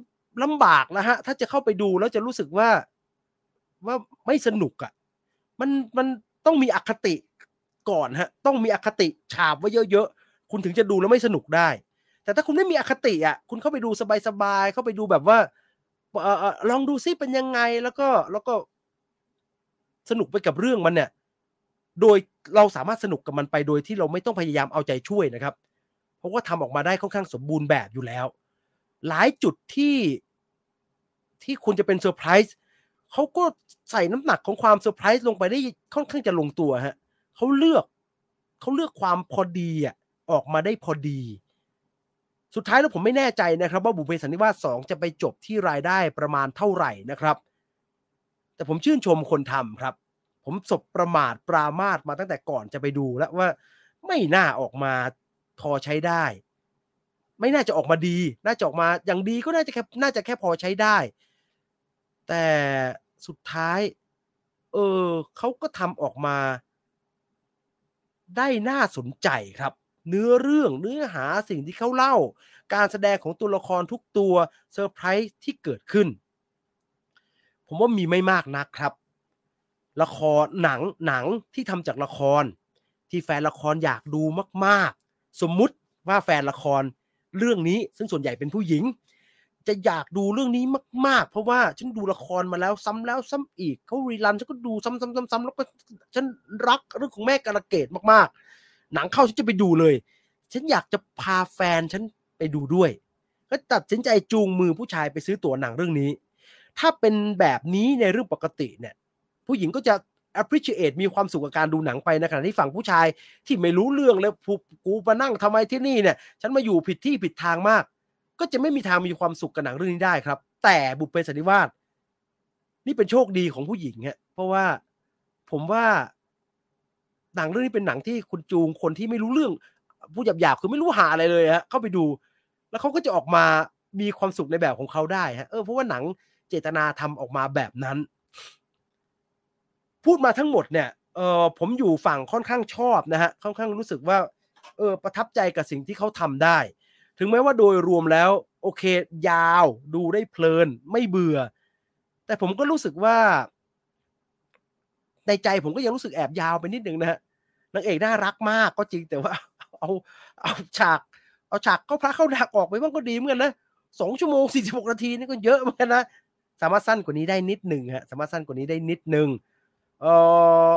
[SPEAKER 1] ลำบากนะฮะ ถ้าจะเข้าไปดูแล้วจะรู้สึกว่าว่าไม่สนุกอะ่ะ มันมันต้องมีอคติก่อนฮะ ต้องมีอคติฉาบไว้เยอะๆ คุณถึงจะดูแล้วไม่สนุกได้ แต่ถ้าคุณไม่มีอคติอะ คุณเข้าไปดูสบายๆ เข้าไปดูแบบว่าเออลองดูซิเป็นยังไงแล้วก็แล้วก็สนุกไปกับเรื่องมันเนี่ย โดยเราสามารถสนุกกับมันไปโดยที่เราไม่ต้องพยายามเอาใจช่วยนะครับ เพราะว่าทำออกมาได้ค่อนข้างสมบูรณ์แบบอยู่แล้ว หลายจุดที่ ที่คุณจะเป็นเซอร์ไพรส์เขาก็ใส่น้ำหนักของความเซอร์ไพรส์ลงไปได้ค่อนข้างจะลงตัวฮะเขาเลือกเขาเลือกความพอดีอะออกมาได้พอดี สุดท้ายแล้วผมไม่แน่ใจนะครับ ว่าบุพเพสันนิวาสสองจะไปจบที่รายได้ประมาณเท่าไหร่นะครับ แต่ผมชื่นชมคนทำครับ ผมสบประมาทปรามาสมาตั้งแต่ก่อนจะไปดูแล้วว่าไม่น่าออกมาพอใช้ได้ ไม่น่าจะออกมาดี น่าจะออกมาอย่างดีก็น่าจะแค่น่าจะแค่พอใช้ได้ แต่สุดท้าย เออเขาก็ทำออกมา ได้น่าสนใจครับ เนื้อเรื่องเนื้อหาสิ่งที่เขาเล่า การแสดงของตัวละครทุกตัวเซอร์ไพรส์ที่เกิดขึ้น ผมว่ามีไม่มากนักครับ ละครหนังหนังที่ทำจากละคร ที่แฟนละครอยากดูมาก ๆ สมมุติว่าแฟนละครเรื่องนี้ซึ่งส่วนใหญ่เป็นผู้หญิง จะอยากดูเรื่องนี้มาก ๆ เพราะว่าฉันดูละครมาแล้วซ้ำแล้วซ้ำอีกเขา rerun ฉันก็ดูซ้ำๆๆๆแล้วก็ฉันรักเรื่องของแม่การะเกดมากๆ หนังเข้าฉันจะไปดูเลย ฉันอยากจะพาแฟนฉันไปดูด้วย ก็ตัดสินใจจูงมือผู้ชายไปซื้อตั๋วหนังเรื่องนี้ ถ้าเป็นแบบนี้ในเรื่องปกติเนี่ย ผู้หญิงก็จะ appreciate มีความสุขกับการดูหนังไปในขณะที่ฝั่งผู้ชายที่ไม่รู้เรื่องแล้วกูมานั่งทำไมที่นี่เนี่ย ฉันมาอยู่ผิดที่ผิดทางมาก ก็จะไม่มีทางมีความสุขกับหนังเรื่องนี้ได้ครับ แต่บุพเพสันนิวาสนี่เป็นโชคดีของผู้หญิงฮะเพราะว่าผมว่าหนังเรื่องนี้เป็นหนังที่คุณจูงคนที่ไม่รู้เรื่องผู้หยาบๆคือไม่รู้หาอะไรเลยฮะเข้าไปดู แล้วเขาก็จะออกมามีความสุขในแบบของเขาได้ฮะเออเพราะว่าหนังเจตนาทำออกมาแบบนั้น พูดมาทั้งหมดเนี่ยเออผมอยู่ฝั่งค่อนข้างชอบนะฮะค่อนข้างรู้สึกว่า เออประทับใจกับสิ่งที่เขาทำได้ ถึงแม้ว่าโดยรวมแล้ว โอเค ยาวดูได้เพลิน ไม่เบื่อ แต่ผมก็รู้สึกว่า ในใจผมก็ยังรู้สึกแอบยาวไปนิดนึงนะฮะนางเอกน่ารักมากก็จริงแต่ว่า เอาเอาฉาก เอาฉากเขาพระเข้าดักออกไปบ้างก็ดีเหมือนกันนะสองชั่วโมงสี่สิบหกนาทีนี่ก็เยอะเหมือนกันนะสามารถสั้นกว่านี้ได้นิดหนึ่งฮะสามารถสั้นกว่านี้ได้นิดหนึ่งเออ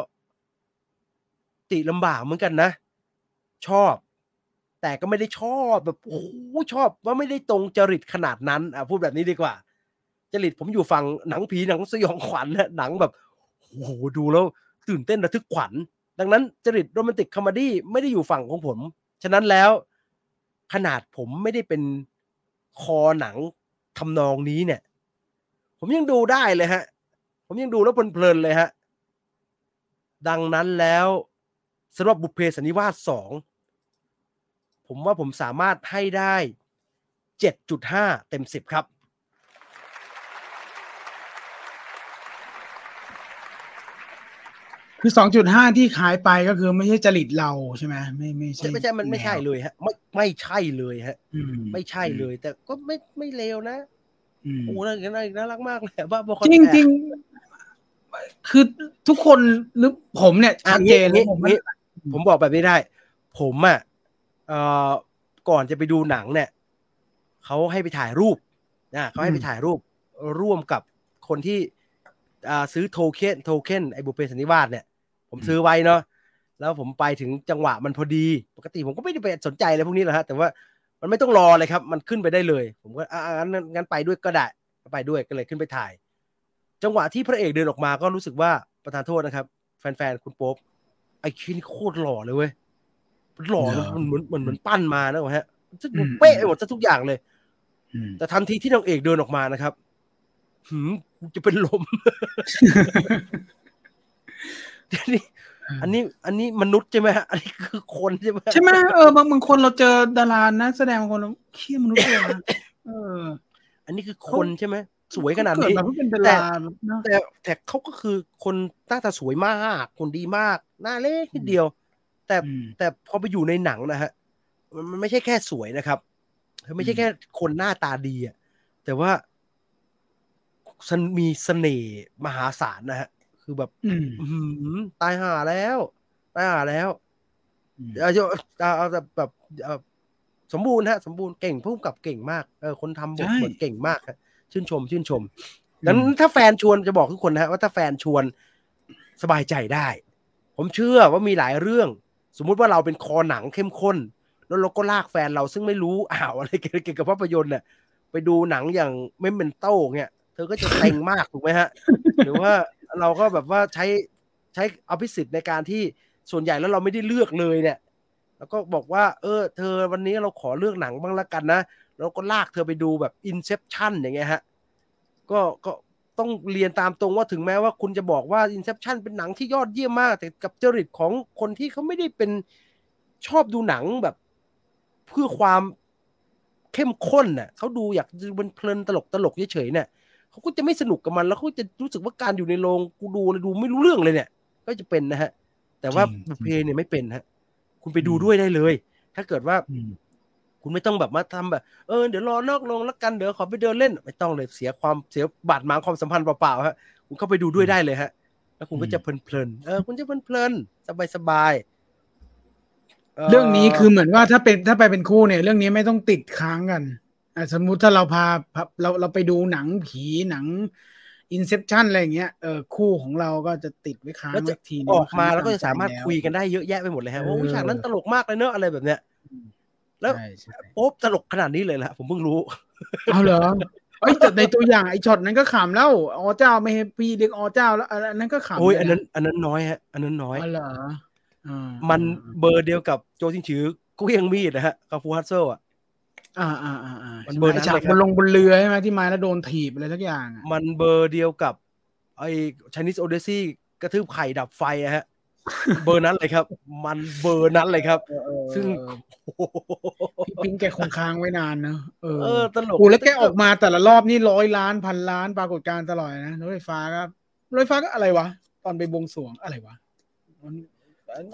[SPEAKER 1] ติลำบากเหมือนกันนะ ชอบ แต่ก็ไม่ได้ชอบแบบโอ้ชอบว่าไม่ได้ตรงจริตขนาดนั้นอะพูดแบบนี้ดีกว่า จริตผมอยู่ฝั่งหนังผีหนังสยองขวัญนะหนังแบบโอ้โหดูแล้วตื่นเต้นระทึกขวัญ ดังนั้นจริตโรแมนติกคอมเมดี้ไม่ได้อยู่ฝั่งของผม ฉะนั้นแล้ว ขนาดผมไม่ได้เป็นคอหนังทำนองนี้เนี่ย ผมยังดูได้เลยฮะ ผมยังดูแล้วเพลินเลยฮะ ดังนั้นแล้วสำหรับบุพเพสันนิวาสสอง ผมว่าผมสามารถให้ได้เจ็ดจุดห้าเต็มสิบครับ
[SPEAKER 2] คือสองจุดห้าที่ขายไปก็คือไม่ใช่จริตเราใช่ไหมไม่ไม่ใช่
[SPEAKER 1] ไม่ใช่มันไม่ใช่เลยฮะ ไม่ไม่ใช่เลยฮะ
[SPEAKER 2] อืม
[SPEAKER 1] ไม่ใช่เลย แต่ก็ไม่ไม่เลวนะ
[SPEAKER 2] อืม
[SPEAKER 1] โอ้น่าน่าน่ารักมากเลยบ้าบอ
[SPEAKER 2] จริงจริงๆคือทุกคนหรือผมเนี่ยชัดเจนเลยผมไม่
[SPEAKER 1] ผมบอกแบบนี้ได้ ผมอะเอ่อ ก่อนจะไปดูหนังเนี่ยเขาให้ไปถ่ายรูปนะเขาให้ไปถ่ายรูปร่วมกับคนที่ซื้อโทเค็นโทเค็นไอ้บุเพสันนิวาสเนี่ย ผมซื้อไว้เนาะแล้วผมไปถึงจังหวะมันพอดี ปกติผมก็ไม่ได้ไปสนใจอะไรพวกนี้หรอกฮะแต่ว่ามันไม่ต้องรอเลยครับ มันขึ้นไปได้เลย ผมก็อ่างั้นงั้นไปด้วยก็ได้ไปด้วยก็เลยขึ้นไปถ่าย จังหวะที่พระเอกเดินออกมาก็รู้สึกว่าประธานโทษนะครับ แฟนๆ คุณโป๊ปไอ้คินี่โคตรหล่อเลยเว้ย หล่อนะมันเหมือนมันเหมือนปั้นมานะฮะจะดูเป๊ะไปหมดจะทุกอย่างเลย
[SPEAKER 2] อืม
[SPEAKER 1] แต่ทันทีที่นางเอกเดินออกมานะครับหืมกูจะเป็นลมอันนี้ อันนี้ อันนี้มนุษย์ใช่ไหมฮะ อันนี้คือคนใช่ไหมฮะ
[SPEAKER 2] ใช่ไหมเออบางบางคนเราเจอดารานะแสดงบางคนเราเขี้ยมนุษย์เลยนะเออ
[SPEAKER 1] อันนี้คือคนใช่ไหมสวยขนาด
[SPEAKER 2] เกิด
[SPEAKER 1] นี้
[SPEAKER 2] มาเพื่อเป็นดา
[SPEAKER 1] แต่
[SPEAKER 2] ราเนอะ
[SPEAKER 1] แต่แต่เขาก็คือคนหน้าตาสวยมาก คนดีมาก หน้าเล็กนิดเดียว แต่
[SPEAKER 2] อืม
[SPEAKER 1] แต่พอไปอยู่ในหนังนะฮะมันมันไม่ใช่แค่สวยนะครับคือไม่ใช่
[SPEAKER 2] อืม
[SPEAKER 1] แค่คนหน้าตาดีอะแต่ว่ามันมีเสน่ห์มหาศาลนะฮะคือแบบ
[SPEAKER 2] อืม
[SPEAKER 1] อื้อหือตายห่าแล้วตายห่าแล้ว
[SPEAKER 2] อืม
[SPEAKER 1] เอาเอาเอาเอาแบบแบบเอ่อสมบูรณ์ฮะ สมบูรณ์เก่งพุ่มกับเก่งมากเออคนทำบท
[SPEAKER 2] ใช่
[SPEAKER 1] บทเก่งมากฮะชื่นชม ชื่นชมดังนั้นถ้าแฟนชวนจะบอกทุกคนนะฮะว่าถ้าแฟนชวนสบายใจได้ ผมเชื่อว่ามีหลายเรื่อง สมมุติว่าเราเป็นคอหนังเข้มข้น แล้วเราก็ลากแฟนเราซึ่งไม่รู้อ้าวอะไรเกี่ยวกับภาพยนตร์เนี่ยไปดูหนังอย่างเมมเมนโต้เนี่ยเธอก็จะเต็งมากถูกไหมฮะ หรือว่าเราก็แบบว่าใช้ใช้อภิสิทธิ์ในการที่ส่วนใหญ่แล้วเราไม่ได้เลือกเลยเนี่ย แล้วก็บอกว่า เออ เธอวันนี้เราขอเลือกหนังบ้างละกันนะ แล้วก็ลากเธอไปดูแบบ Inception อย่างเงี้ยฮะ ก็ก็ ต้องเรียนตามตรงว่าถึงแม้ว่าคุณจะบอกว่า Inception เป็นหนังที่ยอดเยี่ยมมาก แต่กับจริตของคนที่เขาไม่ได้เป็นชอบดูหนังแบบ เพื่อความเข้มข้นน่ะเขาดูอยากดูมันเพลินตลกตลกเฉยๆเนี่ยเขาก็จะไม่สนุกกับมัน แล้วเขาจะรู้สึกว่าการอยู่ในโรงกูดูแล้วดูไม่รู้เรื่องเลยเนี่ย ก็จะเป็นนะฮะ แต่ว่า
[SPEAKER 2] จริง
[SPEAKER 1] บุพเพเนี่ยไม่เป็นฮะ คุณไปดู
[SPEAKER 2] อืม
[SPEAKER 1] ด้วยได้เลย ถ้าเกิดว่า
[SPEAKER 2] อืม
[SPEAKER 1] คุณไม่ต้องแบบมาทำแบบเออเดี๋ยวรอนอกโรงแล้วกันเดี๋ยวขอไปเดินเล่น ไม่ต้องเลยเสียความเสียบาดหมางความสัมพันธ์เปล่าๆฮะคุณเข้าไปดูด้วยได้เลยฮะ แล้วคุณก็จะเพลินๆเออคุณจะเพลินๆสบายๆ
[SPEAKER 2] เรื่องนี้คือเหมือนว่าถ้าเป็นถ้าไปเป็นคู่เนี่ย เรื่องนี้ไม่ต้องติดค้างกันอะสมมุติถ้าเราพาพาเราเราไปดูหนังผีหนังอินเซ t ชันอะไรอย่างเงี้ยเออคู่ของเราก็จะติดไว้ค้าง
[SPEAKER 1] แล้วจะ
[SPEAKER 2] ไว้ทีนึง
[SPEAKER 1] ออกมา
[SPEAKER 2] ครั้ง
[SPEAKER 1] แล้วก็จะสามารถ
[SPEAKER 2] ตใจ
[SPEAKER 1] คุยกันได้เยอะแยะไปหมดเลยฮะ
[SPEAKER 2] เออ
[SPEAKER 1] ว่าอุ๊ยฉากนั้นตลกมากเลยเนอะอะไรแบบเนี้ย แล้ว
[SPEAKER 2] ใช่ใช่
[SPEAKER 1] โป๊บตลกขนาดนี้เลยแหละผมเพิ่งรู้
[SPEAKER 2] เอาเหรอเอ้ยแต่ในตัวอย่างไอ้ช็อตนั้นก็ขำแล้วอ๋อเจ้าไม่ให้พี่เรียกอ๋อเจ้าแล้วอันนั้นก็ขำ
[SPEAKER 1] โอ้ย
[SPEAKER 2] เล
[SPEAKER 1] อันนั้น อันนั้นน้อยฮะ อันนั้นน้อย
[SPEAKER 2] อ๋อเหรออ่า
[SPEAKER 1] มันเบอร์เดียวกับโจชิงชือกุ้ยงมีดนะฮะกับฟูฮัตเซลอะ
[SPEAKER 2] อ่าอ่าอ่าอ่า
[SPEAKER 1] มันเบอร์นั้น
[SPEAKER 2] ไฉาก
[SPEAKER 1] เลยครับ
[SPEAKER 2] บนลงบนเรือใช่ไหมที่มาแล้วโดนถีบอะไรสักอย่างอะ
[SPEAKER 1] มันเบอร์เดียวกับไอ้ชนิสโอเดซี่กระทืบไข่ดับไฟอะฮะ เบอร์นั้นเลยครับ มันเบอร์นั้นเลยครับ ซึ่งโอ้โห
[SPEAKER 2] พี่พิงค์แกคงค้างไว้นานเนอะเออ
[SPEAKER 1] เออตลก
[SPEAKER 2] โอ้แล้วแกออกมาแต่ละรอบนี่ร้อยล้านพันล้านปรากฏการณ์ตลอดนะรถไฟฟ้าก็รถไฟฟ้าก็อะไรวะ ตอนไปบวงสรวงอะไรวะมัน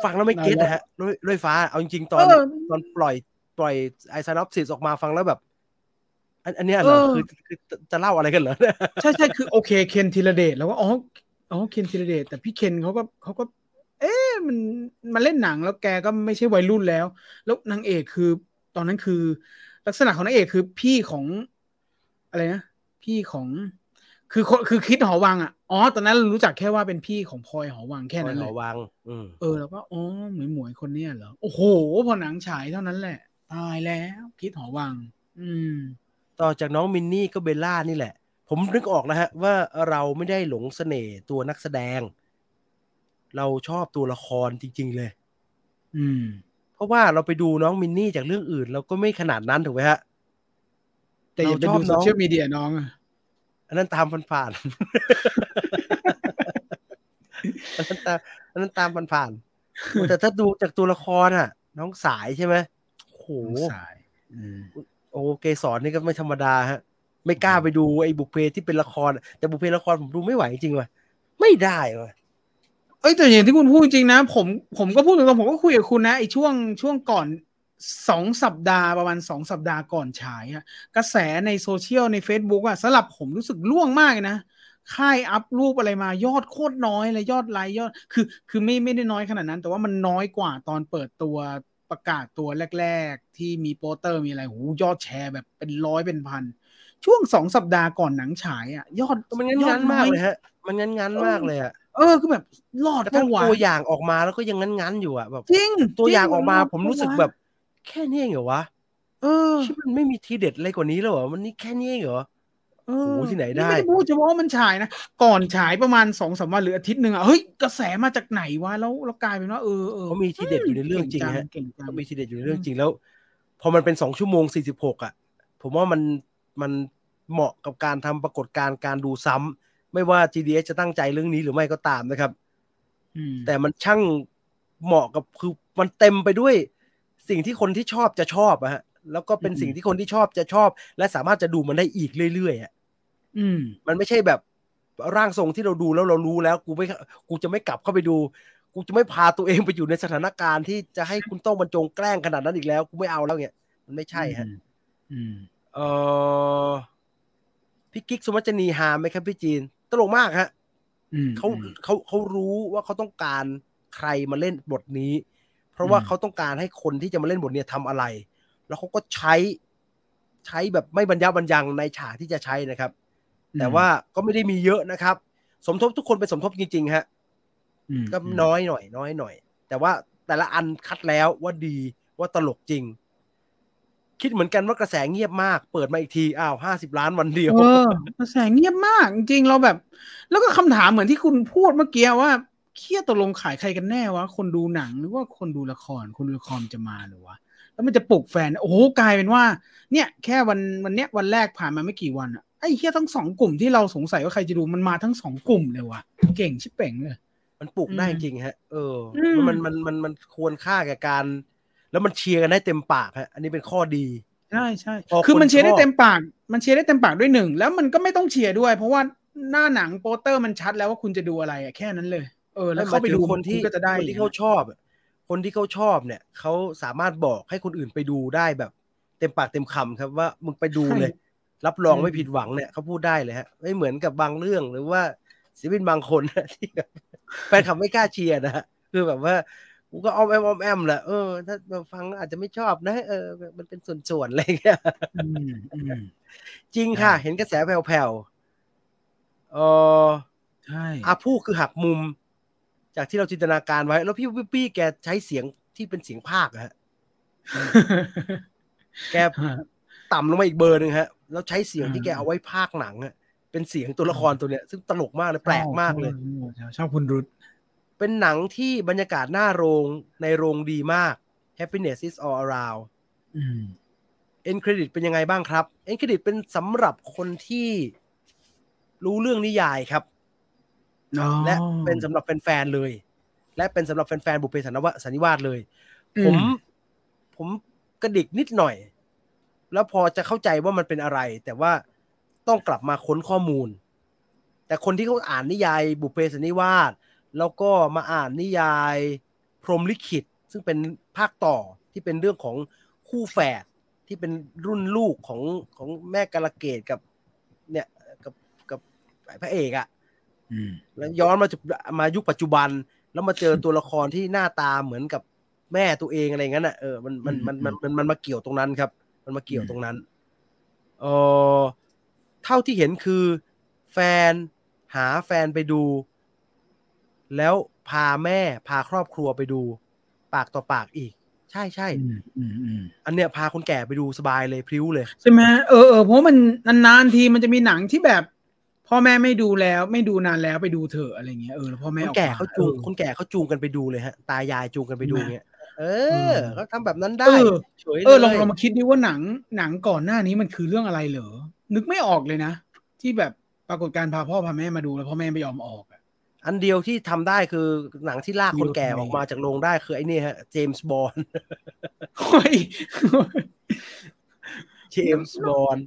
[SPEAKER 1] ฟังแล้วไม่เก็ตนะฮะรถรถไฟฟ้าเอาจริงๆตอน
[SPEAKER 2] เออ
[SPEAKER 1] ตอนปล่อยปล่อยไอซานอปซิสออกมาฟังแล้วแบบอันอันเนี้ยเหรอ
[SPEAKER 2] เออ
[SPEAKER 1] คือคือจะเล่าอะไรกันเหรอเนี่ย
[SPEAKER 2] ใช่ใช่คือโอเคเคนธีรเดชแล้วก็อ๋ออ๋อเคนธีรเดชแต่พี่เคนเขาก็เขาก็ เอ๊ะมันมาเล่นหนังแล้วแกก็ไม่ใช่วัยรุ่นแล้ว แล้วนางเอกคือตอนนั้นคือ ลักษณะของนางเอกคือพี่ของอะไรนะพี่ของคือคนคือคิดหอวังอะอ๋อตอนนั้นรู้จักแค่ว่าเป็นพี่ของพลอยหอวังแค่นั้น
[SPEAKER 1] ห
[SPEAKER 2] เล
[SPEAKER 1] อยวังอืม
[SPEAKER 2] เออแล้วก็อ๋อหมวยหมวยคนเนี้ยเหรอโอ้โหพอหนังฉายเท่านั้นแหละ ตายแล้ว คิดหอวัง อืม
[SPEAKER 1] ต่อจากน้องมินนี่ก็เบลล่านี่แหละ ผมนึกออกแล้วฮะ ว่าเราไม่ได้หลงเสน่ห์ตัวนักแสดง เราชอบตัวละครจริง ๆ เลย
[SPEAKER 2] อืม
[SPEAKER 1] เพราะว่าเราไปดูน้องมินนี่จากเรื่องอื่น เราก็ไม่ขนาดนั้นถูกไหมฮะ
[SPEAKER 2] แต่อย่าไป
[SPEAKER 1] เราชอบ
[SPEAKER 2] ดู
[SPEAKER 1] น้
[SPEAKER 2] โซ
[SPEAKER 1] อง
[SPEAKER 2] เชียลมีเดียน้องอะ
[SPEAKER 1] อันนั้นตามผ่านๆอันนั้นตามอันนั้นตามผ่านๆแต่ถ้าดูจากตัวละครอะ น้องสายใช่ไหมโอ้โห
[SPEAKER 2] สายอืม
[SPEAKER 1] โอ้เกสรนี่ก็ไม่ธรรมดาฮะ ไม่กล้าไปดูไอ้บุพเพที่เป็นละคร แต่บุพเพละครผมดูไม่ไหวจริงๆว่ะไม่ได้ว่ะ
[SPEAKER 2] เอ้ยแต่อย่างที่คุณพูดจริงนะ ผมผมก็พูดตรงๆผมก็คุยกับคุณนะไอ้ช่วงช่วงก่อนสองสัปดาห์ประมาณสองสัปดาห์ก่อนฉายอะกระแสในโซเชียลใน Facebook อะสำหรับผมรู้สึกร่วงมากเลยนะค่ายอัพรูปอะไรมายอดโคตรน้อยเลยยอดไลค์ยอดคือ คือไม่ไม่ได้น้อยขนาดนั้น แต่ว่ามันน้อยกว่าตอนเปิดตัวประกาศตัวแรก ๆ ที่มีโปสเตอร์มีอะไรหูยอดแชร์แบบเป็นร้อยเป็นพัน ช่วงสองสัปดาห์ก่อนหนังฉายอะยอด
[SPEAKER 1] มันงั้น
[SPEAKER 2] ยอ
[SPEAKER 1] งั
[SPEAKER 2] ด
[SPEAKER 1] นๆมาก
[SPEAKER 2] น้อ
[SPEAKER 1] เลยฮะ มันงั้นงันๆมากเลยอะ
[SPEAKER 2] เออคือแบบรอด
[SPEAKER 1] กระทั่ง
[SPEAKER 2] ปะวะ
[SPEAKER 1] ตัวอย่างออกมาแล้วก็ยังงั้นงันๆอยู่อะแบบ
[SPEAKER 2] จริง
[SPEAKER 1] ตัวอย่าง
[SPEAKER 2] จ
[SPEAKER 1] ออกมา
[SPEAKER 2] รด
[SPEAKER 1] ผมรู้สึก
[SPEAKER 2] ปะวะ
[SPEAKER 1] แบบ แค่นี้เองเหรอวะ
[SPEAKER 2] เออ
[SPEAKER 1] ที่มันไม่มีทีเด็ดอะไรกว่านี้แล้วเหรอมันนี่แค่นี้เองเหรอ
[SPEAKER 2] เออ
[SPEAKER 1] โอ้โหที่ไหนได้
[SPEAKER 2] ม่ได้พูดเฉพาะว่ามันฉายนะ ก่อนฉายประมาณสองสามวันหรืออาทิตย์หนึ่งอะเฮ้ยกระแสมาจากไหนวะแล้วแล้วกลายเป็นว่าเออเออ
[SPEAKER 1] เขามีทีเด็ดอยู่ในเรื่องจริงฮะ
[SPEAKER 2] เก่งจัง
[SPEAKER 1] ก็มี
[SPEAKER 2] เก่ง
[SPEAKER 1] ทีเด็ดอยู่ในเรื่องจริงแล้ว พอมันเป็นสองชั่วโมงสี่สิบหกอะ ผมว่ามันมันเหมาะกับการทำปรากฏการณ์การดูซ้ำ ไม่ว่า GDS จะตั้งใจเรื่องนี้หรือไม่ก็ตามนะครับ
[SPEAKER 2] อืม
[SPEAKER 1] แต่มันช่างเหมาะกับคือมันเต็มไปด้วย สิ่งที่คนที่ชอบจะชอบอะฮะ แล้วก็เป็นสิ่งที่คนที่ชอบจะชอบ และสามารถจะดูมันได้อีกเรื่อยๆอะ
[SPEAKER 2] อืม
[SPEAKER 1] มันไม่ใช่แบบร่างทรงที่เราดูแล้วเรารู้แล้ว กูไม่กูจะไม่กลับเข้าไปดู กูจะไม่พาตัวเองไปอยู่ในสถานการณ์ที่จะให้คุณต้องบรรจงแกล้งขนาดนั้นอีกแล้ว กูไม่เอาแล้วเนี่ยมันไม่ใช่ฮะ
[SPEAKER 2] อืม
[SPEAKER 1] เออพี่กิ๊กสุวัจนีฮาไหมครับพี่จีน ตลกมากฮะ
[SPEAKER 2] อืม
[SPEAKER 1] เขาเขาเขารู้ว่าเขาต้องการใครมาเล่นบทนี้ เพราะว่า
[SPEAKER 2] อืม
[SPEAKER 1] เขาต้องการให้คนที่จะมาเล่นบทเนี้ยทำอะไร แล้วเขาก็ใช้ใช้แบบไม่บรรยาบรรยังในฉากที่จะใช้นะครับ แต่ว่าก็ไม่ได้มีเยอะนะครับ สมทบทุกคนเป็นสมทบจริง ๆ ฮะ
[SPEAKER 2] อืม
[SPEAKER 1] ก็น้อยหน่อย น้อยหน่อย แต่ว่าแต่ละอันคัดแล้วว่าดีว่าตลกจริง คิดเหมือนกันว่ากระแสเงียบมาก เปิดมาอีกทีอ้าวห้าสิบล้านวันเดียว
[SPEAKER 2] เออกระแสเงียบมาก จริงๆเราแบบ แล้วก็คำถามเหมือนที่คุณพูดเมื่อกี้ว่าเครียดตกลงขายใครกันแน่วะคนดูหนังหรือว่าคนดูละคร คนดูละครจะมาหรือวะแล้วมันจะปลุกแฟน โอ้โหกลายเป็นว่า เนี่ย แค่วันวันเนี้ยวันแรกผ่านมาไม่กี่วันอะไอ้เฮียทั้งสองกลุ่มที่เราสงสัยว่าใครจะดูมันมาทั้งสองกลุ่มเลยวะเก่งชิบเป่งเลย
[SPEAKER 1] มันปลุกได้
[SPEAKER 2] อื
[SPEAKER 1] จ
[SPEAKER 2] ม
[SPEAKER 1] ริงๆฮะ เอออ
[SPEAKER 2] ม
[SPEAKER 1] มันมันมันมันควรค่าแก่การ แล้วมันเชียร์กันได้เต็มปากฮะอันนี้เป็นข้อดี
[SPEAKER 2] ใช่ใช่
[SPEAKER 1] พอ
[SPEAKER 2] คือมัน
[SPEAKER 1] คน
[SPEAKER 2] เชียร์ได้
[SPEAKER 1] ชอบ
[SPEAKER 2] เต็มปาก มันเชียร์ได้เต็มปากด้วยหนึ่งแล้วมันก็ไม่ต้องเชียร์ด้วย เพราะว่าหน้าหนังโปสเตอร์มันชัดแล้วว่าคุณจะดูอะไรอะแค่นั้นเลย เออ แล้วเข้าไปดู
[SPEAKER 1] คนที่
[SPEAKER 2] ณก็จะได้
[SPEAKER 1] คนที่เขาชอบอะคนที่เขาชอบเนี่ยเขาสามารถบอกให้คนอื่นไปดูได้แบบ เต็มปากเต็มคำครับว่ามึงไปดูเลย รับรองไม่ผิดหวังเนี่ยเขาพูดได้เลยฮะ ไม่เหมือนกับบางเรื่องหรือว่าศิลปินบางคนนะที่แบบแฟนคลับไม่กล้าเชียร์นะฮะคือแบบว่า กูก็อ้อมแอมอ้อมแอมแหละเออถ้ามาฟังอาจจะไม่ชอบนะเออ มันเป็นส่วนๆอะไรเงี้ย
[SPEAKER 2] อืมอืม
[SPEAKER 1] จริงค่ะ
[SPEAKER 2] ใช่
[SPEAKER 1] เห็นกระแสแผ่วๆเออ
[SPEAKER 2] ใช่
[SPEAKER 1] อาผู้คือหักมุม จากที่เราจินตนาการไว้ แล้วพี่พี่ปี้แกใช้เสียงที่เป็นเสียงภาคอะฮะแกต่ำลงมาอีกเบอร์หนึ่งฮะ แล้วใช้เสียงที่แกเอาไว้ภาคหนังอะเป็นเสียงตัวละครตัวเนี้ย ซึ่งตลกมากเลยแปลกมากเลย
[SPEAKER 2] ชอบชอบคุณรุต
[SPEAKER 1] เป็นหนังที่บรรยากาศหน้าโรงในโรงดีมาก happiness is all around
[SPEAKER 2] อืม
[SPEAKER 1] end credit เป็นยังไงบ้างครับ end credit เป็นสำหรับคนที่รู้เรื่องนิยายครับ
[SPEAKER 2] อ๋อ
[SPEAKER 1] และเป็นสำหรับแฟนๆเลย และเป็นสำหรับแฟนๆบุพเพสันนิวาสสันนิวาสเลย
[SPEAKER 2] อื
[SPEAKER 1] ผมผมกระดิกนิดหน่อย แล้วพอจะเข้าใจว่ามันเป็นอะไร แต่ว่าต้องกลับมาค้นข้อมูล แต่คนที่เขาอ่านนิยายบุพเพสันนิวาส แล้วก็มาอ่านนิยายพรหมลิขิต ซึ่งเป็นภาคต่อที่เป็นเรื่องของคู่แฝดที่เป็นรุ่นลูกของของแม่กาลเกตกับเนี่ยกับกับพระเอกอะ
[SPEAKER 2] อืม
[SPEAKER 1] แล้วย้อนมาจุมายุคปัจจุบัน แล้วมาเจอตัวละครที่หน้าตาเหมือนกับแม่ตัวเองอะไรงั้นอะเออมันมันมันมันมันมันมาเกี่ยวตรงนั้นครับ มันมาเกี่ยวตรงนั้นเออเท่าที่เห็นคือแฟนหาแฟนไปดู แล้วพาแม่พาครอบครัวไปดู ปากต่อปากอีก ใช่ใช่
[SPEAKER 2] อืมอืมอืม
[SPEAKER 1] อันเนี้ยพาคนแก่ไปดูสบายเลยพริ้วเลย
[SPEAKER 2] ใช่ไหมเออเออเพราะว่ามันนานๆทีมันจะมีหนังที่แบบพ่อแม่ไม่ดูแล้วไม่ดูนานแล้วไปดูเถอะอะไรเงี้ยเออแล้วพ่อแม่
[SPEAKER 1] คน
[SPEAKER 2] ออก
[SPEAKER 1] แก่
[SPEAKER 2] มา
[SPEAKER 1] เขาจูง
[SPEAKER 2] ออ
[SPEAKER 1] คนแก่เขาจูงกันไปดูเลยฮะ ตายายจูงกันไปดู
[SPEAKER 2] ใช่ไหม
[SPEAKER 1] เงี้ยเอ
[SPEAKER 2] เอ
[SPEAKER 1] อ
[SPEAKER 2] อ
[SPEAKER 1] เขาทำแบบนั้นได้
[SPEAKER 2] เออ
[SPEAKER 1] เฉยเลย
[SPEAKER 2] เออลองลองมาคิดดิว่าหนังหนังก่อนหน้านี้มันคือเรื่องอะไรเหรอนึกไม่ออกเลยนะ ที่แบบปรากฏการณ์พาพ่อพาแม่มาดูแล้วพ่อแม่ไม่ยอมออก อะ
[SPEAKER 1] อันเดียวที่ทำได้คือหนังที่ลากคนแก่
[SPEAKER 2] Real Time
[SPEAKER 1] ออกมาจากโรงได้คือไอ้นี่ฮะ เจมส์บอล
[SPEAKER 2] เฮ้ย
[SPEAKER 1] เจมส์บอล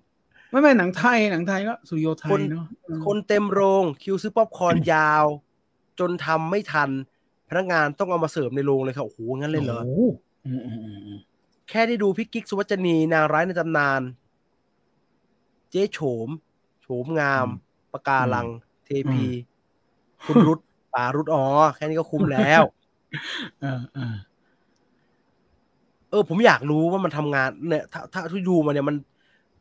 [SPEAKER 2] ไม่ไม่หนังไทยหนังไทยก็สุริโยไท
[SPEAKER 1] ค
[SPEAKER 2] ย
[SPEAKER 1] น
[SPEAKER 2] เนาะเออ
[SPEAKER 1] คนเต็มโรงคิวซื้อป๊อปคอร์นยาว จนทำไม่ทัน พนักงานต้องเอามาเสิร์ฟในโรงเลยครับโอ้โหงั้นเลยเหรอ
[SPEAKER 2] โโอืมอืมอืมอืม
[SPEAKER 1] แค่ได้ดูพี่กิ๊กสุวัจนีนางร้ายในตำนาน เจ๊โฉม โฉมงามปากาลัง เทพี คุณรุดป่ารุดอ๋อแค่นี้ก็คุ้มแล้ว
[SPEAKER 2] เออเออ
[SPEAKER 1] เออผมอยากรู้ว่ามันทำงานเนี่ยถ้าถ้าที่ดูมาเนี่ยมัน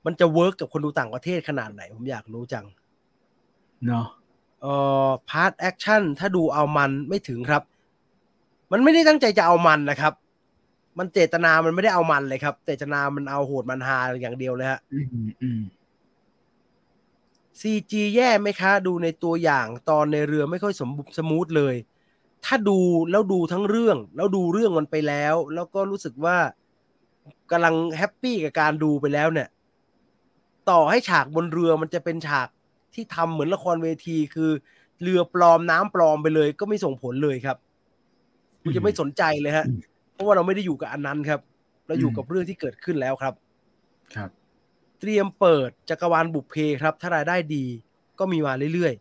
[SPEAKER 1] มันจะเวิร์กกับคนดูต่างประเทศขนาดไหน ผมอยากรู้จัง
[SPEAKER 2] เนาะ
[SPEAKER 1] เอ่อ part action ถ้าดูเอามันไม่ถึงครับ มันไม่ได้ตั้งใจจะเอามันนะครับ มันเจตนามันไม่ได้เอามันเลยครับ เจตนามันเอาโหดมันฮาอย่างเดียวเลยฮะ
[SPEAKER 2] อืมอืม
[SPEAKER 1] ซีจีแย่ไหมคะ ดูในตัวอย่างตอนในเรือไม่ค่อย smooth เลย ถ้าดูแล้วดูทั้งเรื่อง แล้วดูเรื่องมันไปแล้ว แล้วก็รู้สึกว่ากำลังแฮปปี้กับการดูไปแล้วเนี่ย ต่อให้ฉากบนเรือมันจะเป็นฉากที่ทำเหมือนละครเวทีคือเรือปลอมน้ำปลอมไปเลย ก็ไม่ส่งผลเลยครับคุณจะไม่สนใจเลยฮะ เพราะว่าเราไม่ได้อยู่กับอันนั้นครับ เราอยู่กับเรื่องที่เกิดขึ้นแล้วครับ
[SPEAKER 2] ครับ
[SPEAKER 1] เตรียมเปิดจักรวาลบุพเพครับ ถ้ารายได้ดีก็มีมาเรื่อย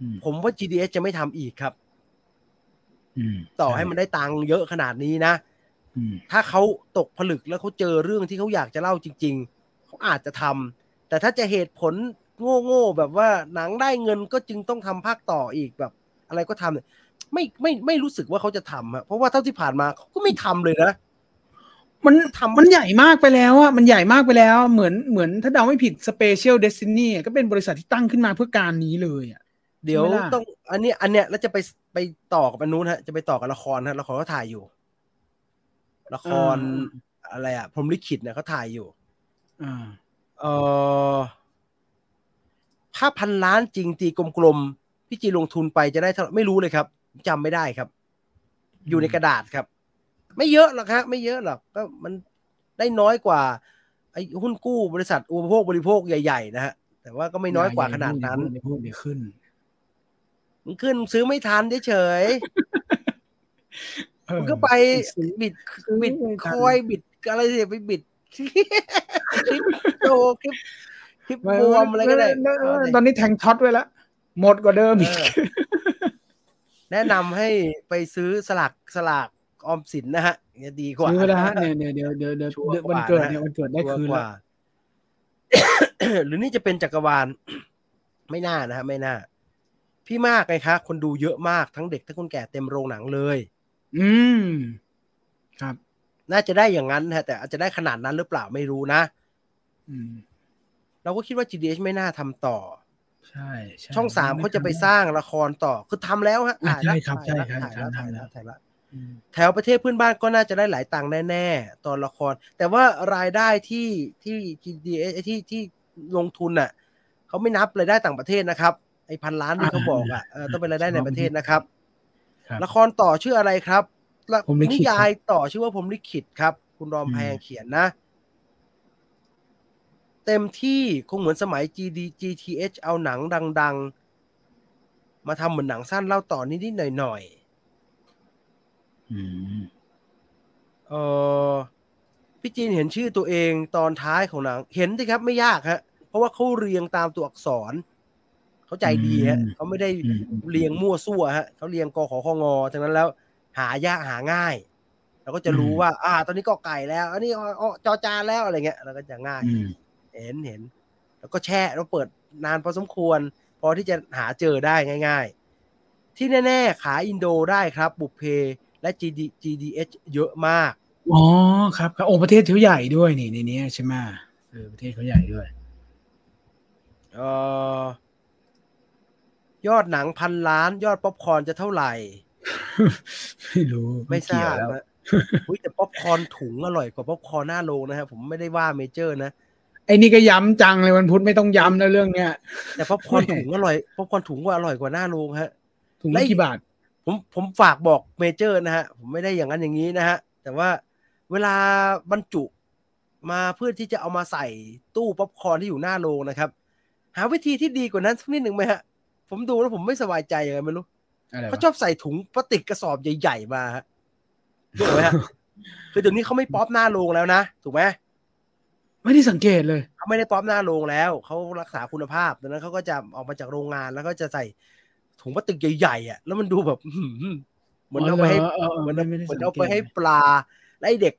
[SPEAKER 2] อืม
[SPEAKER 1] ๆผมว่า GDS จะไม่ทำอีกครับ
[SPEAKER 2] อืม
[SPEAKER 1] ต่อให้มันได้ตังค์เยอะขนาดนี้นะ
[SPEAKER 2] อืม
[SPEAKER 1] ถ้าเขาตกผลึกแล้วเขาเจอเรื่องที่เขาอยากจะเล่าจริง ๆ เขาอาจจะทำแต่ถ้าจะเหตุผลโง่ๆแบบว่าหนังได้เงินก็จึงต้องทำภาคต่ออีกแบบ อะไรก็ทำเนี่ยไม่ไม่ไม่รู้สึกว่าเขาจะทำอะเพราะว่าเท่าที่ผ่านมาเขาก็ไม่ทำเลยนะ
[SPEAKER 2] มัน
[SPEAKER 1] ทำ
[SPEAKER 2] มันใหญ่มากไปแล้วอะมันใหญ่มากไปแล้ว เหมือนเหมือนถ้าเดาไม่ผิด Special Destiny อะก็เป็นบริษัทที่ตั้งขึ้นมาเพื่อการนี้เลยอะ
[SPEAKER 1] เดี๋ยว
[SPEAKER 2] ใช่ไหมล่ะ
[SPEAKER 1] ต้อง อันนี้อันเนี้ยแล้วจะไปไปต่อกับอันนู้นฮะ จะไปต่อกับละครฮะละครก็ถ่ายอยู่ ละครอะไรอะพรหมลิขิตเนี่ยเขาถ่ายอยู่
[SPEAKER 2] อ่า
[SPEAKER 1] เออถ้าพันล้านจริงตีกลมๆพี่จีลงทุนไปจะได้เท่าไม่รู้เลยครับจำไม่ได้ครับ อยู่ในกระดาษครับ ไม่เยอะหรอกฮะไม่เยอะหรอกก็มันได้น้อยกว่าไอ้หุ้นกู้บริษัทอุปโภคบริโภคใหญ่ๆนะฮะแต่ว่าก็ไม่น้อยกว่าขนาดนั้น
[SPEAKER 2] เดี๋ยวพูดเดี๋ยวขึ้น
[SPEAKER 1] มันขึ้นซื้อไม่ทันเฉย
[SPEAKER 2] เออ
[SPEAKER 1] ๆมันก็ไป
[SPEAKER 2] ซื้อ
[SPEAKER 1] บิด
[SPEAKER 2] ซื้อ
[SPEAKER 1] บิด
[SPEAKER 2] ไม่ทัน
[SPEAKER 1] คอยบิดอะไรสิไปบิดคลิปโตคลิปคลิปบวมอะไรก็ได้
[SPEAKER 2] เออ
[SPEAKER 1] เอาสิ
[SPEAKER 2] ตอนนี้แทงช็อตไว้แล้วหมดกว่าเดิมอีก
[SPEAKER 1] เออแนะนำให้ไปซื้อสลากสลาก ออมสินนะฮะเนี่ยดีกว่า
[SPEAKER 2] ซื้อไปแล้วฮะเนี่ยเนี่ยเดี๋ยวเดี๋ยวเดี๋ยว
[SPEAKER 1] ชัวร์
[SPEAKER 2] เดี๋ยว
[SPEAKER 1] กว่า
[SPEAKER 2] วันเกิด
[SPEAKER 1] นะ
[SPEAKER 2] เนี่ยวันเกิดได้
[SPEAKER 1] ชัวร์
[SPEAKER 2] คืน
[SPEAKER 1] ก
[SPEAKER 2] แล้ว
[SPEAKER 1] ว่าหรือนี่จะเป็นจักรวาล ไม่น่านะฮะไม่น่า พี่มากไงคะ คนดูเยอะมากทั้งเด็กทั้งคนแก่เต็มโรงหนังเลย
[SPEAKER 2] อืม ครับ
[SPEAKER 1] น่าจะได้อย่างนั้นฮะ แต่อาจจะได้ขนาดนั้นหรือเปล่าไม่รู้นะ
[SPEAKER 2] อืม
[SPEAKER 1] เราก็คิดว่า GDH ไม่น่าทำต่อ
[SPEAKER 2] ใช่ใช่
[SPEAKER 1] องสามเขาจะไปสร้างละครต่อคือทำแล้วฮะ
[SPEAKER 2] อ่า
[SPEAKER 1] ถ่ายแล้ว
[SPEAKER 2] ใช่ครับ
[SPEAKER 1] ถ่ายแล้ว
[SPEAKER 2] ใช่ครับ
[SPEAKER 1] ถ่ายแล้ว
[SPEAKER 2] ทำ
[SPEAKER 1] ถ่าย
[SPEAKER 2] แล้
[SPEAKER 1] แล้ววถ่ายแล้ว
[SPEAKER 2] อืม
[SPEAKER 1] แถวประเทศเพื่อนบ้านก็น่าจะได้หลายตังค์แน่ๆ ตอนละคร แต่ว่ารายได้ที่ที่ GDH ที่ที่ลงทุนน่ะเขาไม่นับรายได้ต่างประเทศนะครับไอ้พันล้านที่เขาบอกอะเออต้องเป็นรายได้ในประเทศนะครับ
[SPEAKER 2] ครับ
[SPEAKER 1] ละครต่อชื่ออะไรครับละ
[SPEAKER 2] พรหมลิขิต
[SPEAKER 1] นิยายต่อชื่อว่าผมลิขิตครับ คุณรอม
[SPEAKER 2] อืม
[SPEAKER 1] แพงเขียนนะ เต็มที่คงเหมือนสมัย GD GTH เอาหนังดัง ๆ มาทำเหมือนหนังสั้นเล่าต่อนิดๆหน่อยๆ
[SPEAKER 2] อืม
[SPEAKER 1] เออพี่จีนเห็นชื่อตัวเองตอนท้ายของหนัง เห็นสิครับไม่ยากฮะ เพราะว่าเขาเรียงตามตัวอักษร เขาใจดีฮะ
[SPEAKER 2] อืม
[SPEAKER 1] เขาไม่ได้
[SPEAKER 2] อืม
[SPEAKER 1] เรียงมั่วซั่วฮะเขาเรียงกขอคงอจากนั้นแล้ว หายากหาง่ายเราก็จะรู้ว่า อ่า ตอนนี้ก็ไก่แล้ว อันนี้ออจอจานแล้วอะไรเงี้ยเราก็จะง่าย
[SPEAKER 2] อืม
[SPEAKER 1] เห็นเห็น แล้วก็แช่แล้วเปิดนานพอสมควร พอที่จะหาเจอได้ง่าย ๆ ที่แน่ ๆ ขายอินโดได้ครับ บุพเพ และ GD GDH เยอะมาก
[SPEAKER 2] อ๋อครับครับโอ้ประเทศเขาใหญ่ด้วยนี่ในนี้ใช่ไหมเออประเทศเขาใหญ่ด้วย
[SPEAKER 1] เอ่อยอดหนังพันล้าน ยอดป๊อปคอร์นจะเท่าไหร่
[SPEAKER 2] ไม่รู้
[SPEAKER 1] ไม่ทรา
[SPEAKER 2] เกี่ยวแล้ว
[SPEAKER 1] นะอุ๊ยแต่ป๊อปคอร์นถุงอร่อยกว่าป๊อปคอร์นหน้าโรงนะครับผมไม่ได้ว่าเมเจอร์นะ
[SPEAKER 2] ไอ้นี่ก็ย้ำจังเลยวันพุธไม่ต้องย้ำแล้วเรื่องเนี้ย
[SPEAKER 1] แต่ป๊อปคอร์น
[SPEAKER 2] แม่
[SPEAKER 1] ถุงอร่อยป๊อปคอร์นถุงว่าอร่อยกว่าหน้าโรงฮะแล้ว
[SPEAKER 2] ถุง
[SPEAKER 1] แล้
[SPEAKER 2] ละ
[SPEAKER 1] ว
[SPEAKER 2] กี่บาท
[SPEAKER 1] ผมผมฝากบอกเมเจอร์นะฮะ ผมไม่ได้อย่างนั้นอย่างนี้นะฮะ แต่ว่าเวลาบรรจุมาเพื่อที่จะเอามาใส่ตู้ป๊อปคอร์นที่อยู่หน้าโรงนะครับ หาวิธีที่ดีกว่านั้นสักนิดหนึ่งไหมฮะ ผมดูแล้วผมไม่สบายใจยังไงไม่รู้
[SPEAKER 2] อะไรวะ
[SPEAKER 1] เขาชอบใส่ถุงพลาสติกกระสอบใหญ่ๆมาฮะถูกไหมฮะคือเดี๋ยวนี้เขาไม่ป๊อปหน้าโรงแล้วนะถูกไหม
[SPEAKER 2] ไม่ได้สังเกตเลย
[SPEAKER 1] เขาไม่ได้ป๊อปหน้าโรงแล้วเขารักษาคุณภาพดังนั้นเขาก็จะออกมาจากโรงงานแล้วก็จะใส่ ถุงพลาสติกใหญ่ๆอะแล้วมันดูแบบอื้อหือเหมือนเอาไปให้
[SPEAKER 2] อ๋อเหรอเออเออ
[SPEAKER 1] เหมือน
[SPEAKER 2] ไม่ไม่ได้
[SPEAKER 1] เหมือน
[SPEAKER 2] สังเกต
[SPEAKER 1] เอาไปให้ปลาและไอเด็ก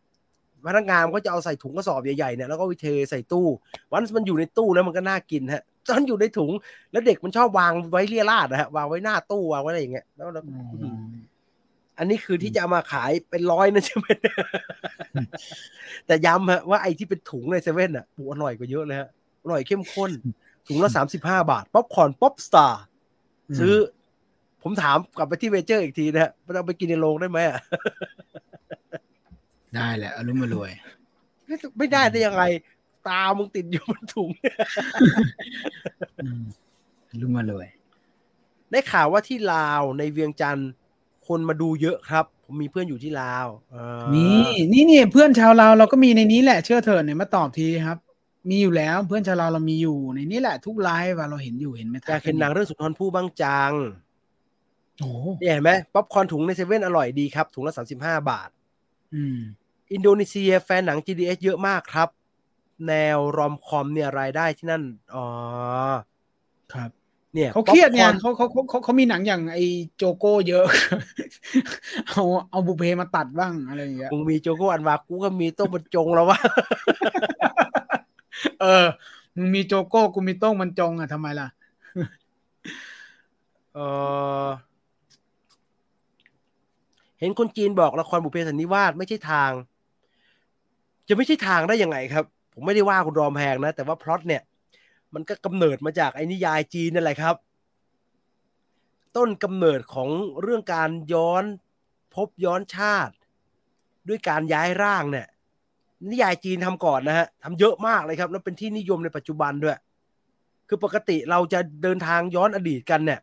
[SPEAKER 1] พนักงานมันก็จะเอาใส่ถุงกระสอบใหญ่ๆเนี่ยแล้วก็วิเทใส่ตู้ วันมันอยู่ในตู้แล้วมันก็น่ากินฮะตอนอยู่ในถุง แล้วเด็กมันชอบวางไว้เรียราดนะฮะวางไว้หน้าตู้วางไว้อะไรอย่างเงี้ยแล้วเรา
[SPEAKER 2] อื
[SPEAKER 1] อื้อหือ
[SPEAKER 2] ม
[SPEAKER 1] อันนี้คือที่จะเอามาขายเป็นร้อยนะใช่ไหมแต่ย้ำฮะว่าไอ้ที่เป็นถุงในเซเว่นอะปูอร่อยกว่าเยอะเลยฮะอร่อยเข้มข้น ถุงละสามสิบห้าบาท ป๊อปคอร์น Popstar ซื้อ ผมถามกลับไปที่เมเจอร์อีกทีนะฮะมันเอาไปกินในโรงได้ไหมอะ
[SPEAKER 2] ได้แหละอารมณ์มารวย
[SPEAKER 1] ไม่ได้ได้ยังไง ตรามึงติดอยู่บนถุง
[SPEAKER 2] อืมอารมณ์มารวย
[SPEAKER 1] ได้ข่าวว่าที่ลาวในเวียงจันทน์คนมาดูเยอะครับ ผมมีเพื่อนอยู่ที่ลาวอ่า
[SPEAKER 2] นี่นี่นี่เพื่อนชาวลาวเราก็มีในนี้แหละเชื่อเถอะเนี่ยมาตอบทีครับ มีอยู่แล้วเพื่อนชาวลาวเรามีอยู่ในนี้แหละทุกไลฟ์ว่าเราเห็นอยู่เห็นไหม
[SPEAKER 1] อยากเห็นหนังเรื่องสุนทรภู่บ้างจัง
[SPEAKER 2] โอ้โห
[SPEAKER 1] เนี่ยเห็นไหมป๊อปคอร์นถุงในเซเว่นอร่อยดีครับ ถุงละสามสิบห้าบาท
[SPEAKER 2] อืม
[SPEAKER 1] อินโดนีเซียแฟนหนัง GDH เยอะมากครับ แนว romcom เนี่ยรายได้ที่นั่นอ๋อ
[SPEAKER 2] ครับ
[SPEAKER 1] เนี่ย
[SPEAKER 2] เขาเครียดเนี่ย
[SPEAKER 1] ป๊อปคอ
[SPEAKER 2] เขาเขาเขาเขาเขามีหนังอย่างไอโจโก้เยอะ เอาเอาบุพเพมาตัดบ้างอะไรอย่างเงี้ย
[SPEAKER 1] มึงมีโจโกอันวากูก็มีโต้งบรรจงแล้ววะ
[SPEAKER 2] เออ มึงมีโจโก้กูมีโต้งมันจงอะทำไมล่ะ
[SPEAKER 1] เออเห็นคนจีนบอกละครบุพเพสันนิวาสไม่ใช่ทาง จะไม่ใช่ทางได้ยังไงครับ ผมไม่ได้ว่าคุณรอมแพงนะ แต่ว่าพล็อตเนี่ย มันก็กำเนิดมาจากไอ้นิยายจีนนั่นแหละครับ ต้นกำเนิดของเรื่องการย้อนพบย้อนชาติ ด้วยการย้ายร่างเนี่ย นิยายจีนทำก่อนนะฮะทำเยอะมากเลยครับ แล้วเป็นที่นิยมในปัจจุบันด้วย คือปกติเราจะเดินทางย้อนอดีตกันเนี่ย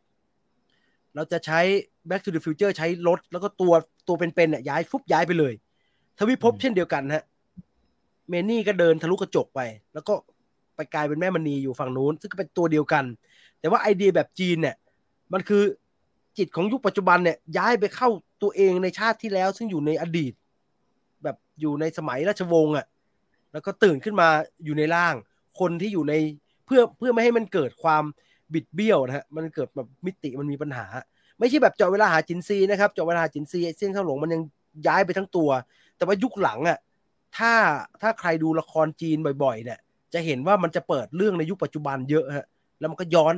[SPEAKER 1] เราจะใช้ Back to the Future ใช้รถ แล้วก็ตัวตัวเป็นๆเนี่ยย้ายฟุบย้ายไปเลย ทวิภพเช่นเดียวกันฮะเมนี่ก็เดินทะลุกระจกไป แล้วก็ไปกลายเป็นแม่มณีอยู่ฝั่งนู้น ซึ่งก็เป็นตัวเดียวกัน แต่ว่าไอเดียแบบจีนเนี่ย มันคือจิตของยุคปัจจุบันเนี่ยย้ายไปเข้าตัวเองในชาติที่แล้ว ซึ่งอยู่ในอดีต แบบอยู่ในสมัยราชวงศ์อะแล้วก็ตื่นขึ้นมาอยู่ในร่าง คนที่อยู่ในเพื่อเพื่อไม่ให้มันเกิดความบิดเบี้ยวนะฮะมันเกิดแบบมิติมันมีปัญหา ไม่ใช่แบบเจาะเวลาหาจินซีนะครับเจาะเวลาหาจินซีเส้นข้างหลงมันยังย้ายไปทั้งตัว แต่ว่ายุคหลังอะถ้าถ้าใครดูละครจีนบ่อยๆ เนี่ย จะเห็นว่ามันจะเปิดเรื่องในยุคปัจจุบันเยอะฮะแล้วมันก็ย้อน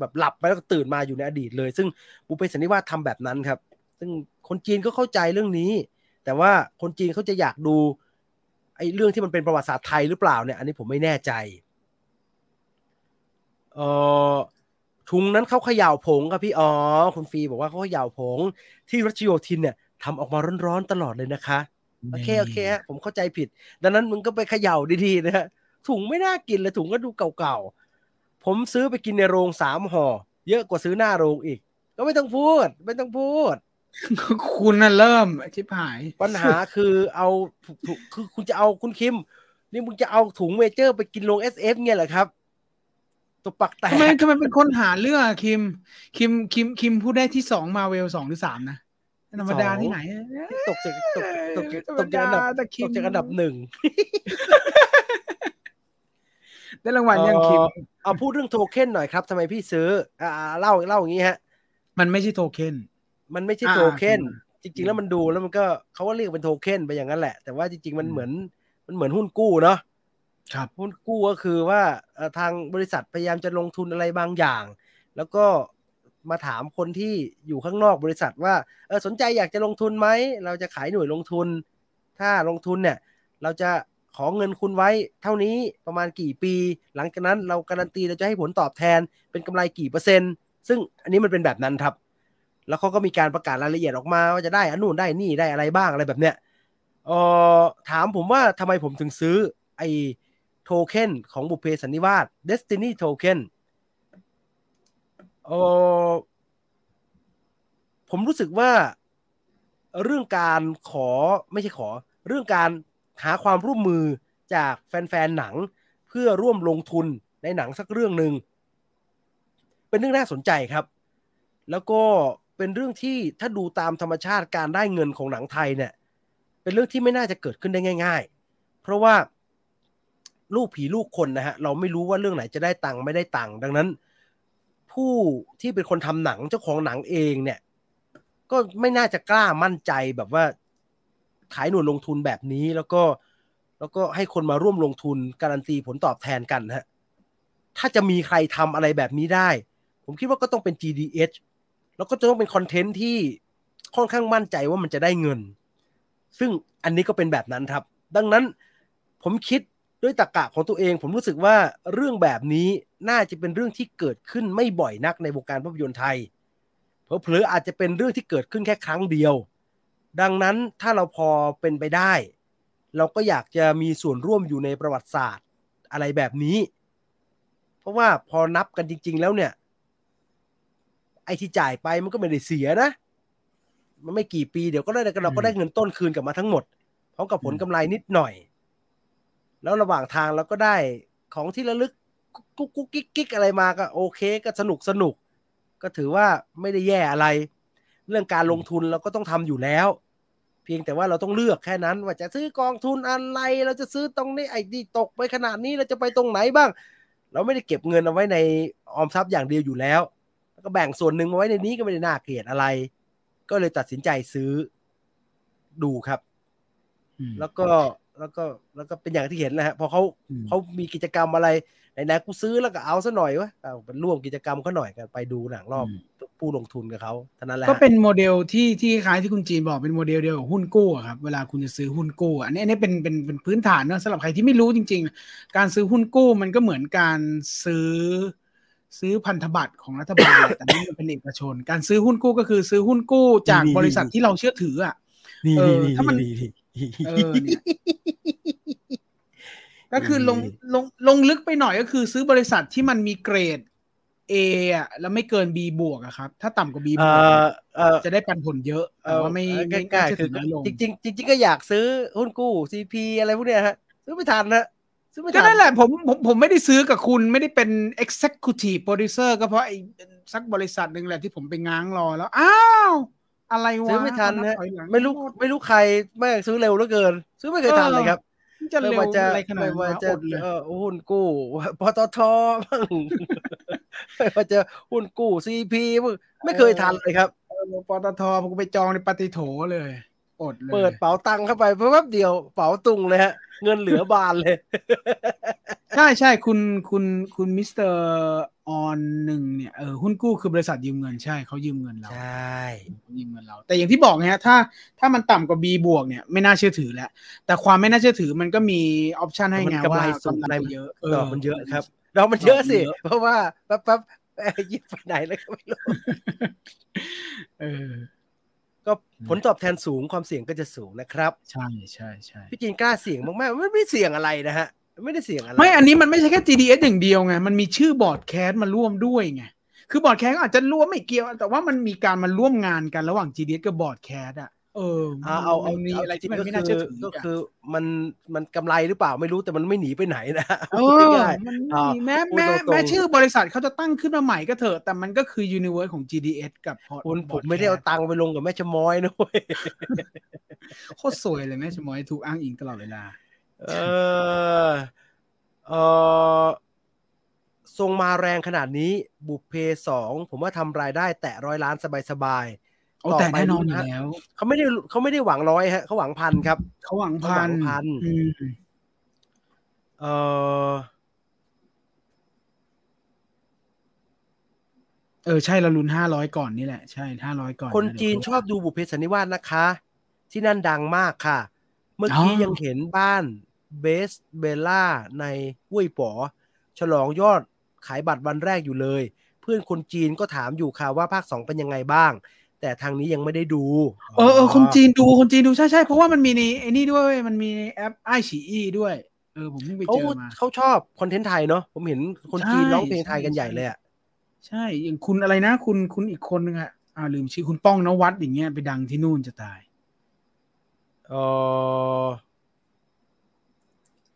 [SPEAKER 1] แบบหลับไปแล้วก็ตื่นมาอยู่ในอดีตเลย ซึ่งบุพเพสันนิวาสทำแบบนั้นครับ ซึ่งคนจีนก็เข้าใจเรื่องนี้ แต่ว่าคนจีนเขาจะอยากดูไอ้เรื่องที่มันเป็นประวัติศาสตร์ไทยหรือเปล่าเนี่ย อันนี้ผมไม่แน่ใจเออถุงนั้นเขาเขย่าผงครับพี่อ๋อคุณฟีบอกว่าเขาเขย่าผง ที่รัชโยธินเนี่ยทำออกมาร้อนๆตลอดเลยนะคะโอเคโอเคฮะผมเข้าใจผิด ดังนั้นมึงก็ไปเขย่าดีๆนะฮะถุงไม่น่ากินเลยถุงก็ดูเก่าๆผมซื้อไปกินในโรงสามห่อเยอะกว่าซื้อหน้าโรงอีก ก็ไม่ต้องพูด ไม่ต้องพูด
[SPEAKER 2] คุณน่ะเริ่มชิบหาย
[SPEAKER 1] ปัญหาคือเอาถุงคือคุณจะเอาคุณคิม นี่มึงจะเอาถุงเมเจอร์ไปกินโรง SF เนี่ยเหรอครับตัวปักแตก
[SPEAKER 2] ทำไมทำไมเป็นคนหาเรื่องอะคิม คิมคิมคิมพูดได้ที่สองมาเวลสองหรือสามนะธรรมดาที่ไหน
[SPEAKER 1] ตกจากตกตกจากตกจากอันดับ
[SPEAKER 2] ธรรมดาแต่คิ
[SPEAKER 1] ต
[SPEAKER 2] ม
[SPEAKER 1] กจากอันดับหนึ่ง
[SPEAKER 2] ได้รางวัลยังคิม
[SPEAKER 1] เอ่อเอาพูดเรื่องโทเค็นหน่อยครับทำไมพี่ซื้อ อ่าเล่าเล่าอย่างนี้ฮะ
[SPEAKER 2] มันไม่ใช่โทเค็น
[SPEAKER 1] มันไม่ใช่
[SPEAKER 2] อ่า
[SPEAKER 1] โทเค็น
[SPEAKER 2] อ่า
[SPEAKER 1] จริง ๆ แล้วมันดูแล้วมันก็เขาก็เรียกเป็นโทเค็นไปอย่างนั้นแหละ แต่ว่าจริง ๆ มัน
[SPEAKER 2] อืม
[SPEAKER 1] เหมือนมันเหมือนหุ้นกู้เนาะ
[SPEAKER 2] ครับ
[SPEAKER 1] หุ้นกู้ก็คือว่าเอ่อทางบริษัทพยายามจะลงทุนอะไรบางอย่าง แล้วก็มาถามคนที่อยู่ข้างนอกบริษัทว่าเออสนใจอยากจะลงทุนไหมเราจะขายหน่วยลงทุน ถ้าลงทุนเนี่ย เราจะขอเงินคุณไว้ เท่านี้ประมาณกี่ปี หลังจากนั้นเราการันตีเราจะให้ผลตอบแทนเป็นกำไรกี่เปอร์เซ็นต์ ซึ่งอันนี้มันเป็นแบบนั้นครับ แล้วเขาก็มีการประกาศรายละเอียดออกมาว่าจะได้อันนู่นได้นี่ได้อะไรบ้างอะไรแบบเนี้ยเออถามผมว่าทำไมผมถึงซื้อไอ้โทเค็นของบุพเพสันนิวาส Destiny Token เออผมรู้สึกว่าเรื่องการขอไม่ใช่ขอ เรื่องการหาความร่วมมือจากแฟนๆหนังเพื่อร่วมลงทุนในหนังสักเรื่องหนึ่งเป็นเรื่องน่าสนใจครับ แล้วก็ เป็นเรื่องที่ถ้าดูตามธรรมชาติการได้เงินของหนังไทยเนี่ยเป็นเรื่องที่ไม่น่าจะเกิดขึ้นได้ง่าย ๆ เพราะว่าลูกผีลูกคนนะฮะเราไม่รู้ว่าเรื่องไหนจะได้ตังค์ไม่ได้ตังค์ดังนั้น ผู้ที่เป็นคนทำหนังเจ้าของหนังเองเนี่ย ก็ไม่น่าจะกล้ามั่นใจแบบว่าขายหน่วยลงทุนแบบนี้แล้วก็แล้วก็ให้คนมาร่วมลงทุนการันตีผลตอบแทนกันฮะถ้าจะมีใครทำอะไรแบบนี้ได้ ผมคิดว่าก็ต้องเป็น GDH แล้วก็จะต้องเป็นคอนเทนต์ที่ค่อนข้างมั่นใจว่ามันจะได้เงิน ซึ่งอันนี้ก็เป็นแบบนั้นครับ ดังนั้นผมคิดด้วยตรรกะของตัวเอง ผมรู้สึกว่าเรื่องแบบนี้น่าจะเป็นเรื่องที่เกิดขึ้นไม่บ่อยนักในวงการภาพยนตร์ไทยเผลอๆอาจจะเป็นเรื่องที่เกิดขึ้นแค่ครั้งเดียว ดังนั้นถ้าเราพอเป็นไปได้ เราก็อยากจะมีส่วนร่วมอยู่ในประวัติศาสตร์อะไรแบบนี้ เพราะว่าพอนับกันจริง ๆ แล้วเนี่ย ไอ้ที่จ่ายไปมันก็ไม่ได้เสียนะ มันไม่กี่ปีเดี๋ยวก็ได้เราก็ได้เงินต้นคืนกลับมาทั้งหมดพร้อมกับผลกำไรนิดหน่อย แล้วระหว่างทางเราก็ได้ของที่ระลึกกุ๊กกุ๊กกิ๊กกิ๊กอะไรมาก็โอเค ก็สนุกสนุก ก็ถือว่าไม่ได้แย่อะไร เรื่องการลงทุนเราก็ต้องทำอยู่แล้ว เพียงแต่ว่าเราต้องเลือกแค่นั้น ว่าจะซื้อกองทุนอะไร เราจะซื้อตรงนี้ไอ้ที่ตกไปขนาดนี้เราจะไปตรงไหนบ้าง เราไม่ได้เก็บเงินเอาไว้ในออมทรัพย์อย่างเดียวอยู่แล้วแล้ว ก็แบ่งส่วนหนึ่งมาไว้ในนี้ก็ไม่ได้น่าเกลียดอะไร ก็เลยตัดสินใจซื้อดูครับ แล้วก็แล้วก็แล้วก็เป็นอย่างที่เห็นแหละฮะพอเขาเขามีกิจกรรมอะไรไหนๆกูซื้อแล้วก็เอาซะหน่อยวะเอาเป็นร่วมกิจกรรมเขาหน่อยกันไปดูหนังรอบผู้ลงทุนกับเขาเท่านั้นแหละ
[SPEAKER 2] ก็เป็นโมเดลที่ที่คล้ายที่คุณจีนบอกเป็นโมเดลเดียวกับหุ้นกู้ครับเวลาคุณจะซื้อหุ้นกู้อันนี้อันนี้เป็นเป็นเป็นพื้นฐานเนอะสำหรับใครที่ไม่รู้จริง ๆ การซื้อหุ้นกู้มันก็เหมือนการซื้อ ซื้อพันธบัตรของรัฐบาลแต่นี่มันเป็นเอกชน การซื้อหุ้นกู้ก็คือซื้อหุ้นกู้จากบริษัทที่เราเชื่อถืออะ
[SPEAKER 1] นี่
[SPEAKER 2] เออ
[SPEAKER 1] นี่นี่
[SPEAKER 2] ถ้ามัน
[SPEAKER 1] นี่นี่
[SPEAKER 2] เออเนี่ยก็คือลงลงลงลึกไปหน่อยก็คือซื้อบริษัทที่มันมีเกรด A อะแล้วไม่เกิน B บวกอะครับ ถ้าต่ำกว่า B บ
[SPEAKER 1] เอ
[SPEAKER 2] วก
[SPEAKER 1] อเออ
[SPEAKER 2] จะได้ปันผลเยอะแต่ว่าไม่
[SPEAKER 1] เออ
[SPEAKER 2] ไม่
[SPEAKER 1] ใกล้
[SPEAKER 2] ไม่
[SPEAKER 1] ๆคือ
[SPEAKER 2] น้อยลง
[SPEAKER 1] จริงๆจริงๆก็อยากซื้อหุ้นกู้ซีพีอะไรพวกเนี้ยฮะซื้อไม่ทันนะ ซื้อไม่
[SPEAKER 2] ก็
[SPEAKER 1] ทัน
[SPEAKER 2] นั่นแหละผมผมผมไม่ได้ซื้อกับคุณไม่ได้เป็น executive producer ก็เพราะไอ้สักบริษัทหนึ่งแหละที่ผมไปง้างรอแล้ว อ้าว อะไรวะ
[SPEAKER 1] ซื้อไม่ทัน
[SPEAKER 2] เอา
[SPEAKER 1] นะ
[SPEAKER 2] ถอยหลัง
[SPEAKER 1] ไม่รู้ไม่รู้ใครแม่งซื้อเร็วเหลือเกิน ซื้อไม่เคยทันเลยครับ
[SPEAKER 2] จะ
[SPEAKER 1] ไม่
[SPEAKER 2] เร็ว
[SPEAKER 1] ว่าจะ
[SPEAKER 2] อะไรขนาด
[SPEAKER 1] ไม่
[SPEAKER 2] นั้น
[SPEAKER 1] ว่าวะจะ
[SPEAKER 2] อดเลย
[SPEAKER 1] เออหุ้นกู้ปตทบ้างไม่ว่าจะหุ้นกู้ซีพีไม่เคยทันเลยครับ
[SPEAKER 2] เออปตทผมไปจองในปั๊ดโธ่เลย อดเลย
[SPEAKER 1] เปิดเป๋าตังค์เข้าไปเพราะแป๊บเดียวเป๋าตุงเลยฮะ เงินเหลือบานเลย
[SPEAKER 2] ใช่ใช่คุณคุณคุณมิสเตอร์ออนหนึ่งเนี่ยเออหุ้นกู้คือบริษัทยืมเงินใช่เขายืมเงินเรา
[SPEAKER 1] ใช่
[SPEAKER 2] เขายืมเงินเรา แต่อย่างที่บอกไงฮะถ้าถ้ามันต่ำกว่า B บวกเนี่ยไม่น่าเชื่อถือแล้ว แต่ความไม่น่าเชื่อถือมันก็มี option ให้
[SPEAKER 1] มัน
[SPEAKER 2] ไง
[SPEAKER 1] กำไร
[SPEAKER 2] ว่า
[SPEAKER 1] สูง
[SPEAKER 2] กำไรเยอะ
[SPEAKER 1] ดอกมันเยอะครับดอกมันเยอะสิ
[SPEAKER 2] ดอกมันเยอะ
[SPEAKER 1] เพราะว่าแป๊บแป๊บเอ้ยยิบไปไหนแล้วก็ไม่รู้
[SPEAKER 2] เออ
[SPEAKER 1] ก็ผลตอบแทนสูงความเสี่ยงก็จะสูงนะครับ
[SPEAKER 2] ใช่ใช่ใช่
[SPEAKER 1] พี่จีนกล้าเสี่ยงมากๆมันไม่เสี่ยงอะไรนะฮะ ไม่ได้เสี่ยงอะไร
[SPEAKER 2] ไม่ อันนี้มันไม่ใช่แค่ GDS อย่างเดียวไง มันมีชื่อ Broadcast มาร่วมด้วยไง คือ Broadcast อาจจะร่วมไม่เกี่ยว แต่ว่ามันมีการมาร่วมงานกันระหว่าง GDH กับ Broadcast อะ เออ
[SPEAKER 1] เอาเอาเอา
[SPEAKER 2] มันมีอะไรที่มันไม่น่า
[SPEAKER 1] ก็
[SPEAKER 2] เชื่อ
[SPEAKER 1] คือ
[SPEAKER 2] ถือ
[SPEAKER 1] ก็
[SPEAKER 2] อะ
[SPEAKER 1] คือมันมันกำไรหรือเปล่าไม่รู้แต่มันไม่หนีไปไหนนะ
[SPEAKER 2] เอ
[SPEAKER 1] พูด
[SPEAKER 2] อ
[SPEAKER 1] ง่าย
[SPEAKER 2] มัน
[SPEAKER 1] อ่า
[SPEAKER 2] มีแม้
[SPEAKER 1] พูด
[SPEAKER 2] แม้
[SPEAKER 1] ตรงๆ
[SPEAKER 2] แม้ชื่อบริษัทเขาจะตั้งขึ้นมาใหม่ก็เถอะแต่มันก็คือ Universe ของ GDS กับ Port
[SPEAKER 1] ๆคุณผมไม่ได้เอาตังค์ไปลงกับแม่ชะม้อยนะเว้ย
[SPEAKER 2] โคตรสวยเลยแม่ชมอยถูกอ้างอิงตลอดเวลา
[SPEAKER 1] เออเออทรงมาแรงขนาดนี้บุพเพสองผมว่าทำรายได้แตะร้อยล้านสบายๆ
[SPEAKER 2] เอา
[SPEAKER 1] ต่
[SPEAKER 2] แต่
[SPEAKER 1] ไป
[SPEAKER 2] แน่นอน
[SPEAKER 1] ลุ้
[SPEAKER 2] อยู่
[SPEAKER 1] ฮะ
[SPEAKER 2] แล้ว
[SPEAKER 1] เขาไม่ได้เขาไม่ได้หวังร้อยฮะเขาหวังพันครับ
[SPEAKER 2] เขาหวัง
[SPEAKER 1] เขาหวั
[SPEAKER 2] พัน
[SPEAKER 1] งพัน
[SPEAKER 2] อืม
[SPEAKER 1] เออ
[SPEAKER 2] เออใช่เราลุ้นห้าร้อยก่อนนี่แหละใช่ห้าร้อยก่อน
[SPEAKER 1] คน
[SPEAKER 2] แล้ว
[SPEAKER 1] จีน
[SPEAKER 2] เดี๋ยว
[SPEAKER 1] ชอบดูบุพเพสันนิวาสนะคะ ที่นั่นดังมากค่ะ เมื่อกี้
[SPEAKER 2] อ๋อ
[SPEAKER 1] ยังเห็นบ้านเบสเบลล่าในห้วยป๋อฉลองยอดขายบัตรวันแรกอยู่เลย เพื่อนคนจีนก็ถามอยู่ค่ะว่าภาคสองเป็นยังไงบ้าง แต่ทางนี้ยังไม่ได้ดู
[SPEAKER 2] เออเออคนจีนดูคนจีนดูใช่ใช่เพราะว่ามันมีในไอ้นี่ด้วยมันมีในแอปไอฉีอีด้วยเออผมเพิ่งไป
[SPEAKER 1] เขา
[SPEAKER 2] เจอมา
[SPEAKER 1] เขาชอบคอนเทนต์ไทยเนาะผมเห็นคนจีน
[SPEAKER 2] ใช่
[SPEAKER 1] ร้องเพลงไทยกัน
[SPEAKER 2] ใช่
[SPEAKER 1] ใหญ่เลยอะ
[SPEAKER 2] ใช่อย่างคุณอะไรนะ คุณคุณอีกคนนึงอะอ่าลืมชื่อคุณป้องนวัดอย่างเงี้ยไปดังที่นู่นจะตาย
[SPEAKER 1] เออ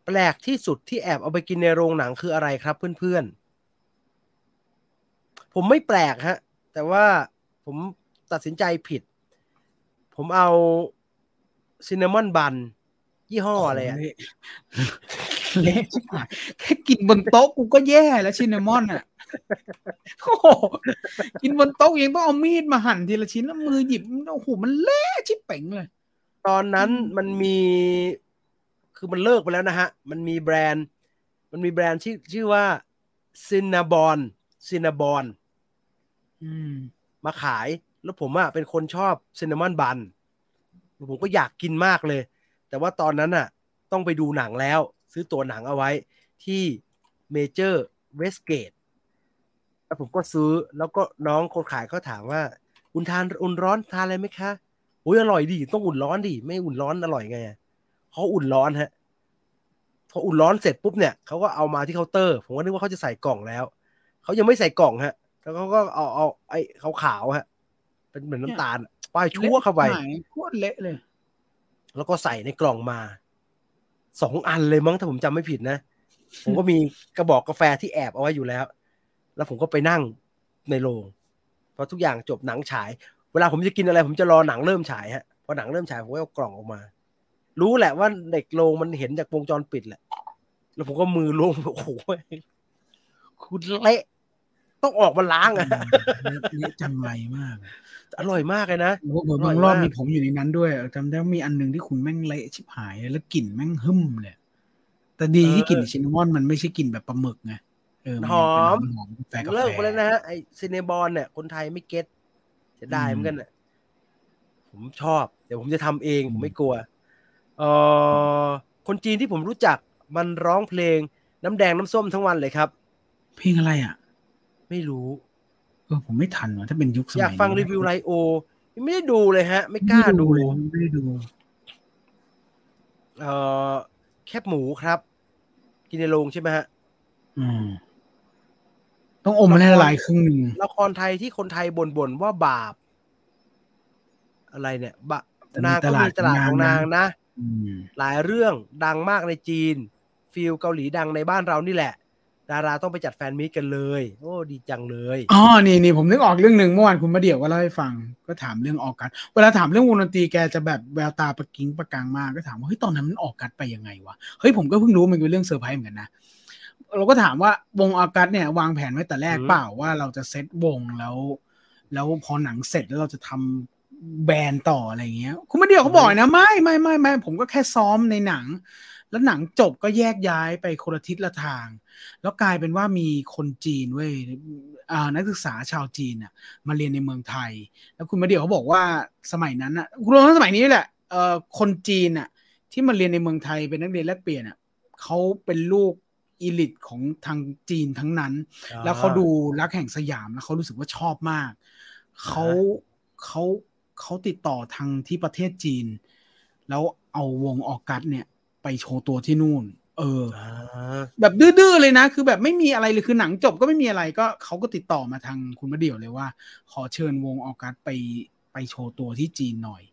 [SPEAKER 1] แปลกที่สุดที่แอบเอาไปกินในโรงหนังคืออะไรครับเพื่อนๆผมไม่แปลกฮะ แต่ว่าผม ตัดสินใจผิด ผมเอาซินนามอนบัน ยี่ห้ออะไรอะ
[SPEAKER 2] เละเละชิบหายแค่กินบนโต๊ะกูก็แย่แล้วชินนามอนอะโอ้โหกินบนโต๊ะยังต้องเอามีดมาหั่นทีละชิ้นแล้วมือหยิบโอ้โหมันเละชิบเป๋งเลย
[SPEAKER 1] ตอนนั้น
[SPEAKER 2] อืม
[SPEAKER 1] มันมีคือมันเลิกไปแล้วนะฮะ มันมีแบรนด์ มันมีแบรนด์ชื่อชื่อว่า Cinnabon Cinnabon อื
[SPEAKER 2] ม
[SPEAKER 1] มาขาย แล้วผมอะเป็นคนชอบ cinnamon bun ผมก็อยากกินมากเลย แต่ว่าตอนนั้นอะต้องไปดูหนังแล้ว ซื้อตั๋วหนังเอาไว้ที่ Major WestGateแล้วผมก็ซื้อแล้วก็น้องคนขายก็ถามว่า อุ่นทานอุ่นร้อนทานอะไรไหมคะโอ้ยอร่อยดิต้องอุ่นร้อนดิไม่อุ่นร้อนอร่อยไงเขาอุ่นร้อนฮะพออุ่นร้อนเสร็จปุ๊บเนี่ยเขาก็เอามาที่เคาน์เตอร์ ผมก็นึกว่าเขาจะใส่กล่องแล้วเขายังไม่ใส่กล่องฮะ แล้วเขาก็เอาเอาไอ้ขาวขาวๆฮะ เป็นเหมือนน้ำตาลอะป้ายชั่วเข้าไป
[SPEAKER 2] ละหยโคตรเละเลย
[SPEAKER 1] แล้วก็ใส่ในกล่องมาสองอันเลยมั้งถ้าผมจำไม่ผิดนะ ผมก็มีกระบอกกาแฟที่แอบเอาไว้อยู่แล้ว แล้วผมก็ไปนั่งในโรงพอทุกอย่างจบหนังฉาย เวลาผมจะกินอะไร ผมจะรอหนังเริ่มฉายฮะพพอหนังเริ่มฉายผมก็เอากล่องออกมา รู้แหละว่าเด็กโรงมันเห็นจากวงจรปิดแหละ แล้วผมก็มือลงโอ้โหคุณเละต้องออกมาล้างอะ
[SPEAKER 2] เละจังไรมาก
[SPEAKER 1] อร่อยมากเลยนะ
[SPEAKER 2] โอ้โหบางรอบมีผมอยู่ในนั้นด้วยจำได้ว่ามีอันหนึงที่คุณแม่งเละชิบหายเลยแล้วกลิ่นแม่งหึ่มเลยแต่ดีที่กลิ่นชินนามอนมันไม่ใช่กลิ่นแบบปลาหมึกไงเออมัน
[SPEAKER 1] หอม
[SPEAKER 2] เป็นหอมกาแฟกาแฟ
[SPEAKER 1] เลิกไปแล้วนะฮะไอซีเนบอลเนี่ยคนไทยไม่เก็ตจะได้
[SPEAKER 2] อืม
[SPEAKER 1] เหมือนกันน่ะผมชอบ เดี๋ยวผมจะทำเอง
[SPEAKER 2] อืม
[SPEAKER 1] ผมไม่กลัวเออคนจีนที่ผมรู้จักมันร้องเพลงน้ำแดงน้ำส้มทั้งวันเลยครับ
[SPEAKER 2] เพลงอะไรอะ
[SPEAKER 1] ไม่รู้
[SPEAKER 2] เออผมไม่ทันว่ะถ้าเป็นยุคสมัย
[SPEAKER 1] อยากฟัง
[SPEAKER 2] นี้
[SPEAKER 1] รีวิวไลโอยังไม่ได้ดูเลยฮะ ไม่กล้าดู
[SPEAKER 2] เลยไม่ได้ดู
[SPEAKER 1] เออแคบหมูครับ กินในโรงใช่ไหมฮะ
[SPEAKER 2] อืม ต้องอมมันให้ละลายครึ่งหนึ่ง
[SPEAKER 1] ละครไทยที่คนไทยบ่นๆว่าบาป อะไรเนี่ยบะนางก็มีตลาดของนางนะ
[SPEAKER 2] อืม
[SPEAKER 1] หลายเรื่องดังมากในจีน ฟิลเกาหลีดังในบ้านเรานี่แหละ ดาราต้องไปจัดแฟนมีตกันเลย โอ้ดีจังเลย
[SPEAKER 2] อ๋อนี่นี่ผมนึกออกเรื่องหนึ่งเมื่อวานคุณมาเดี่ยวก็เล่าให้ฟัง ก็ถามเรื่อง August เวลาถามเรื่องวงดนตรีแกจะแบบแววตาประกิ้งประกังมากก็ถามว่าเฮ้ยตอนนั้นมัน August ไปยังไงวะเฮ้ยผมก็เพิ่งรู้มันเป็นเรื่องเซอร์ไพรส์เหมือนกันนะเราก็ถามว่าวง August เนี่ยวางแผนไว้แต่แรก
[SPEAKER 1] อืม
[SPEAKER 2] เปล่าว่าเราจะเซตวงแล้ว แล้วพอหนังเสร็จแล้วเราจะทำ band ต่ออะไรเงี้ย คุณมาเดี่ยวเขาบอกนะไม่ไม่ไม่ไม่ผมก็แค่ซ้อมในหนัง แล้วหนังจบก็แยกย้ายไปคนละทิศละทาง แล้วกลายเป็นว่ามีคนจีนเว้ยอ่านักศึกษาชาวจีนอะ มาเรียนในเมืองไทย แล้วคุณมาเดี่ยวเขาบอกว่าสมัยนั้นอะรวมทั้งสมัยนี้แหละเอ่อคนจีนอะ ที่มาเรียนในเมืองไทยเป็นนักเรียนแลกเปลี่ยนอะเขาเป็นลูกอีลิตของทางจีนทั้งนั้น แล้วเขาดูรักแห่งสยามแล้วเขารู้สึกว่าชอบมากเขาเขาเขาติดต่อทางที่ประเทศจีน แล้วเอาวงออกัสเนี่ย ไปโชว์ตัวที่นู่น เออ
[SPEAKER 1] อ่า
[SPEAKER 2] แบบดื้อๆเลยนะ คือแบบไม่มีอะไรเลยคือหนังจบก็ไม่มีอะไรก็เขาก็ติดต่อมาทางคุณมาเดี่ยวเลยว่า ขอเชิญวงออกัสไปไปโชว์ตัวที่จีนหน่อย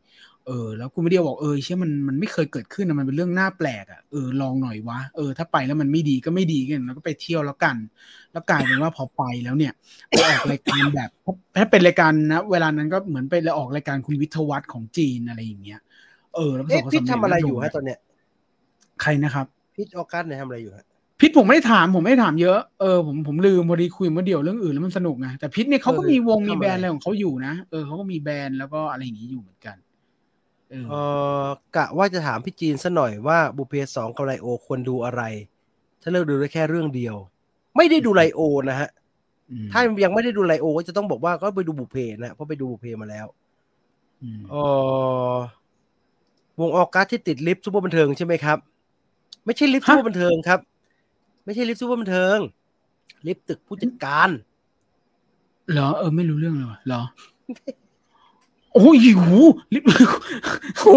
[SPEAKER 2] เออ แล้วคุณมาเดี่ยวบอกเออเชื่อมันมันไม่เคยเกิดขึ้นนะมันเป็นเรื่องน่าแปลกอะเออลองหน่อยวะเออถ้าไปแล้วมันไม่ดีก็ไม่ดีกันแล้วก็ไปเที่ยวแล้วกัน แล้วกลายเป็นว่าพอไปแล้วเนี่ยไปออกรายการแบบถ้าเป็นรายการนะเวลานั้นก็เหมือนไปออกรายการคุณวิทยวัฒน์ของจีนอะไรอย่างเงี้ยเออแล้วประส
[SPEAKER 1] เอ๊ะ
[SPEAKER 2] บความ
[SPEAKER 1] พี่
[SPEAKER 2] สำเร็จ
[SPEAKER 1] ทำอะไรอยู่
[SPEAKER 2] แล้ว
[SPEAKER 1] ฮะตอนเนี้ย
[SPEAKER 2] ใครนะครับ
[SPEAKER 1] พี่ออกัสเนี่ยทำอะไรอยู่ฮะ
[SPEAKER 2] พิษผมไม่ได้ถามผมไม่ได้ถามเยอะเออผมผมลืมพอดีคุยเมื่อเดียวเรื่องอื่นแล้วมันสนุกไงแต่พิษเนี่ยเขาก็
[SPEAKER 1] เออ
[SPEAKER 2] มีวง
[SPEAKER 1] ทำอะไร
[SPEAKER 2] มีแบรนด์อะไรของเขาอยู่นะเออเขาก็มีแบรนด์แล้วก็อะไรอย่างนี้อยู่เหมือนกันเออ
[SPEAKER 1] เออกะว่าจะถามพี่จีนซะหน่อยว่าบุพเพสองกับไลโอควรดูอะไร ถ้าเลือกดูได้แค่เรื่องเดียว ไม่ได้ดูไลโอนะฮะ
[SPEAKER 2] ม
[SPEAKER 1] ถ้ายังไม่ได้ดูไลโอก็จะต้องบอกว่าก็ไปดูบุพเพนะเพราะไปดูบุพเพมาแล้ว
[SPEAKER 2] อืม
[SPEAKER 1] เออวง August ที่ติดลิฟต์ซูเปอร์บันเทิงใช่ไหมครับ ไม่ใช่ลิฟต์ซูเปอร์บันเทิงครับ ไม่ใช่ลิฟต์ซูเปอร์บันเทิง ลิฟต์ตึกผู้จัดการ
[SPEAKER 2] เหรอ เออ ไม่รู้เรื่องเลยว่ะเหรอ โอ้ยโหลิฟต์โอ้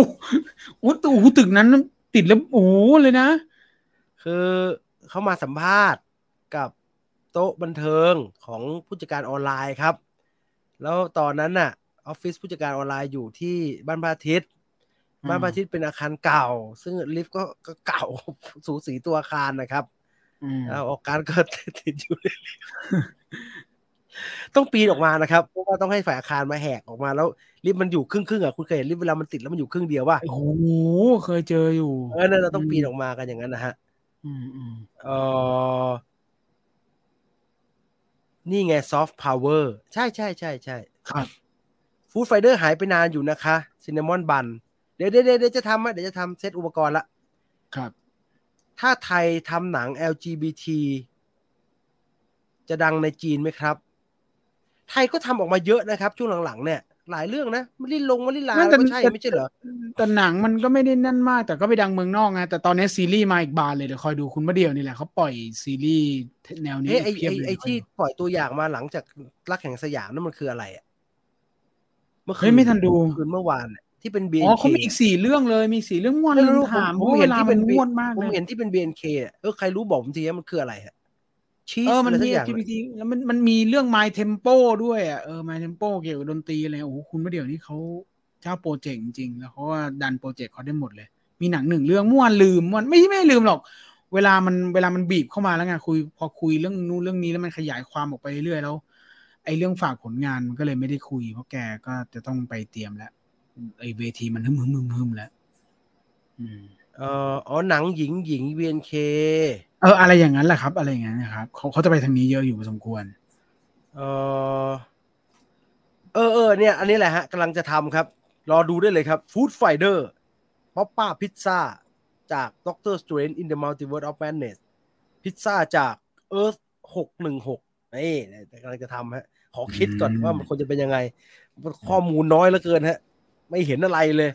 [SPEAKER 2] โหตัวโอ้โหตึกนั้นติดแล้วโอ้โหเลยนะ
[SPEAKER 1] คือเขามาสัมภาษณ์กับโต๊ะบันเทิงของผู้จัดการออนไลน์ครับ แล้วตอนนั้นน่ะออฟฟิศผู้จัดการออนไลน์อยู่ที่บ้านพระอาทิตย์
[SPEAKER 2] อืม
[SPEAKER 1] บ้านพระอาทิตย์เป็นอาคารเก่า ซึ่งลิฟต์ก็ก็เก่าสูสีตัวอาคารนะครับ
[SPEAKER 2] อืม
[SPEAKER 1] แล้วออกการก็ติดอยู่ในลิฟต์ต้องปีนออกมานะครับเพราะว่าต้องให้ฝ่ายอาคารมาแหกออกมาแล้วลิฟต์มันอยู่ครึ่งครึ่งๆอะคุณเคยเห็นลิฟต์เวลามันติดแล้วมันอยู่ครึ่งเดียวป่ะ
[SPEAKER 2] โอ้โหเคยเจออยู่
[SPEAKER 1] เออนั่นเราต้องปีนออกมากันอย่างนั้นนะฮะ
[SPEAKER 2] อืมอืม
[SPEAKER 1] เออนี่ไงซอฟต์พาวเวอร์ใช่ใช่ใช่ใช่
[SPEAKER 2] ครับ
[SPEAKER 1] Food Fighter หายไปนานอยู่นะคะ cinnamon bun เดี๋ยวเดี๋ยวเดี๋ยวจะทำอะเดี๋ยวจะทำเซตอุปกรณ์ละ
[SPEAKER 2] ครับ
[SPEAKER 1] ถ้าไทยทำหนัง LGBT จะดังในจีนไหมครับ ไทยก็ทำออกมาเยอะนะครับ ช่วงหลังๆเนี่ยหลายเรื่องนะมลินลงมะลิลา
[SPEAKER 2] นั่นแต่
[SPEAKER 1] ก็ใช่ไม่ใช่เหรอ
[SPEAKER 2] แต่หนังมันก็ไม่ได้นั่นมาก แต่ก็ไปดังเมืองนอกไงแต่ตอนนี้ซีรีส์มาอีกบานเลยเดี๋ยวคอยดูคุณมาเดียวนี่แหละเขาปล่อยซีรีส์แนวนี้
[SPEAKER 1] เฮ้ยไอ
[SPEAKER 2] เพีย
[SPEAKER 1] ไอบ
[SPEAKER 2] เลย
[SPEAKER 1] ไอที่ปล่อยตัวอย่างมาหลังจากรักแห่งสยามนั่นมันคืออะไรอะเมื่อคื
[SPEAKER 2] เฮ้ยไม่ทันดู
[SPEAKER 1] คืนเมื่อวานน่ะ ที่เป็น BNK
[SPEAKER 2] อ๋อเขามีอีกสี่เรื่องเลยมีสี่เรื่องม่วน
[SPEAKER 1] ไม่
[SPEAKER 2] ลื
[SPEAKER 1] รู้
[SPEAKER 2] มถาม
[SPEAKER 1] ผม
[SPEAKER 2] เพราะ
[SPEAKER 1] เห็
[SPEAKER 2] เวนลา
[SPEAKER 1] ที่
[SPEAKER 2] มั
[SPEAKER 1] เป็นน
[SPEAKER 2] ม่วนมาก
[SPEAKER 1] ผม
[SPEAKER 2] เลย
[SPEAKER 1] เห็นที่เป็น BNK อะเออใครรู้บอกผมทีว่ามันคืออะไรฮะชีส
[SPEAKER 2] เออมัน
[SPEAKER 1] อะไรสั
[SPEAKER 2] มี
[SPEAKER 1] กอย่าง
[SPEAKER 2] LGBT แล้วมันมันมีเรื่อง My Tempo ด้วยอะเออ My Tempo เกี่ยวกับดนตรีอะไรโอ้โหคุณมาเดียวนี่เขาเจ้าโปรเจกต์จริงๆแล้วเขาว่าดันโปรเจกต์เขาได้หมดเลย มีหนังหนึ่งเรื่องม่วนลืมม่วนไม่ไม่ลืมหรอก เวลามันเวลามันบีบเข้ามาแล้วไงคุยพอคุยเรื่องนู้นเรื่องนี้แล้วมันขยายความออกไปเรื่อยๆแล้วไอ้เรื่องฝากผลงานมันก็เลยไม่ได้คุยเพราะแกก็จะต้องไปเตรียมแล้ว ไอเวทีมันฮึมฮึมฮึมฮึมแล้วอืม
[SPEAKER 1] เอ่ออ๋อหนังหญิงหญิง BNK
[SPEAKER 2] เออ อะไรอย่างนั้นแหละครับ อะไรอย่างนั้นนะครับเขาเขาจะไปทางนี้เยอะอยู่พอสมควร
[SPEAKER 1] เออเออเออเนี่ย อันนี้แหละฮะกำลังจะทำครับ รอดูได้เลยครับ Food Fighter ป๊อปป้าพิซซ่าจาก Doctor Strange in the Multiverse of Madness พิซซ่าจาก Earth หกหนึ่งหกนี่กำลังจะทำฮะ ขอคิดก่อน
[SPEAKER 2] อืม
[SPEAKER 1] ว่ามันควรจะเป็นยังไง ข้อมูลน้อยเหลือเกินฮะ ไม่เห็นอะไรเลย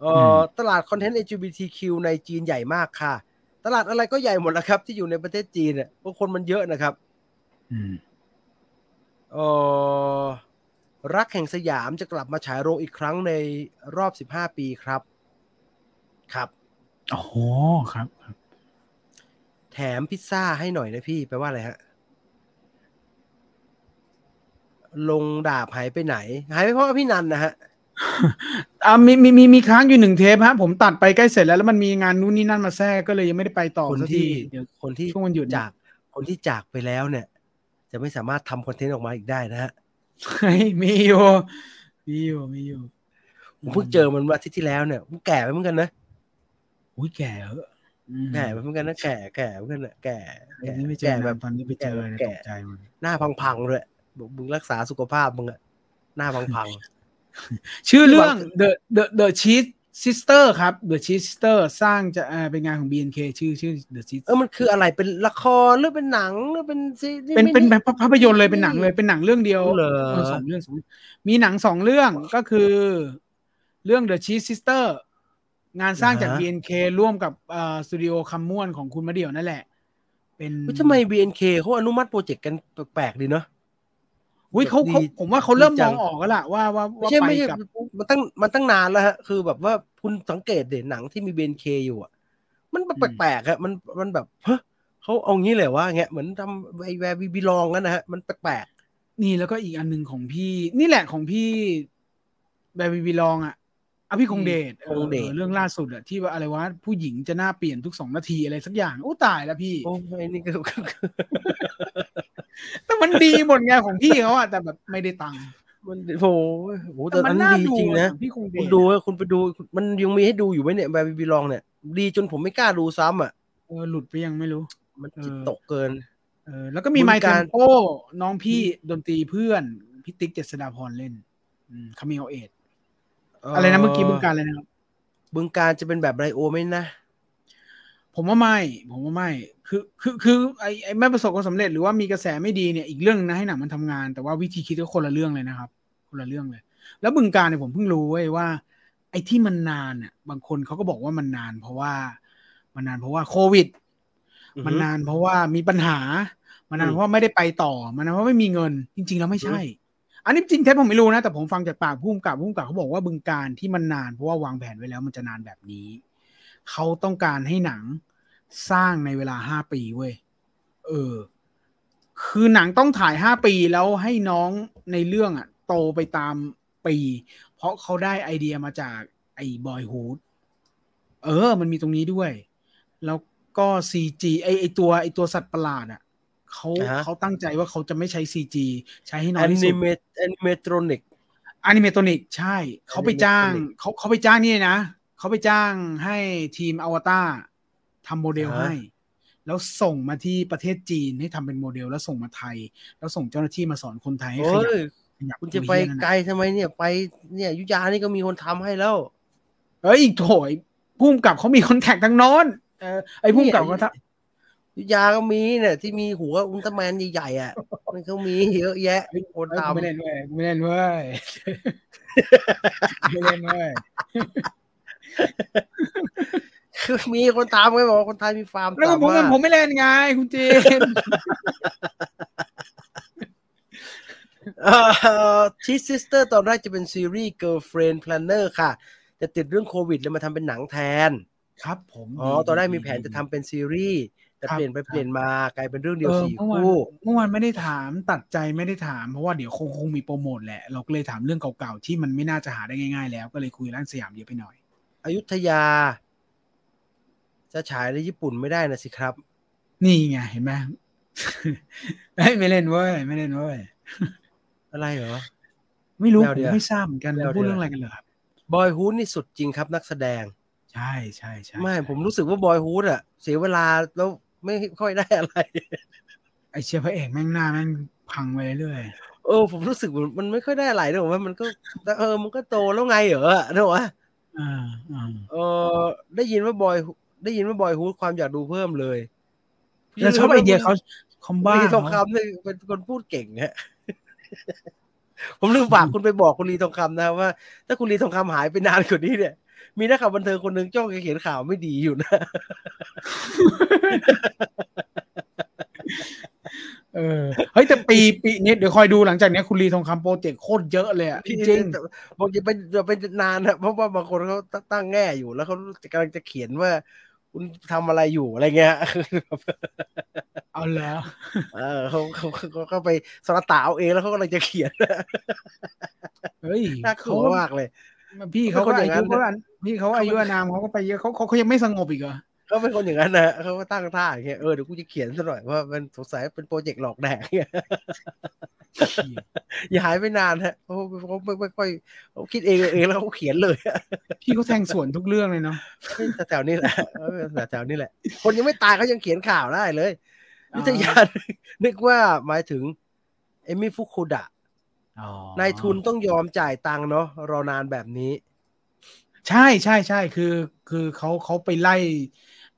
[SPEAKER 1] เออตลาดคอนเทนต์ LGBTQ ในจีนใหญ่มากค่ะ ตลาดอะไรก็ใหญ่หมดแล้วครับ ที่อยู่ในประเทศจีนเนี่ยเพราะคนมันเยอะนะครับ
[SPEAKER 2] อืม
[SPEAKER 1] เออรักแห่งสยามจะกลับมาฉายโรงอีกครั้งในรอบ15ปีครับ ครับ
[SPEAKER 2] อ๋อครับครับ
[SPEAKER 1] แถมพิซซ่าให้หน่อยนะพี่แปลว่าอะไรฮะลงดาบหายไปไหน หายไปเพราะว่าพี่นันนะฮะ
[SPEAKER 2] อ่ามีมีมีมีค้างอยู่หนึ่งเทปฮะผมตัดไปใกล้เสร็จแล้วแล้วมันมีงานนู้นนี่นั่นมาแทรกก็เลยยังไม่ได้ไปต่อ
[SPEAKER 1] คน
[SPEAKER 2] สัก
[SPEAKER 1] ที่
[SPEAKER 2] ทีเดี๋ยว
[SPEAKER 1] คนที่
[SPEAKER 2] ช่วงวันหยุดเนี่ย
[SPEAKER 1] จาก คนที่จากไปแล้วเนี่ย จะไม่สามารถทำคอนเทนต์ออกมาอีกได้นะฮะ
[SPEAKER 2] เฮ้ยมีอยู่มีอยู่มีอยู่
[SPEAKER 1] ผมเพิ่งเจอมันวันอาทิตย์ที่แล้วเนี่ยผมแก่ไปเหมือนกันนะ
[SPEAKER 2] อุ้ยแก่เหอะอืม
[SPEAKER 1] แก่ไปเหมือนกันนะแก่แก่เหมือนกันนะแก่
[SPEAKER 2] เดี๋ยวนี้ไม่เจ
[SPEAKER 1] แก่
[SPEAKER 2] อ
[SPEAKER 1] แบ
[SPEAKER 2] แบบบตอนนี้ไปเจอเนี่ย
[SPEAKER 1] แก่
[SPEAKER 2] ตกใจหมด
[SPEAKER 1] หน้าพังๆเลยบอกมึงรักษาสุขภาพมึงอะหน้าพัง
[SPEAKER 2] ชื่อเรื่อง The The The Cheese Sister ครับ The Cheese Sister สร้างจะเอ่อเป็นงานของ BNK ชื่อชื่อ The Cheese
[SPEAKER 1] ๆเออมันคืออะไรเป็นละครหรือเป็นหนังหรือเป็นซีรีส์
[SPEAKER 2] เป็นเป็น
[SPEAKER 1] ไม่
[SPEAKER 2] แบบภาพยนตร์เลยเป็นหนังเลยเป็นหนังเรื่องเดียว
[SPEAKER 1] เหรอ
[SPEAKER 2] เออสองเรื่องสองเรื่องมีหนังสองเรื่องก็คือ เรื่อง The Cheese Sister งานสร้างจาก BNK ร่วมกับเอ่อสตูดิโอคำม่วนของคุณมาเดี่ยวนั่นแหละ เป็น
[SPEAKER 1] เฮ้ยทำไม BNK เขาอนุมัติโปรเจกต์กันแปลกๆดีเนาะ
[SPEAKER 2] อุ้ยเขาเขา
[SPEAKER 1] ดี
[SPEAKER 2] ผมว่าเขาเริ่ม
[SPEAKER 1] ดีจั
[SPEAKER 2] มองงออกแล้วล่ะว่าว่า
[SPEAKER 1] ไม่
[SPEAKER 2] ว่า
[SPEAKER 1] ใช่
[SPEAKER 2] ไป
[SPEAKER 1] ไม่ใช่
[SPEAKER 2] กับ
[SPEAKER 1] มันตั้งมันตั้งนานแล้วฮะ คือแบบว่าคุณสังเกตเด่นหนังที่มี BNK อยู่อะ มันแปลกๆอะมันมันแบบเฮ้ยเขาเอางี้เลยว่าเงี้ยเหมือนทำไอแวร์วีบีลองกันนะฮะมันแปลก
[SPEAKER 2] นี่แล้วก็อีกอันหนึ่งของพี่ นี่แหละของพี่แบบบีบีลองอะเอาพี่คงเดช
[SPEAKER 1] คงเดช
[SPEAKER 2] ออเรื่องล่าสุดอะที่ว่าอะไรวะผู้หญิงจะหน้าเปลี่ยนทุกสองนาทีอะไรสักอย่างโอ้ตายแล้วพี่
[SPEAKER 1] ๆโอ้ยนี่ก็
[SPEAKER 2] แต่มันดีหมดไงของพี่เขาอะแต่แบบไม่ได้ตังค์
[SPEAKER 1] มันโอ้โหโอ้โหแต่
[SPEAKER 2] มั
[SPEAKER 1] อัน
[SPEAKER 2] น่า
[SPEAKER 1] นี้ดี
[SPEAKER 2] ดู
[SPEAKER 1] จริงนะ
[SPEAKER 2] อพี่คงเด
[SPEAKER 1] คุณ
[SPEAKER 2] ช
[SPEAKER 1] ดูอะคุณไปดูมันยังมีให้ดูอยู่ไหมเนี่ยแวร์วีบีลองเนี่ย ดีจนผมไม่กล้าดูซ้ำอะ
[SPEAKER 2] เออหลุดไปยังไม่รู้
[SPEAKER 1] มัน
[SPEAKER 2] เออ
[SPEAKER 1] จิตตกเกิน
[SPEAKER 2] เออ แล้วก็มี
[SPEAKER 1] บุญ
[SPEAKER 2] ไมค์
[SPEAKER 1] การ
[SPEAKER 2] เทมโปน้องพี่ดนตรีเพื่อนพี่ติ๊กเจษฎาพรเล่นคามิโอเอท อะไรนะเมื่อกี้บึงการเลยนะครับ
[SPEAKER 1] บึงการจะเป็นแบบไรโอไหมนะ
[SPEAKER 2] ผมว่าไม่ ผมว่าไม่ คือ คือ คือ ไอ้ไอ้ไม่ประสบความสำเร็จหรือว่ามีกระแสไม่ดีเนี่ย อีกเรื่องนึงนะให้หนังมันทำงาน แต่ว่าวิธีคิดก็คนละเรื่องเลยนะครับ คนละเรื่องเลย แล้วบึงการเนี่ยผมเพิ่งรู้เว้ยว่า ไอ้ที่มันนานอะ บางคนเขาก็บอกว่ามันนาน เพราะว่า มันนานเพราะว่าโควิด มันนานเพราะว่ามีปัญหา มันนาน
[SPEAKER 1] อืม
[SPEAKER 2] เพราะว่าไม่ได้ไปต่อ มันนานเพราะไม่มีเงิน จริง ๆ แล้วไม่ใช่ อันนี้จริงเท็จผมไม่รู้นะ แต่ผมฟังจากปากผู้กำกับผู้กำกับเขาบอกว่าบึงการที่มันนานเพราะว่าวางแผนไว้แล้วมันจะนานแบบนี้ เขาต้องการให้หนังสร้างในเวลาห้าปีเว้ยเออ คือหนังต้องถ่ายห้าปีแล้วให้น้องในเรื่องอะโตไปตามปี เพราะเขาได้ไอเดียมาจากไอ้ Boyhood เออ มันมีตรงนี้ด้วย แล้วก็ CGI ไอตัวไอตัวสัตว์ประหลาดอะ เขา
[SPEAKER 1] อ่าฮะ
[SPEAKER 2] เขาตั้งใจว่าเขาจะไม่ใช้ CG ใช้ให้น้
[SPEAKER 1] แอ
[SPEAKER 2] อยที่สุ
[SPEAKER 1] นิ
[SPEAKER 2] ด
[SPEAKER 1] เมต
[SPEAKER 2] animatronic animatronic ใช่เขาไปจ้าง
[SPEAKER 1] animatronic
[SPEAKER 2] เขาเขาไปจ้างนี่นะเขาไปจ้างให้ทีมอวตารทำโมเดล
[SPEAKER 1] อ่าฮะ
[SPEAKER 2] ให้ แล้วส่งมาที่ประเทศจีนให้ทำเป็นโมเดล แล้วส่งมาไทย แล้วส่งเจ้าหน้าที่มาสอนคนไทยให้ข
[SPEAKER 1] โอ้
[SPEAKER 2] ยับ
[SPEAKER 1] ย
[SPEAKER 2] ขยับ
[SPEAKER 1] คุณจะไป
[SPEAKER 2] ตัวเหี้ยนั่น
[SPEAKER 1] ไกล
[SPEAKER 2] น่ะ
[SPEAKER 1] ทำไมเนี่ยไปเนี่ยอยุธยานี่ก็มีคนทำให้แล้ว
[SPEAKER 2] เอ้ยโถยพุ่มกับเขามีคอนแทคทางโน้นเออไอ้พุ่มกับเขาทำ
[SPEAKER 1] อ ยุธยาก็มีเนี่ย ที่มีหัวอุลตร้าแมนใหญ่ๆอะ มันก็มีเยอะแยะคน
[SPEAKER 2] เอ้ย
[SPEAKER 1] ทำ
[SPEAKER 2] กูไม่เล่นเว้ยกูไม่เล่นเว้ยไม่เล่นเว้ย
[SPEAKER 1] คือมีคนทำไงบอกว่าคนไทยมีฟาร์ม
[SPEAKER 2] แล้วก็
[SPEAKER 1] สา
[SPEAKER 2] ผม
[SPEAKER 1] มารถ
[SPEAKER 2] ผมไม่เล่นไงคุณจีน
[SPEAKER 1] Cheese Sister ตอนแรกจะเป็นซีรีส์ Girlfriend Planner ค่ะ แต่ติดเรื่องโควิดเลยมาทำเป็นหนังแทน
[SPEAKER 2] ครับผม
[SPEAKER 1] อ๋อ ตอนแรกมีแผนจะทำเป็นซีรีส์ แต่
[SPEAKER 2] ครับ
[SPEAKER 1] เปลี่ยนไป
[SPEAKER 2] ครับ
[SPEAKER 1] เปลี่ยนมากลายเป็นเรื่องเดียว
[SPEAKER 2] เออ
[SPEAKER 1] สี่
[SPEAKER 2] เมื่อวาน
[SPEAKER 1] คู่
[SPEAKER 2] เมื่อวานไม่ได้ถามตัดใจไม่ได้ถามเพราะว่าเดี๋ยวคงคงมีโปรโมทแหละ เราก็เลยถามเรื่องเก่าๆที่มันไม่น่าจะหาได้ง่าย ๆ แล้วก็เลยคุยร้านสยามเยอะไปหน่อย
[SPEAKER 1] อยุธยา จะฉายในญี่ปุ่นไม่ได้นะสิครับ
[SPEAKER 2] นี่ไงเห็นไหมเฮ้ยไม่เล่นเว้ยไม่เล่นเว้ย
[SPEAKER 1] อะไรเหรอ
[SPEAKER 2] ไม่รู้
[SPEAKER 1] แน
[SPEAKER 2] ผ
[SPEAKER 1] ว
[SPEAKER 2] ม
[SPEAKER 1] เดียว
[SPEAKER 2] ไม่ทราบเหมือนกัน
[SPEAKER 1] แนวเดียว
[SPEAKER 2] พูดเรื่องอะไรกันเหรอครับ
[SPEAKER 1] บอยฮูดนี่สุดจริงครับนักแสดง
[SPEAKER 2] ใช่ใช่ใช่
[SPEAKER 1] ไม่ผมรู้สึกว่าบอยฮูดอะเสียเวลาแล้ว ไม่ค่อยได้อะไร
[SPEAKER 2] ไอเชียพระเอกแม่งหน้าแม่งพังไปเรื่อย
[SPEAKER 1] เออผมรู้สึกมันไม่ค่อยได้อะไรนะผมว่ามันก็เออมันก็โตแล้วไงเหรอนะวะ
[SPEAKER 2] อ่าอ่า
[SPEAKER 1] เออได้ยินว่าบอย ได้ยินว่าบอยฮูดความอยากดูเพิ่มเลย
[SPEAKER 2] แล้วชอบไอเดียเขาคอมบ้า
[SPEAKER 1] ลีทองคำเนี่ยเป็นคนพูดเก่งฮะผมลืมฝากคุณไปบอกคุณลีทองคำนะว่า ถ้าคุณลีทองคำหายไปนานกว่านี้เนี่ย มีนักข่าวบันเทิงคนหนึ่งจ้องจะเขียนข่าวไม่ดีอยู่นะ
[SPEAKER 2] เออเฮ้ยแต่ปีปีนี้เดี๋ยวคอยดูหลังจากนี้คุณลีทองคำโปรเจกต์โคตรเยอะเลยอะจริง
[SPEAKER 1] บอกจะเป็นจะเป็นนานนะเพราะว่าบางคนเขาตั้งแง่อยู่แล้วเขากำลังจะเขียนว่าคุณทำอะไรอยู่อะไรเงี้ย
[SPEAKER 2] ๆเอาแล้ว
[SPEAKER 1] เออเขาเขาเขาเขาไปสระตาเอาเองแล้วเขากำลังจะเขียน
[SPEAKER 2] เฮ้ย
[SPEAKER 1] น่ากลัวมากเลย
[SPEAKER 2] พี่เขาก็
[SPEAKER 1] เขาเป็นคนอ
[SPEAKER 2] อา
[SPEAKER 1] ย่างนั้น
[SPEAKER 2] ยุเขาพี่เขาอายุอานามเขาก็ไปเยอะเขาเขาเขายังไม่สงบอีกเหรอ
[SPEAKER 1] เขาเป็นคนอย่างนั้นนะเขาก็ตั้งท่าอย่างเงี้ยเออเดี๋ยวกูจะเขียนซะหน่อยว่ามันสงสัยเป็นโปรเจกต์หลอกแดกเนี่ยอย่าหายไปนานฮะเขาเขาไม่ไม่ค่อยเขาคิดเองเองแล้วเขาเขียนเลย
[SPEAKER 2] พี่เขาแทงสวนทุกเรื่องเลยเนาะ
[SPEAKER 1] แถวๆนี้แหละเออแถวๆนี้แหละ คนยังไม่ตายเขายังเขียนข่าวได้เลย
[SPEAKER 2] อ๋อ
[SPEAKER 1] วิทยานึกว่าหมายถึง เอมิฟุคุดะ
[SPEAKER 2] อ๋อ นา
[SPEAKER 1] ยทุนต้องยอมจ่ายตังค์เนาะรอนานแบบนี้
[SPEAKER 2] ใช่ใช่ใช่คือ คือเขาเขาไปไล่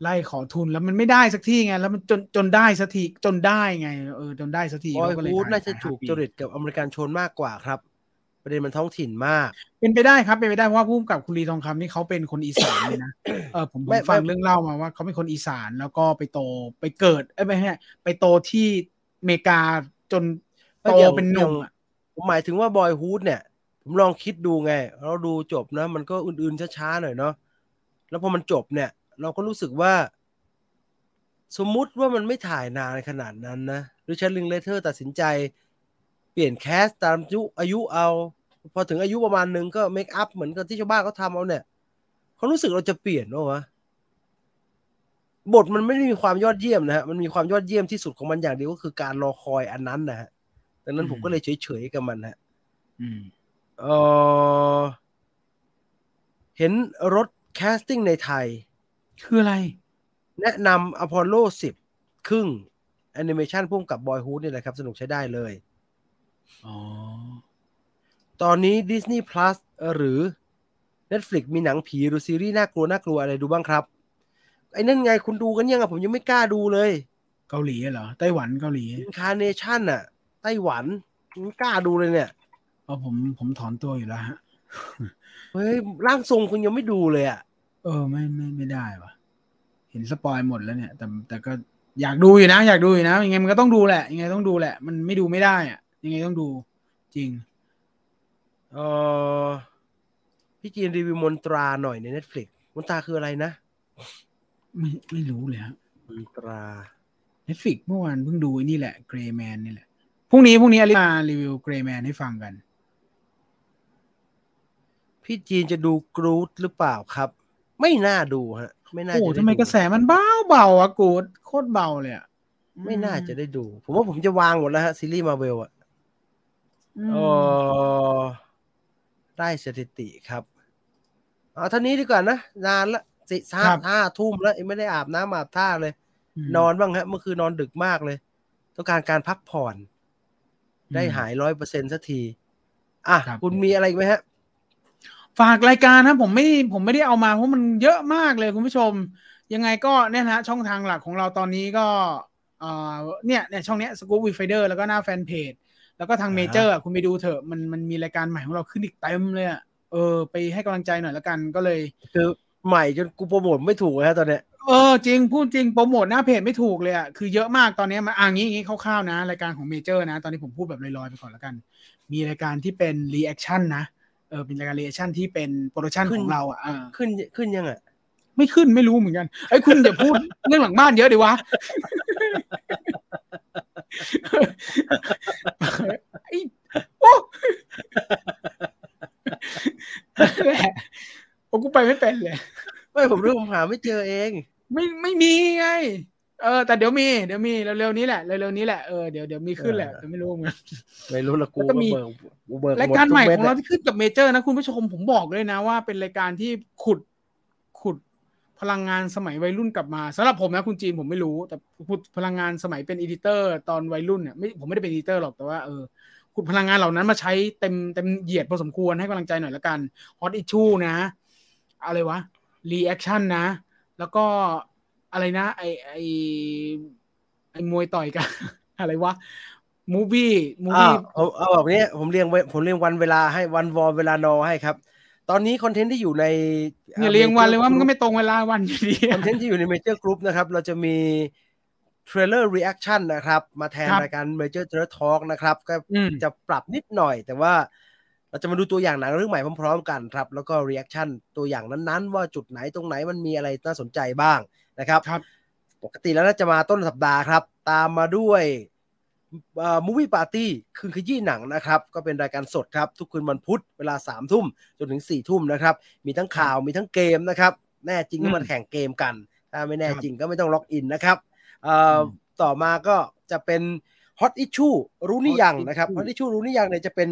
[SPEAKER 2] ไล่ขอทุนแล้วมันไม่ได้สักทีไง แล้วมันจนจนได้สักทีจนได้ไงเออจนได้สักที
[SPEAKER 1] บอย
[SPEAKER 2] เขาก็เลย
[SPEAKER 1] ฮูด
[SPEAKER 2] ถ่ย
[SPEAKER 1] น่าจะ
[SPEAKER 2] ถ่ย
[SPEAKER 1] ถูก
[SPEAKER 2] ห้าปี
[SPEAKER 1] จริตกับอเมริกันชนมากกว่าครับ ประเด็นมันท้องถิ่นมาก
[SPEAKER 2] เป็นไปได้ครับเป็นไปได้เพราะว่าผู้กำกับคุณลีทองคำนี่เขาเป็นคนอีสานเลยนะเออผมผ
[SPEAKER 1] ไม่
[SPEAKER 2] มฟัง
[SPEAKER 1] ไม่
[SPEAKER 2] เรื่องเล่ามาว่าเขาเป็นคนอีสานแล้วก็ไปโตไปเกิดเอ้ยไม่ใช่ไปโตที่อเมริกาจนโตเป็นหนุ่มอะ
[SPEAKER 1] ผมหมายถึงว่า Boyhood เนี่ย ผมลองคิดดูไง เราดูจบนะ มันก็อืดๆช้าๆหน่อยเนาะแล้วพอมันจบเนี่ย เราก็รู้สึกว่า สมมุติว่ามันไม่ถ่ายนานขนาดนั้นนะ Richard Linklater ตัดสินใจ เปลี่ยน cast ตามอายุอายุเอา พอถึงอายุประมาณหนึ่งก็ makeup เหมือนกับที่ชาวบ้านเขาทำเอาเนี่ยเขารู้สึกเราจะเปลี่ยนวะวะบทมันไม่ได้มีความยอดเยี่ยมนะฮะ มันมีความยอดเยี่ยมที่สุดของมันอย่างเดียวก็คือการรอคอยอันนั้นนะฮะ ดังนั้นผมก็เลยเฉยๆกับมันฮะ
[SPEAKER 2] อืม
[SPEAKER 1] เออเห็นรถ casting ในไทย
[SPEAKER 2] คืออะไร
[SPEAKER 1] แนะนำ Apollo 10ครึ่งแอนิเมชันพุ่มกับ Boyhood นี่แหละครับ สนุกใช้ได้เลย
[SPEAKER 2] อ๋อ
[SPEAKER 1] ตอนนี้ Disney Plus หรือ Netflix มีหนังผีหรือซีรีส์น่ากลัวน่ากลัวอะไรดูบ้างครับ ไอ้นั่นไงคุณดูกันยังอะผมยังไม่กล้าดูเลย
[SPEAKER 2] เกาหลีเหรอ ไต้หวันเกาหลี
[SPEAKER 1] Incarnation อะ ไต้หวันไม่กล้าดูเลยเนี่ย
[SPEAKER 2] เออผมผมถอนตัวอยู่แล้วฮะ
[SPEAKER 1] เฮ้ยร่างทรงคุณยังไม่ดูเลยอะ
[SPEAKER 2] เออไม่ไม่ไม่ได้วะเห็นสปอยหมดแล้วเนี่ย แต่แต่ก็อยากดูอยู่นะ อยากดูอยู่นะยังไงมันก็ต้องดูแหละยังไงต้องดูแหละ มันไม่ดูไม่ได้อะยังไงต้องดูจริง
[SPEAKER 1] เออพี่จีนรีวิวมนตราหน่อยใน Netflix มนตราคืออะไรนะ
[SPEAKER 2] ไม่ไม่รู้เลยฮะ
[SPEAKER 1] มนตรา
[SPEAKER 2] เน็ตฟิกเมื่อวานเพิ่งดูไอ้นี่แหละเกรย์แมนนี่แหละพ รุ่งนี้พรุ่งนี้อลิมารีวิวเกรย์แมนให้ฟังกัน
[SPEAKER 1] พี่จีนจะดูกรูดหรือเปล่าครับ ไม่น่าดูฮะ ไม่น่า
[SPEAKER 2] โอ้
[SPEAKER 1] จะด้
[SPEAKER 2] ทำไม
[SPEAKER 1] ดู
[SPEAKER 2] กระแสมันเบาเบาอะกูดโคตรเบาเลยอะ
[SPEAKER 1] ไม่น่าจะได้ดู ผมว่าผมจะวางหมดแล้วฮะ ซีรีส์มาเวลอะ
[SPEAKER 2] อืม
[SPEAKER 1] เออได้สถิติครับ เอาเท่านี้ดีกว่านะ นานละสิห้าห้าทุ่มแล้วยังไม่ได้อาบน้ำอาบท่าเลย
[SPEAKER 2] ม
[SPEAKER 1] นอนบ้างฮะ เมื่อคืนนอนดึกมากเลย ต้องการการพักผ่อน ได้หายร้อยเปอร์เซ็นสักที อะ
[SPEAKER 2] ครับ
[SPEAKER 1] คุณมีอะไรอีกไหมฮะ
[SPEAKER 2] ฝากรายการนะผมไม่ผมไม่ได้เอามาเพราะมันเยอะมากเลยคุณผู้ชม ยังไงก็เนี่ยนะฮะช่องทางหลักของเราตอนนี้ก็เอ่อเนี่ยเนี่ยช่องเนี้ย Scoop Viewfinder แล้วก็หน้าแฟนเพจแล้วก็ทาง
[SPEAKER 1] อ่า
[SPEAKER 2] เมเจอร์คุณไปดูเถอะมันมันมีรายการใหม่ของเราขึ้นอีกเต็มเลยอะเออ ไปให้กำลังใจหน่อยแล้วกันก็เลย
[SPEAKER 1] คือใหม่จนกูโปรโมทไม่ถูกเลยฮะตอนเนี้ย
[SPEAKER 2] เออจริงพูดจริงโปรโมทหน้าเพจไม่ถูกเลยอะคือเยอะมากตอนนี้มาอ่างี้งี้คร่าวๆนะรายการของเมเจอร์นะ ตอนนี้ผมพูดแบบลอยๆไปก่อนแล้วกัน มีรายการที่เป็น reaction นะเออเป็นรายการ reaction ที่เป็น production ของเราอะอ่า
[SPEAKER 1] ขึ้นขึ้นยังอะ
[SPEAKER 2] ไม่ขึ้นไม่รู้เหมือนกันไอ้ยคุณอย่าพูดเรื่องหลังบ้านเยอะดิวะไอ้โอ้นั่นแหละโอ้กูไปไม่เป็นเลย
[SPEAKER 1] ไม่ผมรู้ผมหาไม่เจอเอง
[SPEAKER 2] ไม่ไม่มีไงเเออ แต่เดี๋ยวมีเดี๋ยวมีเร็วๆนี้แหละเร็วๆนี้แหละเออเดี๋ยวเดี๋ยวมีขึ้นแหละแต่ไม่รู้เหมือนกัน
[SPEAKER 1] ไม่รู้ละกู
[SPEAKER 2] แล้วก็มี
[SPEAKER 1] เบิกกูเบิก
[SPEAKER 2] รายการใหม่
[SPEAKER 1] ด
[SPEAKER 2] ข
[SPEAKER 1] ทุ
[SPEAKER 2] อง
[SPEAKER 1] ม็
[SPEAKER 2] เรา
[SPEAKER 1] ดะ
[SPEAKER 2] ที่ขึ้นกับเมเจอร์นะคุณผู้ชมผมบอกเลยนะว่าเป็นรายการที่ขุดขุดพลังงานสมัยวัยรุ่นกลับมาสำหรับผมนะคุณจีนผมไม่รู้ แต่ขุดพลังงานสมัยเป็น editor ตอนวัยรุ่นเนี่ยไม่ผมไม่ได้เป็น editor หรอกแต่ว่าเออขุดพลังงานเหล่านั้นมาใช้เต็มเต็มเหยียดพอสมควรให้กำลังใจหน่อยละกัน Hot Issue นะ อะไรวะ reaction นะ แล้วก็อะไรนะ ไอไอไอมวยต่อยกัน อะไรวะ Movie มู
[SPEAKER 1] อ่า
[SPEAKER 2] วี่
[SPEAKER 1] เอาเอาแบบนี้ผมเรียงไว้ผมเรียงวันเวลาให้วันวอเวลานอให้ครับตอนนี้ content ที่อยู่ใน
[SPEAKER 2] เนี่ยเรียงวันเลยว่ามันก็ไม่ตรงเวลาวันอยู่ดี
[SPEAKER 1] content ที่อยู่ในเมเจอร์กรุ๊ปนะครับ เราจะมี Trailer Reaction นะครับ มาแทน
[SPEAKER 2] ครับ
[SPEAKER 1] รายการเมเจอร์ Trailer Talk นะครับ ก็
[SPEAKER 2] อืม
[SPEAKER 1] จะปรับนิดหน่อย แต่ว่า เราจะมาดูตัวอย่างหนังเรื่องใหม่พร้อมๆ กันครับ แล้วก็ reaction ตัวอย่างนั้นๆ ว่าจุดไหนตรงไหนมันมีอะไรน่าสนใจบ้างนะครับ
[SPEAKER 2] ครับ
[SPEAKER 1] ปกติแล้วน่าจะมาต้นสัปดาห์ครับ ตามมาด้วย Movie Party คืนขยี้หนังนะครับ ก็เป็นรายการสดครับ ทุกคืนวันพุธเวลาสามทุ่มจนถึงสี่ทุ่มนะครับ มีทั้งข่าวมีทั้งเกมนะครับ แน่จริงก็มา
[SPEAKER 2] อืม
[SPEAKER 1] แข่งเกมกัน ถ้าไม่แน่
[SPEAKER 2] ครับ
[SPEAKER 1] จริงก็ไม่ต้อง login นะครับเอ่ออ
[SPEAKER 2] ม
[SPEAKER 1] ต่อมาก็จะเป็นฮอตอิชชูรู้นี่ยัง
[SPEAKER 2] Hot
[SPEAKER 1] นะครับ
[SPEAKER 2] Issue
[SPEAKER 1] Hot Issue รู้นี่ยังเนี่ยจะเป็น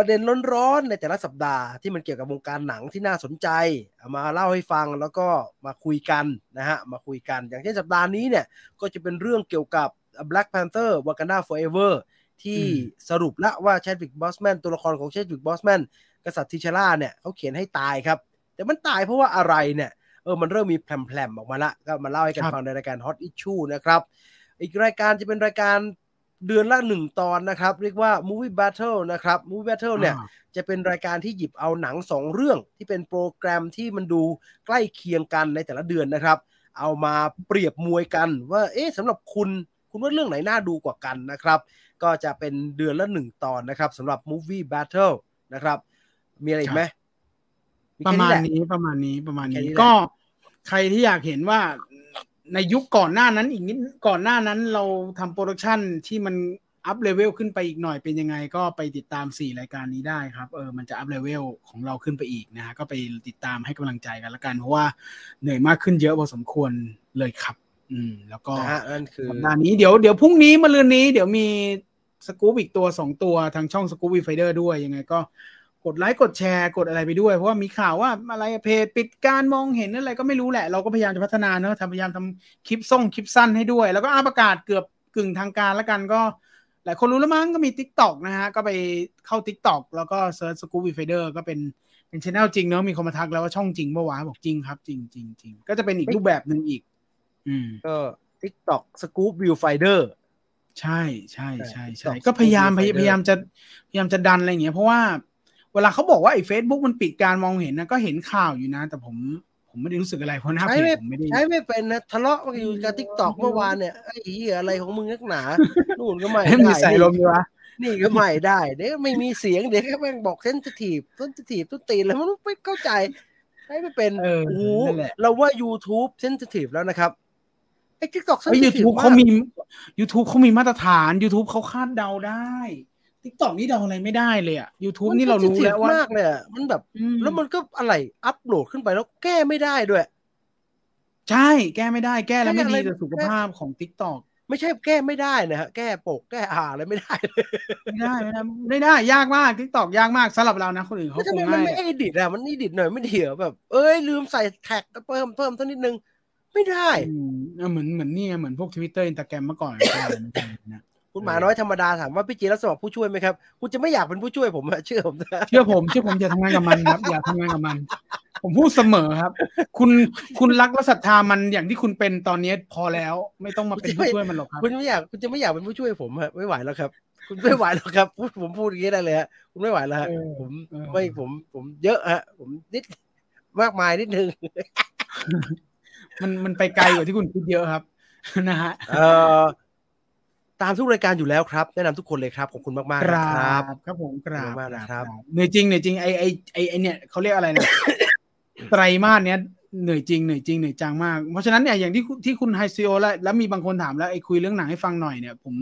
[SPEAKER 1] ประเด็นร้อนๆในแต่ละสัปดาห์ที่มันเกี่ยวกับวงการหนังที่น่าสนใจเอามาเล่าให้ฟังแล้วก็มาคุยกันนะฮะมาคุยกัน อย่างเช่นสัปดาห์นี้เนี่ยก็จะเป็นเรื่องเกี่ยวกับ Black Panther Wakanda Forever ที่
[SPEAKER 2] อืม
[SPEAKER 1] สรุปแล้วว่า Chadwick Boseman ตัวละครของ Chadwick Boseman กษัตริย์ทิชาร่าเนี่ยเขาเขียนให้ตายครับ แต่มันตายเพราะว่าอะไรเนี่ยเออมันเริ่มมีแผลมๆออกมาละก็มาเล่าให้กัน
[SPEAKER 2] ครับ
[SPEAKER 1] ฟังในรายการ Hot Issue นะครับ อีกรายการจะเป็นรายการ เดือนละหนึ่งตอนนะครับ เรียกว่า Movie Battle นะครับ Movie Battle เนี่ย
[SPEAKER 2] อ่า
[SPEAKER 1] จะเป็นรายการที่หยิบเอาหนังสองเรื่องที่เป็นโปรแกรมที่มันดูใกล้เคียงกันในแต่ละเดือนนะครับ เอามาเปรียบมวยกันว่าเอ๊ะสำหรับคุณคุณว่าเรื่องไหนน่าดูกว่ากันนะครับ ก็จะเป็นเดือนละหนึ่งตอนนะครับสำหรับ Movie Battle นะครับ มีอะไรอีกไหมมี
[SPEAKER 2] ประ
[SPEAKER 1] แค่
[SPEAKER 2] มาณ
[SPEAKER 1] แหล
[SPEAKER 2] นี้ประมาณนี้ประมาณ
[SPEAKER 1] แค่
[SPEAKER 2] นี้
[SPEAKER 1] นี้แหละ
[SPEAKER 2] ก็ใครที่อยากเห็นว่า ในยุคก่อนหน้านั้นอีกนิดก่อนหน้านั้นเราทำ productionที่มัน up level ขึ้นไปอีกหน่อยเป็นยังไง ก็ไปติดตามสี่รายการนี้ได้ครับเออมันจะ up level ของเราขึ้นไปอีกนะฮะก็ไปติดตามให้กำลังใจกันละกัน เพราะว่าเหนื่อยมากขึ้นเยอะพอสมควรเลยครับ อืม แล้วก็
[SPEAKER 1] นะฮะนั่นคือ
[SPEAKER 2] สัปดาห์นี้เดี๋ยวเดี๋ยวพรุ่งนี้มะรืนนี้ เดี๋ยวมีสกู๊ปอีกตัวสองตัวทางช่อง Scoop Viewfinder ด้วยยังไงก็ กดไลค์กดแชร์กดอะไรไปด้วย เพราะว่ามีข่าวว่าอะไรเพจปิดการมองเห็นอะไรก็ไม่รู้แหละ เราก็พยายามจะพัฒนาเนอะทำพยายามทำคลิปส่งคลิปสั้นให้ด้วย แล้วก็อาประกาศเกือบกึ่งทางการแล้วกันก็ หลายคนรู้แล้วมั้งก็มี TikTok นะฮะ ก็ไปเข้า t ิ k t o k แล้วก็เซิร์ชสกู๊ปวีไฟเดอร์ก็เป็นเป็นช anel จริงเนอะมีคนมาทักแล้วว่าช่องจริงปะวะบอกจริงครับ จริงจริงจริงก็จะเป็นอีกรูปแบบหนึ่งอีก อืม
[SPEAKER 1] ก็ TikTok Scoop Viewfinder
[SPEAKER 2] ใช่ใช่ใช่ใช่
[SPEAKER 1] TikTok
[SPEAKER 2] ก็พยายาม
[SPEAKER 1] Scoop
[SPEAKER 2] พย
[SPEAKER 1] Finder
[SPEAKER 2] พยายามจะพยายามจะดันอะไรอย่างเงี้ยเพราะว่า เวลาเขาบอกว่าไอ้ Facebook มันปิดการมองเห็นนะก็เห็นข่าวอยู่นะ แต่ผมผมไม่ได้รู้สึกอะไรเพราะหน้า
[SPEAKER 1] ใช้
[SPEAKER 2] เพจ
[SPEAKER 1] ไม่
[SPEAKER 2] ผมไม่ได้
[SPEAKER 1] ใช้ไม่เป็นนะทะเลาะกันอยู่กับทิกตอกเมื่อวานเนี่ยไอ้เหี้ยอะไรของมึงนักหนานู่นก็ไม่
[SPEAKER 2] ให้มี
[SPEAKER 1] ได้
[SPEAKER 2] ใส่
[SPEAKER 1] นี่
[SPEAKER 2] ลมดีวะ
[SPEAKER 1] นี่ก็ไม่ได้เดี๋ยวไม่มีเสียงเดี๋ยวแค่แม่งบอกเซนซิทีฟเซนซิทีฟต้นตีนแล้วมันไม่เข้าใจใช้ไม่เป็น
[SPEAKER 2] เออ
[SPEAKER 1] โอ้โห
[SPEAKER 2] นั่นแหละ
[SPEAKER 1] เราว่า YouTube เซนซิทีฟแล้วนะครับไอ้ทิกตอกเซน
[SPEAKER 2] ไอ้
[SPEAKER 1] ซิ
[SPEAKER 2] ยู
[SPEAKER 1] ทีฟ
[SPEAKER 2] ทูบ
[SPEAKER 1] มา
[SPEAKER 2] เขา
[SPEAKER 1] ก
[SPEAKER 2] มี YouTube เขามีมาตรฐาน YouTube เขาคาดเดาได้ TikTok นี่เดาอะไรไม่ได้เลยอะ YouTube นี่เรารู้แล้วว่า
[SPEAKER 1] มากเลยอะมันแบบ
[SPEAKER 2] อืม
[SPEAKER 1] แล้วมันก็อะไรอัปโหลดขึ้นไปแล้วแก้ไม่ได้ด้วย
[SPEAKER 2] ใช่แก้ไม่ได้แก้แล้วไม่
[SPEAKER 1] แก้อะไร
[SPEAKER 2] ดีต่อสุขภาพของ TikTok
[SPEAKER 1] ไม่ใช่แก้ไม่ได้นะฮะแก้ปกแก้อ่าอะไรไม่ได้เลย
[SPEAKER 2] ไม่ได้ไม่ได้ไม่ได้ยากมาก TikTok ยากมากสำหรับเรานะคนอื่นเขา
[SPEAKER 1] แล้ว
[SPEAKER 2] ค
[SPEAKER 1] ทำ
[SPEAKER 2] ง
[SPEAKER 1] ไมมัน
[SPEAKER 2] ง่าย
[SPEAKER 1] ไม่ edit อะมัน edit หน่อยไม่ดีเหรอแบบ เอ้ยลืมใส่ tag เพิ่มเพิ่มเท่านิดนึงไม่ได้
[SPEAKER 2] อืมเออเหมือนเหมือนนี่ไงเหมือนพวก Twitter Instagram เมื่อก่อนนะ
[SPEAKER 1] คุณหมาน้อยธรรมดาถามว่าพี่จีนรับสมัครผู้ช่วยไหมครับคุณจะไม่อยากเป็นผู้ช่วยผมอะเชื่อผมนะ
[SPEAKER 2] เชื่อผมเชื่อผมอย่าทำงานกับมันครับอย่าทำงานกับมัน ผมพูดเสมอครับ คุณคุณรักและศรัทธามันอย่างที่คุณเป็นตอนนี้พอแล้ว ไม่ต้องมาเป็นผู้ช่วยมันหรอกครับ
[SPEAKER 1] คุณไม่อยากคุณจะไม่อยากเป็นผู้ช่วยผมฮะไม่ไหวแล้วครับ คุณไม่ไหวแล้วครับพูดผมพูดอย่างนี้ได้เลยฮะคุณไม่ไหวแล้วฮะ
[SPEAKER 2] เออ
[SPEAKER 1] ผม
[SPEAKER 2] เออ
[SPEAKER 1] ไม่ผมผมเยอะฮะผมนิดมากมายนิดนึง
[SPEAKER 2] มันมันไปไกลกว่าที่คุณคิดเยอะครับนะฮะ
[SPEAKER 1] เอ่อ ตามทุกรายการอยู่แล้วครับ แนะนำทุกคนเลยครับขอบคุณมากๆนะครับ
[SPEAKER 2] ครับผมกราบ
[SPEAKER 1] ขอบคุณมากนะครับ
[SPEAKER 2] เหนื่อยจริงเหนื่อยจริงไอไอไอไอเนี่ยเขาเรียกอะไรนะไตรมาสเนี้ยเหนื่อยจริงเหนื่อยจริงเหนื่อยจังมาก เพราะฉะนั้นเนี่ยอย่างที่ที่คุณไฮซีโอแล้วแล้วมีบางคนถามแล้วไอ้คุยเรื่องหนังให้ฟังหน่อยเนี่ย ผม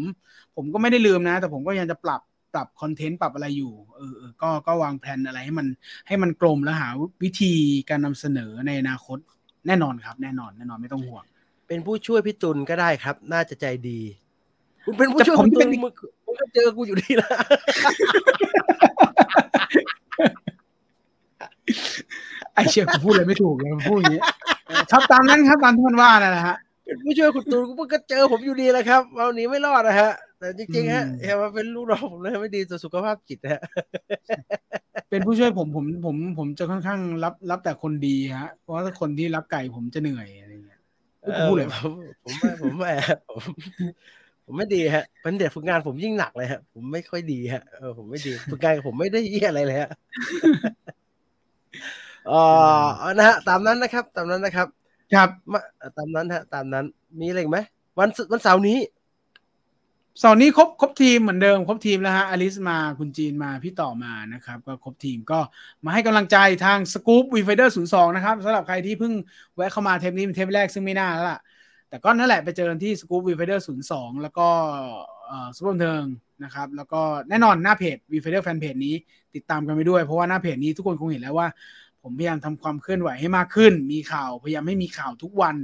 [SPEAKER 2] ผมก็ไม่ได้ลืมนะ แต่ผมก็ยังจะปรับปรับคอนเทนต์ปรับอะไรอยู่เออเออก็ก็วางแผนอะไรให้มันให้มันกลมแล้วหาวิธีการนำเสนอในอนาคตแน่นอนครับ แน่นอนแน่นอนไม่ต้องห่วง
[SPEAKER 1] เป็นผู้ช่วยพี่ตุลก็ได้ครับ น่าจะใจดี คุณเป็นผู้ช่วย
[SPEAKER 2] แต่ผม
[SPEAKER 1] คุณตุ
[SPEAKER 2] เป็
[SPEAKER 1] ล
[SPEAKER 2] น
[SPEAKER 1] มึงมึงก็เจอกูอยู่ดีละ
[SPEAKER 2] ไอเชี่ยกูพูดอะไรไม่ถูกเลยพูดอย่างนี้ครับตามนั้นครับตามที่มันว่านั่นแหละฮะ
[SPEAKER 1] เป็นผู้ช่วยคุณตุลมึงก็เจอผมอยู่ดีแหละครับเอาหนีไม่รอดนะฮะแต่จริงๆฮะ
[SPEAKER 2] อืม
[SPEAKER 1] อย่ามาเป็นลูกน้องผมเลยไม่ดีต่อสุขภาพจิตนะฮะ
[SPEAKER 2] เป็นผู้ช่วยผมผมผมผมจะค่อนข้างรับรับแต่คนดีฮะ เพราะว่าถ้าคนที่รับไก่ผมจะเหนื่อยอะไรเงี้ยกูพูดเลย
[SPEAKER 1] ผมผมไม่ผมไม่ผม ผมไม่ดีฮะเป็นเด็กฝึกงานผมยิ่งหนักเลยฮะ ผมไม่ค่อยดีฮะเออผมไม่ดีฝึกงานกับผมไม่ได้เยี่ยอะไรเลยฮะเอ๋อนะฮะตามนั้นนะครับ ตามนั้นนะครับ
[SPEAKER 2] ครับ
[SPEAKER 1] มาตามนั้นฮะ ตามนั้นมีอะไรอีกไหมวันศุวันเสาร์นี้
[SPEAKER 2] เสาร์นี้ครบครบทีมเหมือนเดิมครบทีมแล้วฮะอลิสมาคุณจีนมาพี่ต่อมานะครับ ก็ครบทีมก็มาให้กำลังใจทาง Scoop Viewfinder ศูนย์สองนะครับสำหรับใครที่เพิ่งแวะเข้ามาเทปนี้เป็นเทปแรกซึ่งไม่น่าแล้วล่ะ แต่ก็นั่นแหละไปเจอที่ Scoop Viewfinder ศูนย์สองแล้วก็ซุปเปอร์เทิงนะครับ แล้วก็แน่นอนหน้าเพจ Viewfinder fanpage นี้ติดตามกันไปด้วย เพราะว่าหน้าเพจนี้ทุกคนคงเห็นแล้วว่า ผมพยายามทำความเคลื่อนไหวให้มากขึ้น มีข่าวพยายามให้มีข่าวทุกวัน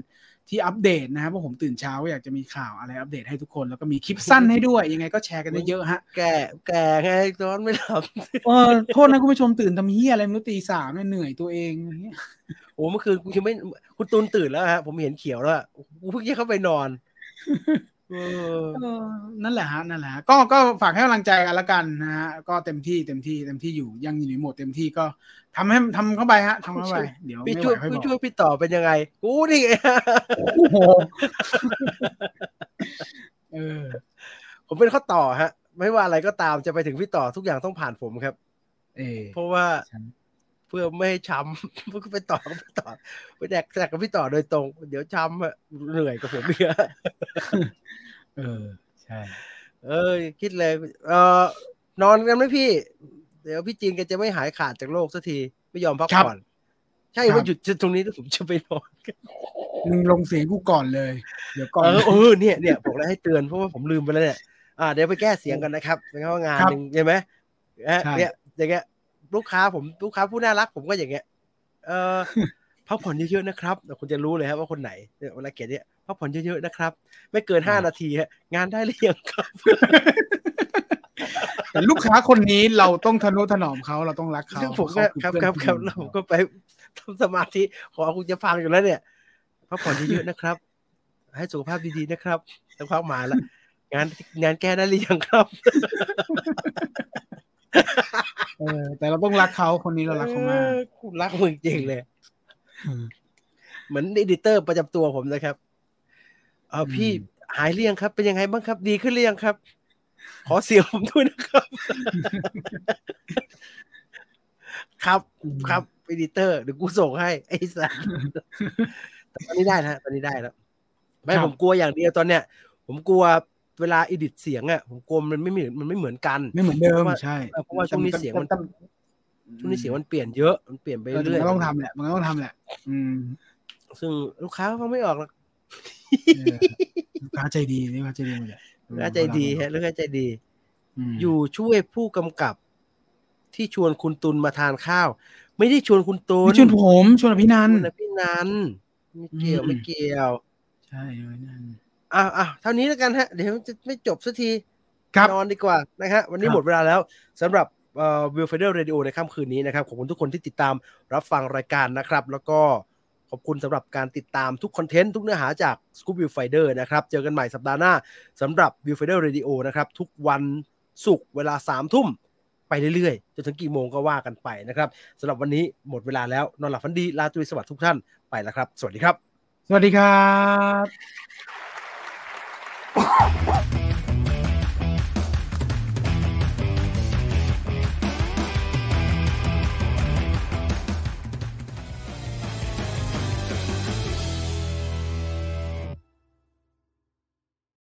[SPEAKER 2] ที่อัปเดตนะครับเพราะผมตื่นเช้าก็อยากจะมีข่าวอะไรอัปเดตให้ทุกคนแล้วก็มีคลิปสั้นให้ด้วย ยังไงก็แชร์กันเยอะๆฮะ
[SPEAKER 1] แก่แก่ไงตอนไม่หลับ
[SPEAKER 2] เออโทษนะคุณผู้ชมตื่นทำเฮียอะไรไม่รู้ตีสามเนี่ยเหนื่อยตัวเองอะไรเงี้ย
[SPEAKER 1] โอ้เมื่อคืนกูยังไม่คุณตูนตื่นแล้วฮะผมเห็นเขียวแล้วอะกูเพิ่งจะเข้าไปนอนเออ
[SPEAKER 2] เออ นั่นแหละฮะนั่นแหละฮะก็ก็ฝากให้กำลังใจกันละกันนะฮะก็เต็มที่เต็มที่เต็มที่อยู่ยังอยู่ในโหมดเต็มที่ก็ทำให้ทำเข้าไปฮะทำเข้าไปเดี๋ยว
[SPEAKER 1] พี่
[SPEAKER 2] ไม่
[SPEAKER 1] ช่วย
[SPEAKER 2] ไหวค่อยบ
[SPEAKER 1] พี่
[SPEAKER 2] อก
[SPEAKER 1] ช่วยพี่ต่อเป็นยังไงกูนี่ไง
[SPEAKER 2] โอ้โหเออ
[SPEAKER 1] ผมเป็นข้อต่อฮะ ไม่ว่าอะไรก็ตามจะไปถึงพี่ต่อทุกอย่างต้องผ่านผมครับ
[SPEAKER 2] เออ
[SPEAKER 1] เพราะว่า
[SPEAKER 2] ใช่
[SPEAKER 1] เพื่อไม่ให้ช้ำเพื่อไปต่อกับพี่ต่อไปแดกแดกกับพี่ต่อโดยตรง เดี๋ยวช้ำอะเหนื่อยกับผมเยอะ
[SPEAKER 2] เออใช่
[SPEAKER 1] เออคิดเลย เออนอนกันไหมพี่ เดี๋ยวพี่จีนแกจะไม่หายขาดจากโลกสักทีไม่ยอมพักผ่อนใช่ว่าหยุดตรงนี้แล้วผมจะไปนอน
[SPEAKER 2] มึงลงเสียงกูก่อนเลย เดี๋ยวก่อน
[SPEAKER 1] เออเออเนี่ยเนี่ยผมเลยให้เตือนเพราะว่าผมลืมไปแล้วเนี่ยอ่าเดี๋ยวไปแก้เสียงกันนะครับเป็นว่างาน
[SPEAKER 2] ครับ
[SPEAKER 1] หนึ่งใช่ไหมเอ๊ะ
[SPEAKER 2] ใช่
[SPEAKER 1] เนี่ยอย่างเงี้ย ลูกค้าผมลูกค้าผู้น่ารักผมก็อย่างเงี้ย เออพักผ่อนเยอะๆนะครับแต่คุณจะรู้เลยครับว่าคนไหนเนี่ยเวลาเขียนเนี่ยพักผ่อนเยอะๆนะครับ ไม่เกินห้านาทีฮะงานได้หรือยังครับ
[SPEAKER 2] แต่ลูกค้าคนนี้เราต้องทนุถนอมเขาเราต้องรักเขา
[SPEAKER 1] ซึ่งผมก็
[SPEAKER 2] เขา
[SPEAKER 1] ครับ
[SPEAKER 2] อ
[SPEAKER 1] ครับ
[SPEAKER 2] เพื่อน
[SPEAKER 1] ครับแล้วผมก็ไปทำสมาธิขอคุณจะฟังอยู่แล้วเนี่ยพักผ่อนเยอะๆนะครับ ให้สุขภาพดีๆนะครับสักพักมาแล้วงานงานแก้ได้หรือยังครับ
[SPEAKER 2] เออ แต่เราต้องรักเขาคนนี้เรารักเขามาก
[SPEAKER 1] ออกูรักมึงจริงเลยเหมือนอดิเตอร์ประจำตัวผมนะครับเออพี่หายเรียงครับ เป็นยังไงบ้างครับ ดีขึ้นเรียงครับ ขอเสียงผมด้วยนะครับ ครับครับอดิเตอร์เดี๋ยวกูส่งให้ ไอ้สัสแต่ตอนนี้ได้นะตอนนี้ได้แล้วไม่
[SPEAKER 2] ครับ
[SPEAKER 1] ผมกลัวอย่างเดียวตอนเนี้ย ผมกลัว เวลาอิดิทเสียงอะผมกลัวมันไม่เหมือนมันไม่เหมือนกัน
[SPEAKER 2] ไม่เหมือนเดิม
[SPEAKER 1] เพราะว่า
[SPEAKER 2] ใช่
[SPEAKER 1] เพราะว่าช่วงนี้เสียงมัน
[SPEAKER 2] แต่
[SPEAKER 1] ช่วงนี้เสียงมันเปลี่ยนเยอะมันเปลี่ยนไป
[SPEAKER 2] แต่
[SPEAKER 1] เรื่อย
[SPEAKER 2] มันก็ต้องทำแหละมันก็ต้องทำแหละอืม
[SPEAKER 1] ซึ่งลูกค้าฟังไม่ออกหรอก
[SPEAKER 2] เออลูกค้าใจดีนี่ว่าใจดีหมดเลย
[SPEAKER 1] ลูกค้าใจดีฮะลูกค้าใจดี
[SPEAKER 2] ม
[SPEAKER 1] อยู่ช่วยผู้กำกับที่ชวนคุณตุลมาทานข้าว ไม่ได้ชวนคุณตุล
[SPEAKER 2] ไม่ชวนผมชวนอภินันท์
[SPEAKER 1] ชวนพี่นันไม่เกี่ยว
[SPEAKER 2] อืม
[SPEAKER 1] ไม่เกี่ยว
[SPEAKER 2] ใช่อภินันท์
[SPEAKER 1] อะอะเท่านี้แล้วกันฮะ เดี๋ยวจะไม่จบสักที
[SPEAKER 2] ครับ
[SPEAKER 1] นอนดีกว่านะฮะวันนี้
[SPEAKER 2] ครับ
[SPEAKER 1] หมดเวลาแล้วสำหรับเอ่อ Viewfinder Radio ในค่ำคืนนี้นะครับ ขอบคุณทุกคนที่ติดตามรับฟังรายการนะครับ แล้วก็ขอบคุณสำหรับการติดตามทุกคอนเทนต์ทุกเนื้อหาจาก Scoop View Finder นะครับ เจอกันใหม่สัปดาห์หน้าสำหรับ View Finder Radio นะครับ ทุกวันศุกร์เวลาสามทุ่มไปเรื่อยๆ จนถึงกี่โมงก็ว่ากันไปนะครับสำหรับวันนี้หมดเวลาแล้ว นอนหลับฝันดี ลาตรีสวัสดิ์ทุกท่านไปแล้วครับ สวัสดีครับ
[SPEAKER 2] สวัสดีครับ What? (laughs)